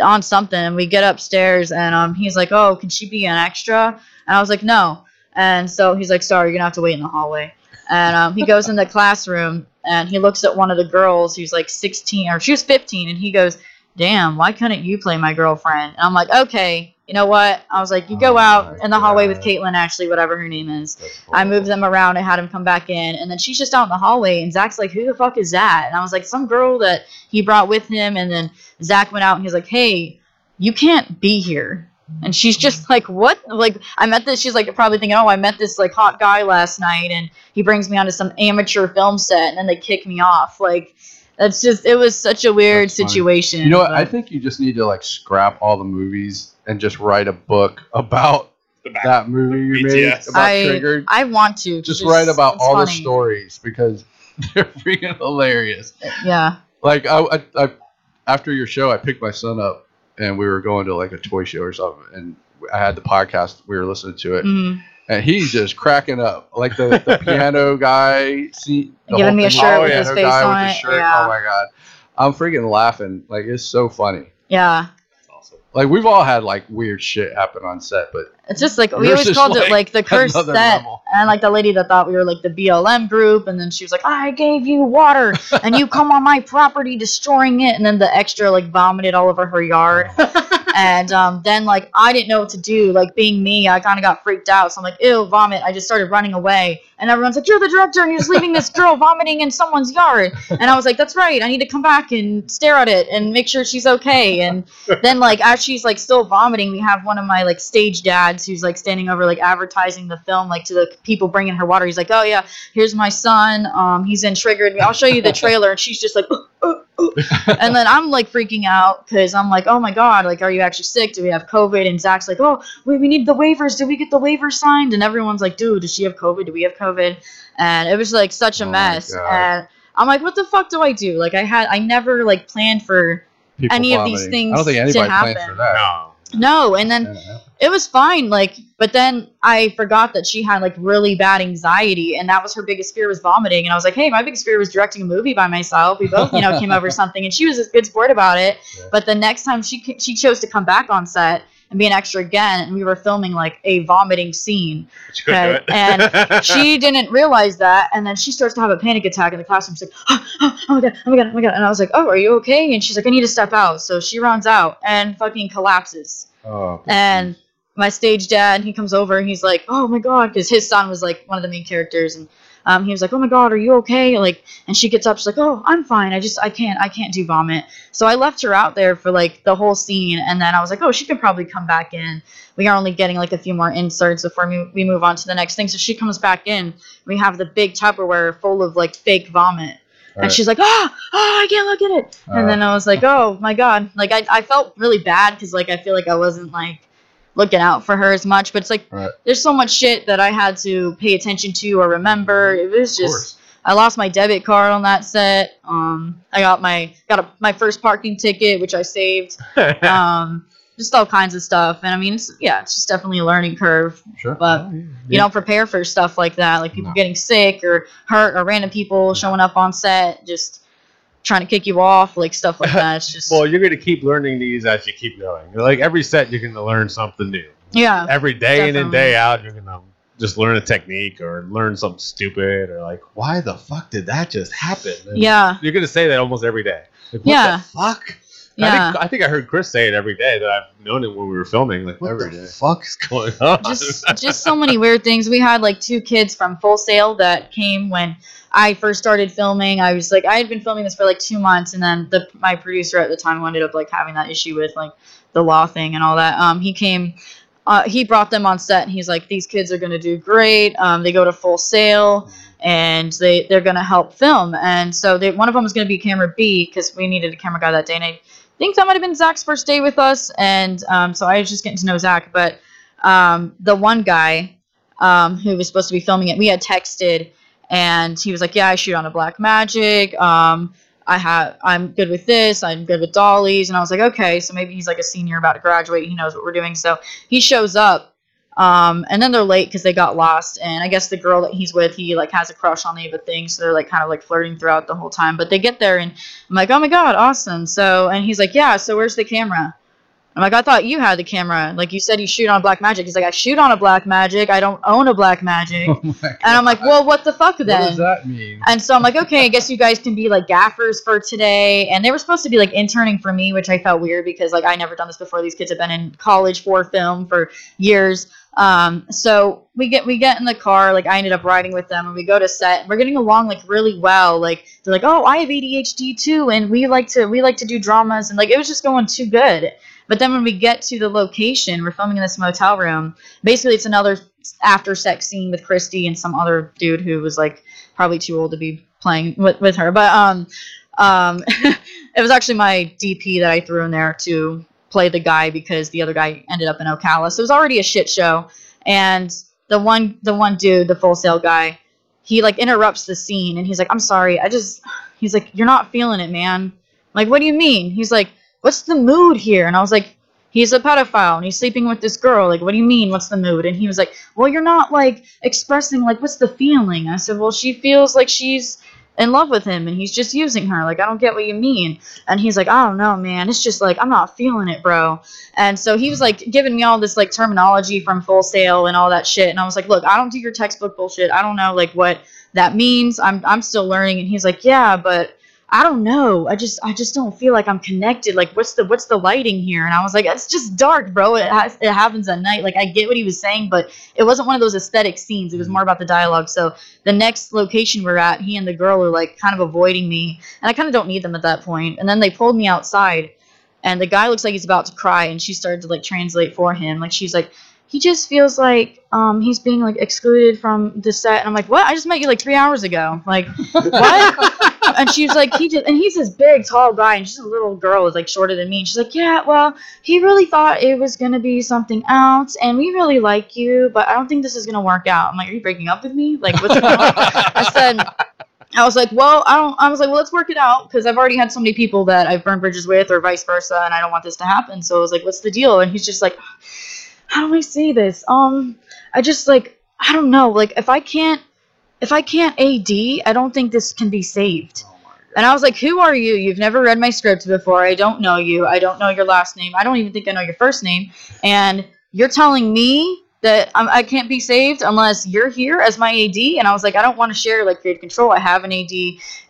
on something. And we get upstairs and um, he's like, oh, can she be an extra? And I was like, no. And so he's like, sorry, you're gonna have to wait in the hallway. And um, he goes in the classroom and he looks at one of the girls who's like 16 or she was 15 and he goes, damn, why couldn't you play my girlfriend? And I'm like, okay, you know what? I was like, you go Oh out in the hallway with Caitlin, Ashley, whatever her name is. I moved them around. I had him come back in, and then she's just out in the hallway. And Zach's like, "Who the fuck is that?" And I was like, "Some girl that he brought with him." And then Zach went out, and he's like, "Hey, you can't be here." And she's just like, "What?" Like, I met this. She's like, probably thinking, "Oh, I met this like hot guy last night, and he brings me onto some amateur film set, and then they kick me off." Like, that's just. It was such a weird That's funny. situation. You know what? I think you just need to like scrap all the movies and just write a book about The back- that movie you made BTS. about I Triggered. I want to Just write about it's all the funny. stories because (laughs) they're freaking hilarious. Yeah. Like I, I, I, after your show, I picked my son up and we were going to like a toy show or something, and I had the podcast. We were listening to it, Mhm. And he's just cracking up. Like the, the (laughs) piano guy, see, the Giving me a shirt oh, with with his face guy on with the it, shirt. yeah. Oh my god, I'm freaking laughing. Like it's so funny. Yeah. Awesome. Like we've all had like weird shit happen on set, but It's just like we always called like it like the (laughs) cursed set, level. and like the lady that thought we were like the BLM group, and then she was like, "I gave you water, and you come on my property destroying it," and then the extra like vomited all over her yard, (laughs) oh. And um, then like I didn't know what to do. Like being me, I kind of got freaked out, so I'm like, "Ew, vomit!" I just started running away, and everyone's like, "You're the director, and you're just leaving this girl vomiting in someone's yard," and I was like, "That's right. I need to come back and stare at it and make sure she's okay," and then like as she's like still vomiting we have one of my like stage dads who's like standing over like advertising the film like to the people bringing her water. He's like oh yeah here's my son. Um he's in triggered. I'll show you the trailer. And she's just like "Uh, uh, uh." (laughs) and then i'm like freaking out because i'm like oh my god like are you actually sick? Do we have covid? And zach's like oh wait we need the waivers. Did we get the waivers signed? And everyone's like dude does she have covid? Do we have covid? And it was like such a Oh mess. And i'm like what the fuck do i do? Like i had i never like planned for people Any of these things I don't think to anybody planned for that. No. No and then it was fine like but then i forgot that she had like really bad anxiety and that was her biggest fear was vomiting and i was like hey my biggest fear was directing a movie by myself we both you know came over (laughs) something and she was a good sport about it Yeah. but the next time she she chose to come back on set and be an extra again and we were filming like a vomiting scene. Okay, and (laughs) she didn't realize that and then she starts to have a panic attack in the classroom. She's like oh, oh, oh my god oh my god oh my god. And i was like oh are you okay? And she's like i need to step out. So she runs out and fucking collapses. Oh, and my stage dad he comes over and he's like oh my god because his son was like one of the main characters and um, he was like oh my god are you okay? Like and she gets up she's like oh i'm fine. I just i can't i can't do vomit. So i left her out there for like the whole scene and then i was like oh she could probably come back in. We are only getting like a few more inserts before we we move on to the next thing. So she comes back in. We have the big tupperware full of like fake vomit. And she's like, oh, oh, I can't look at it. And Uh. then I was like, oh my god, like I, I felt really bad because like I feel like I wasn't like looking out for her as much. But it's like Right. there's so much shit that I had to pay attention to or remember. It was just. I lost my debit card on that set. Um, I got my got a, my first parking ticket, which I saved. (laughs) Um, just all kinds of stuff. And I mean, it's, yeah, it's just definitely a learning curve. Sure. But you don't prepare for stuff like that, like people No. getting sick or hurt or random people showing up on set just trying to kick you off, like stuff like that. It's just (laughs) Well, you're gonna keep learning these as you keep going. Like every set, you're gonna learn something new. yeah, Every day in and day out, you're gonna just learn a technique or learn something stupid or like, why the fuck did that just happen? And yeah, You're gonna say that almost every day. Like, what Yeah. the fuck? Yeah. I think, I think I heard Chris say it every day that I've known it when we were filming. Like, what Every the day. fuck is going (laughs) on? just just so many weird things. We had like two kids from Full Sail that came when I first started filming. I was like I had been filming this for like two months, and then the my producer at the time who ended up like having that issue with like the law thing and all that. Um, he came. Uh, he brought them on set and he's like, these kids are gonna do great. Um, they go to Full Sail and they they're gonna help film. And so they, one of them was gonna be camera B because we needed a camera guy that day. And I think that might have been Zach's first day with us. And um, so I was just getting to know Zach, but um, the one guy um, who was supposed to be filming it, we had texted, and he was like, "Yeah, I shoot on a Black Magic. Um, I have, I'm good with this. I'm good with dollies." And I was like, "Okay, so maybe he's like a senior about to graduate. He knows what we're doing." So he shows up, um, and then they're late because they got lost. And I guess the girl that he's with, he like has a crush on Ava thing, so they're like kind of like flirting throughout the whole time. But they get there, and I'm like, "Oh my god, awesome!" So, and he's like, "Yeah, so where's the camera?" I'm like, I thought you had the camera. Like you said, you shoot on Black Magic. He's like, I shoot on a Black Magic. I don't own a Black Magic. (laughs) Oh and I'm like, well, what the fuck then? what does that mean? And so I'm like, okay, I guess you guys can be like gaffers for today. And they were supposed to be like interning for me, which I felt weird because like I never done this before. These kids have been in college for film for years. Um, so we get we get in the car, like I ended up riding with them and we go to set and we're getting along like really well. Like they're like, Oh, I have ADHD too and we like to we like to do dramas and like it was just going too good. But then when we get to the location, we're filming in this motel room. Basically it's another after sex scene with Christy and some other dude who was like probably too old to be playing with, with her. But um, um, (laughs) it was actually my DP that I threw in there to play the guy because the other guy ended up in Ocala. So it was already a shit show. And the one the one dude, the Full Sail guy, he like interrupts the scene and he's like, I'm sorry, I just he's like, You're not feeling it, man. I'm like, what do you mean? He's like, What's the mood here? And I was like, He's a pedophile and he's sleeping with this girl. Like, what do you mean? What's the mood? And he was like, Well, you're not like expressing like what's the feeling? I said, Well, she feels like she's in love with him and he's just using her. Like, I don't get what you mean. And he's like, I don't know, man. It's just like I'm not feeling it, bro. And so he was like giving me all this like terminology from Full Sail and all that shit. And I was like, Look, I don't do your textbook bullshit. I don't know like what that means. I'm I'm still learning. And he's like, Yeah, but I don't know. I just I just don't feel like I'm connected. Like what's the what's the lighting here? And I was like, it's just dark, bro. It has, it happens at night. Like I get what he was saying, but it wasn't one of those aesthetic scenes. It was more about the dialogue. So the next location we're at, he and the girl are like kind of avoiding me, and I kind of don't need them at that point. And then they pulled me outside, and the guy looks like he's about to cry, and she started to like translate for him. Like she's like. He just feels like um, he's being like excluded from the set, and I'm like, "What? I just met you like three hours ago. Like, (laughs) what?" And she was like, he just, and he's this big, tall guy, and she's a little girl, is like shorter than me. And she's like, yeah, well, he really thought it was gonna be something else, and we really like you, but I don't think this is gonna work out. I'm like, are you breaking up with me? Like, what's going on? I said, I was like, well, I don't. I was like, well, let's work it out because I've already had so many people that I've burned bridges with, or vice versa, and I don't want this to happen. So I was like, what's the deal? And he's just like, how do I say this? Um, I just like, I don't know. Like, if I can't, if I can't AD, I don't think this can be saved. Oh. And I was like, Who are you? You've never read my script before. I don't know you. I don't know your last name. I don't even think I know your first name. And you're telling me that I'm, I can't be saved unless you're here as my AD. And I was like, I don't want to share like creative control. I have an AD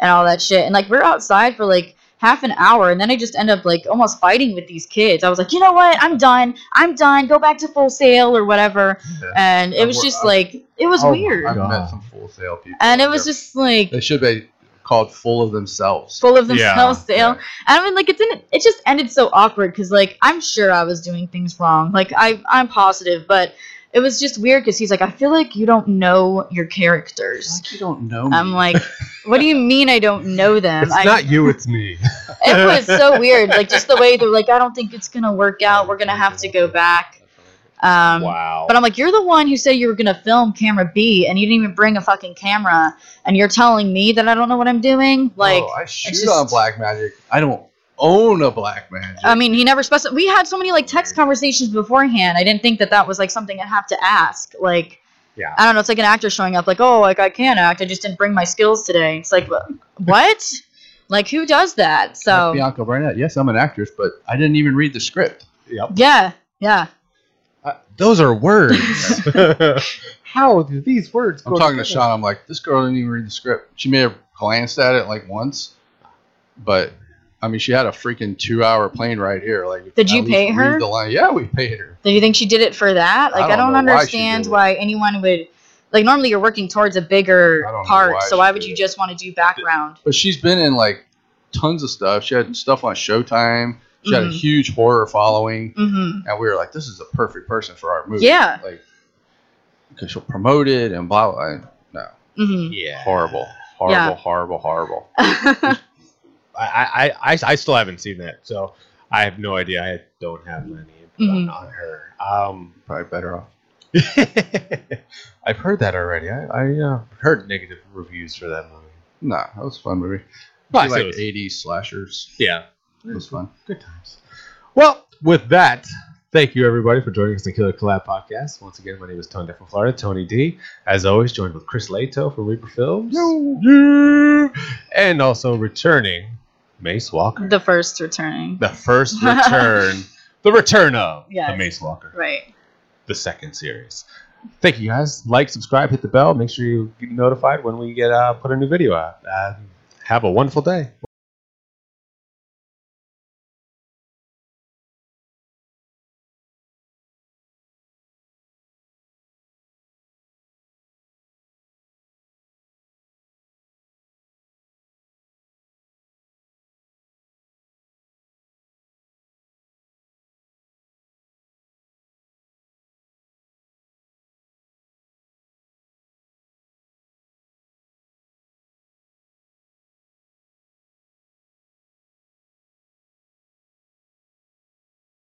and all that shit. And like, we're outside for like half an hour. And then I just end up like almost fighting with these kids. I was like, You know what? I'm done. I'm done. Go back to Full Sail or whatever. Yeah. And it I've was just I've- like, it was Oh weird. I've God. met some Full Sail people. And it was They're- just like, They should be called full of themselves. full of Yeah, themselves still. yeah. And I mean, like, it didn't. It just ended so awkward because, like, I'm sure I was doing things wrong. Like, I, I'm positive, but it was just weird because he's like, I feel like you don't know your It's characters. like you don't know me. I'm like, what do you (laughs) mean I don't know them? It's I, not you, it's me. (laughs) it was so (laughs) weird. Like, just the way they're like, I don't think it's gonna work out. We're gonna have to go back. Um, wow. But I'm like, you're the one who said you were gonna film camera B, and you didn't even bring a fucking camera, and you're telling me that I don't know what I'm doing. Like, oh, I shoot just- on Black Magic. I don't own a black magic. I mean, he never specified. We had so many like text conversations beforehand. I didn't think that that was like something I'd have to ask. Like, Yeah. I don't know. It's like an actor showing up, like, oh, like I can act. I just didn't bring my skills today. It's like, what? like, who does that? Like So, Bianca Barnett. Yes, I'm an actress, but I didn't even read the script. Yep. yeah, yeah. Uh, those are words. (laughs) (laughs) How do these words? I'm go talking to? Sean. I'm like, this girl didn't even read the script. She may have glanced at it like once, but I mean, she had a freaking two-hour plane ride here. Like, Did you pay her? The line. Yeah, we paid her. Do you think she did it for that? Like, I don't don't, know why understand why, anyone would. Like, normally you're working towards a bigger I don't know part, why so why would you it. just want to do background? But she's been in like tons of stuff. She had stuff on Showtime. She had a Mhm. huge horror following, Mm-hmm. and we were like, "This is a perfect person for our movie." Yeah. like because she'll promote it and blah blah. No, Mm-hmm. Yeah. horrible, horrible, Yeah. horrible, horrible. (laughs) I, I, I, I still haven't seen that, so I have no idea. I don't have any input on, Mhm. on her. Um, Probably better off. (laughs) I've heard that already. I, I uh, heard negative reviews for that movie. Nah, that was a fun movie. Well, She like it was- 80s slashers. yeah, It was fun. good times. Well, with that, thank you everybody for joining us on the Killer Collab podcast. Once again, my name is Tony Depp from Florida, Tony D. As always, joined with Chris Lato from Reaper Films. Yeah. And also returning, Mace Walker. the first returning. The first (laughs) return, the return of the Mace Walker, Right. the second series. Thank you guys. Like, subscribe, hit the bell. Make sure you get notified when we get uh, put a new video out. Uh, have a wonderful day.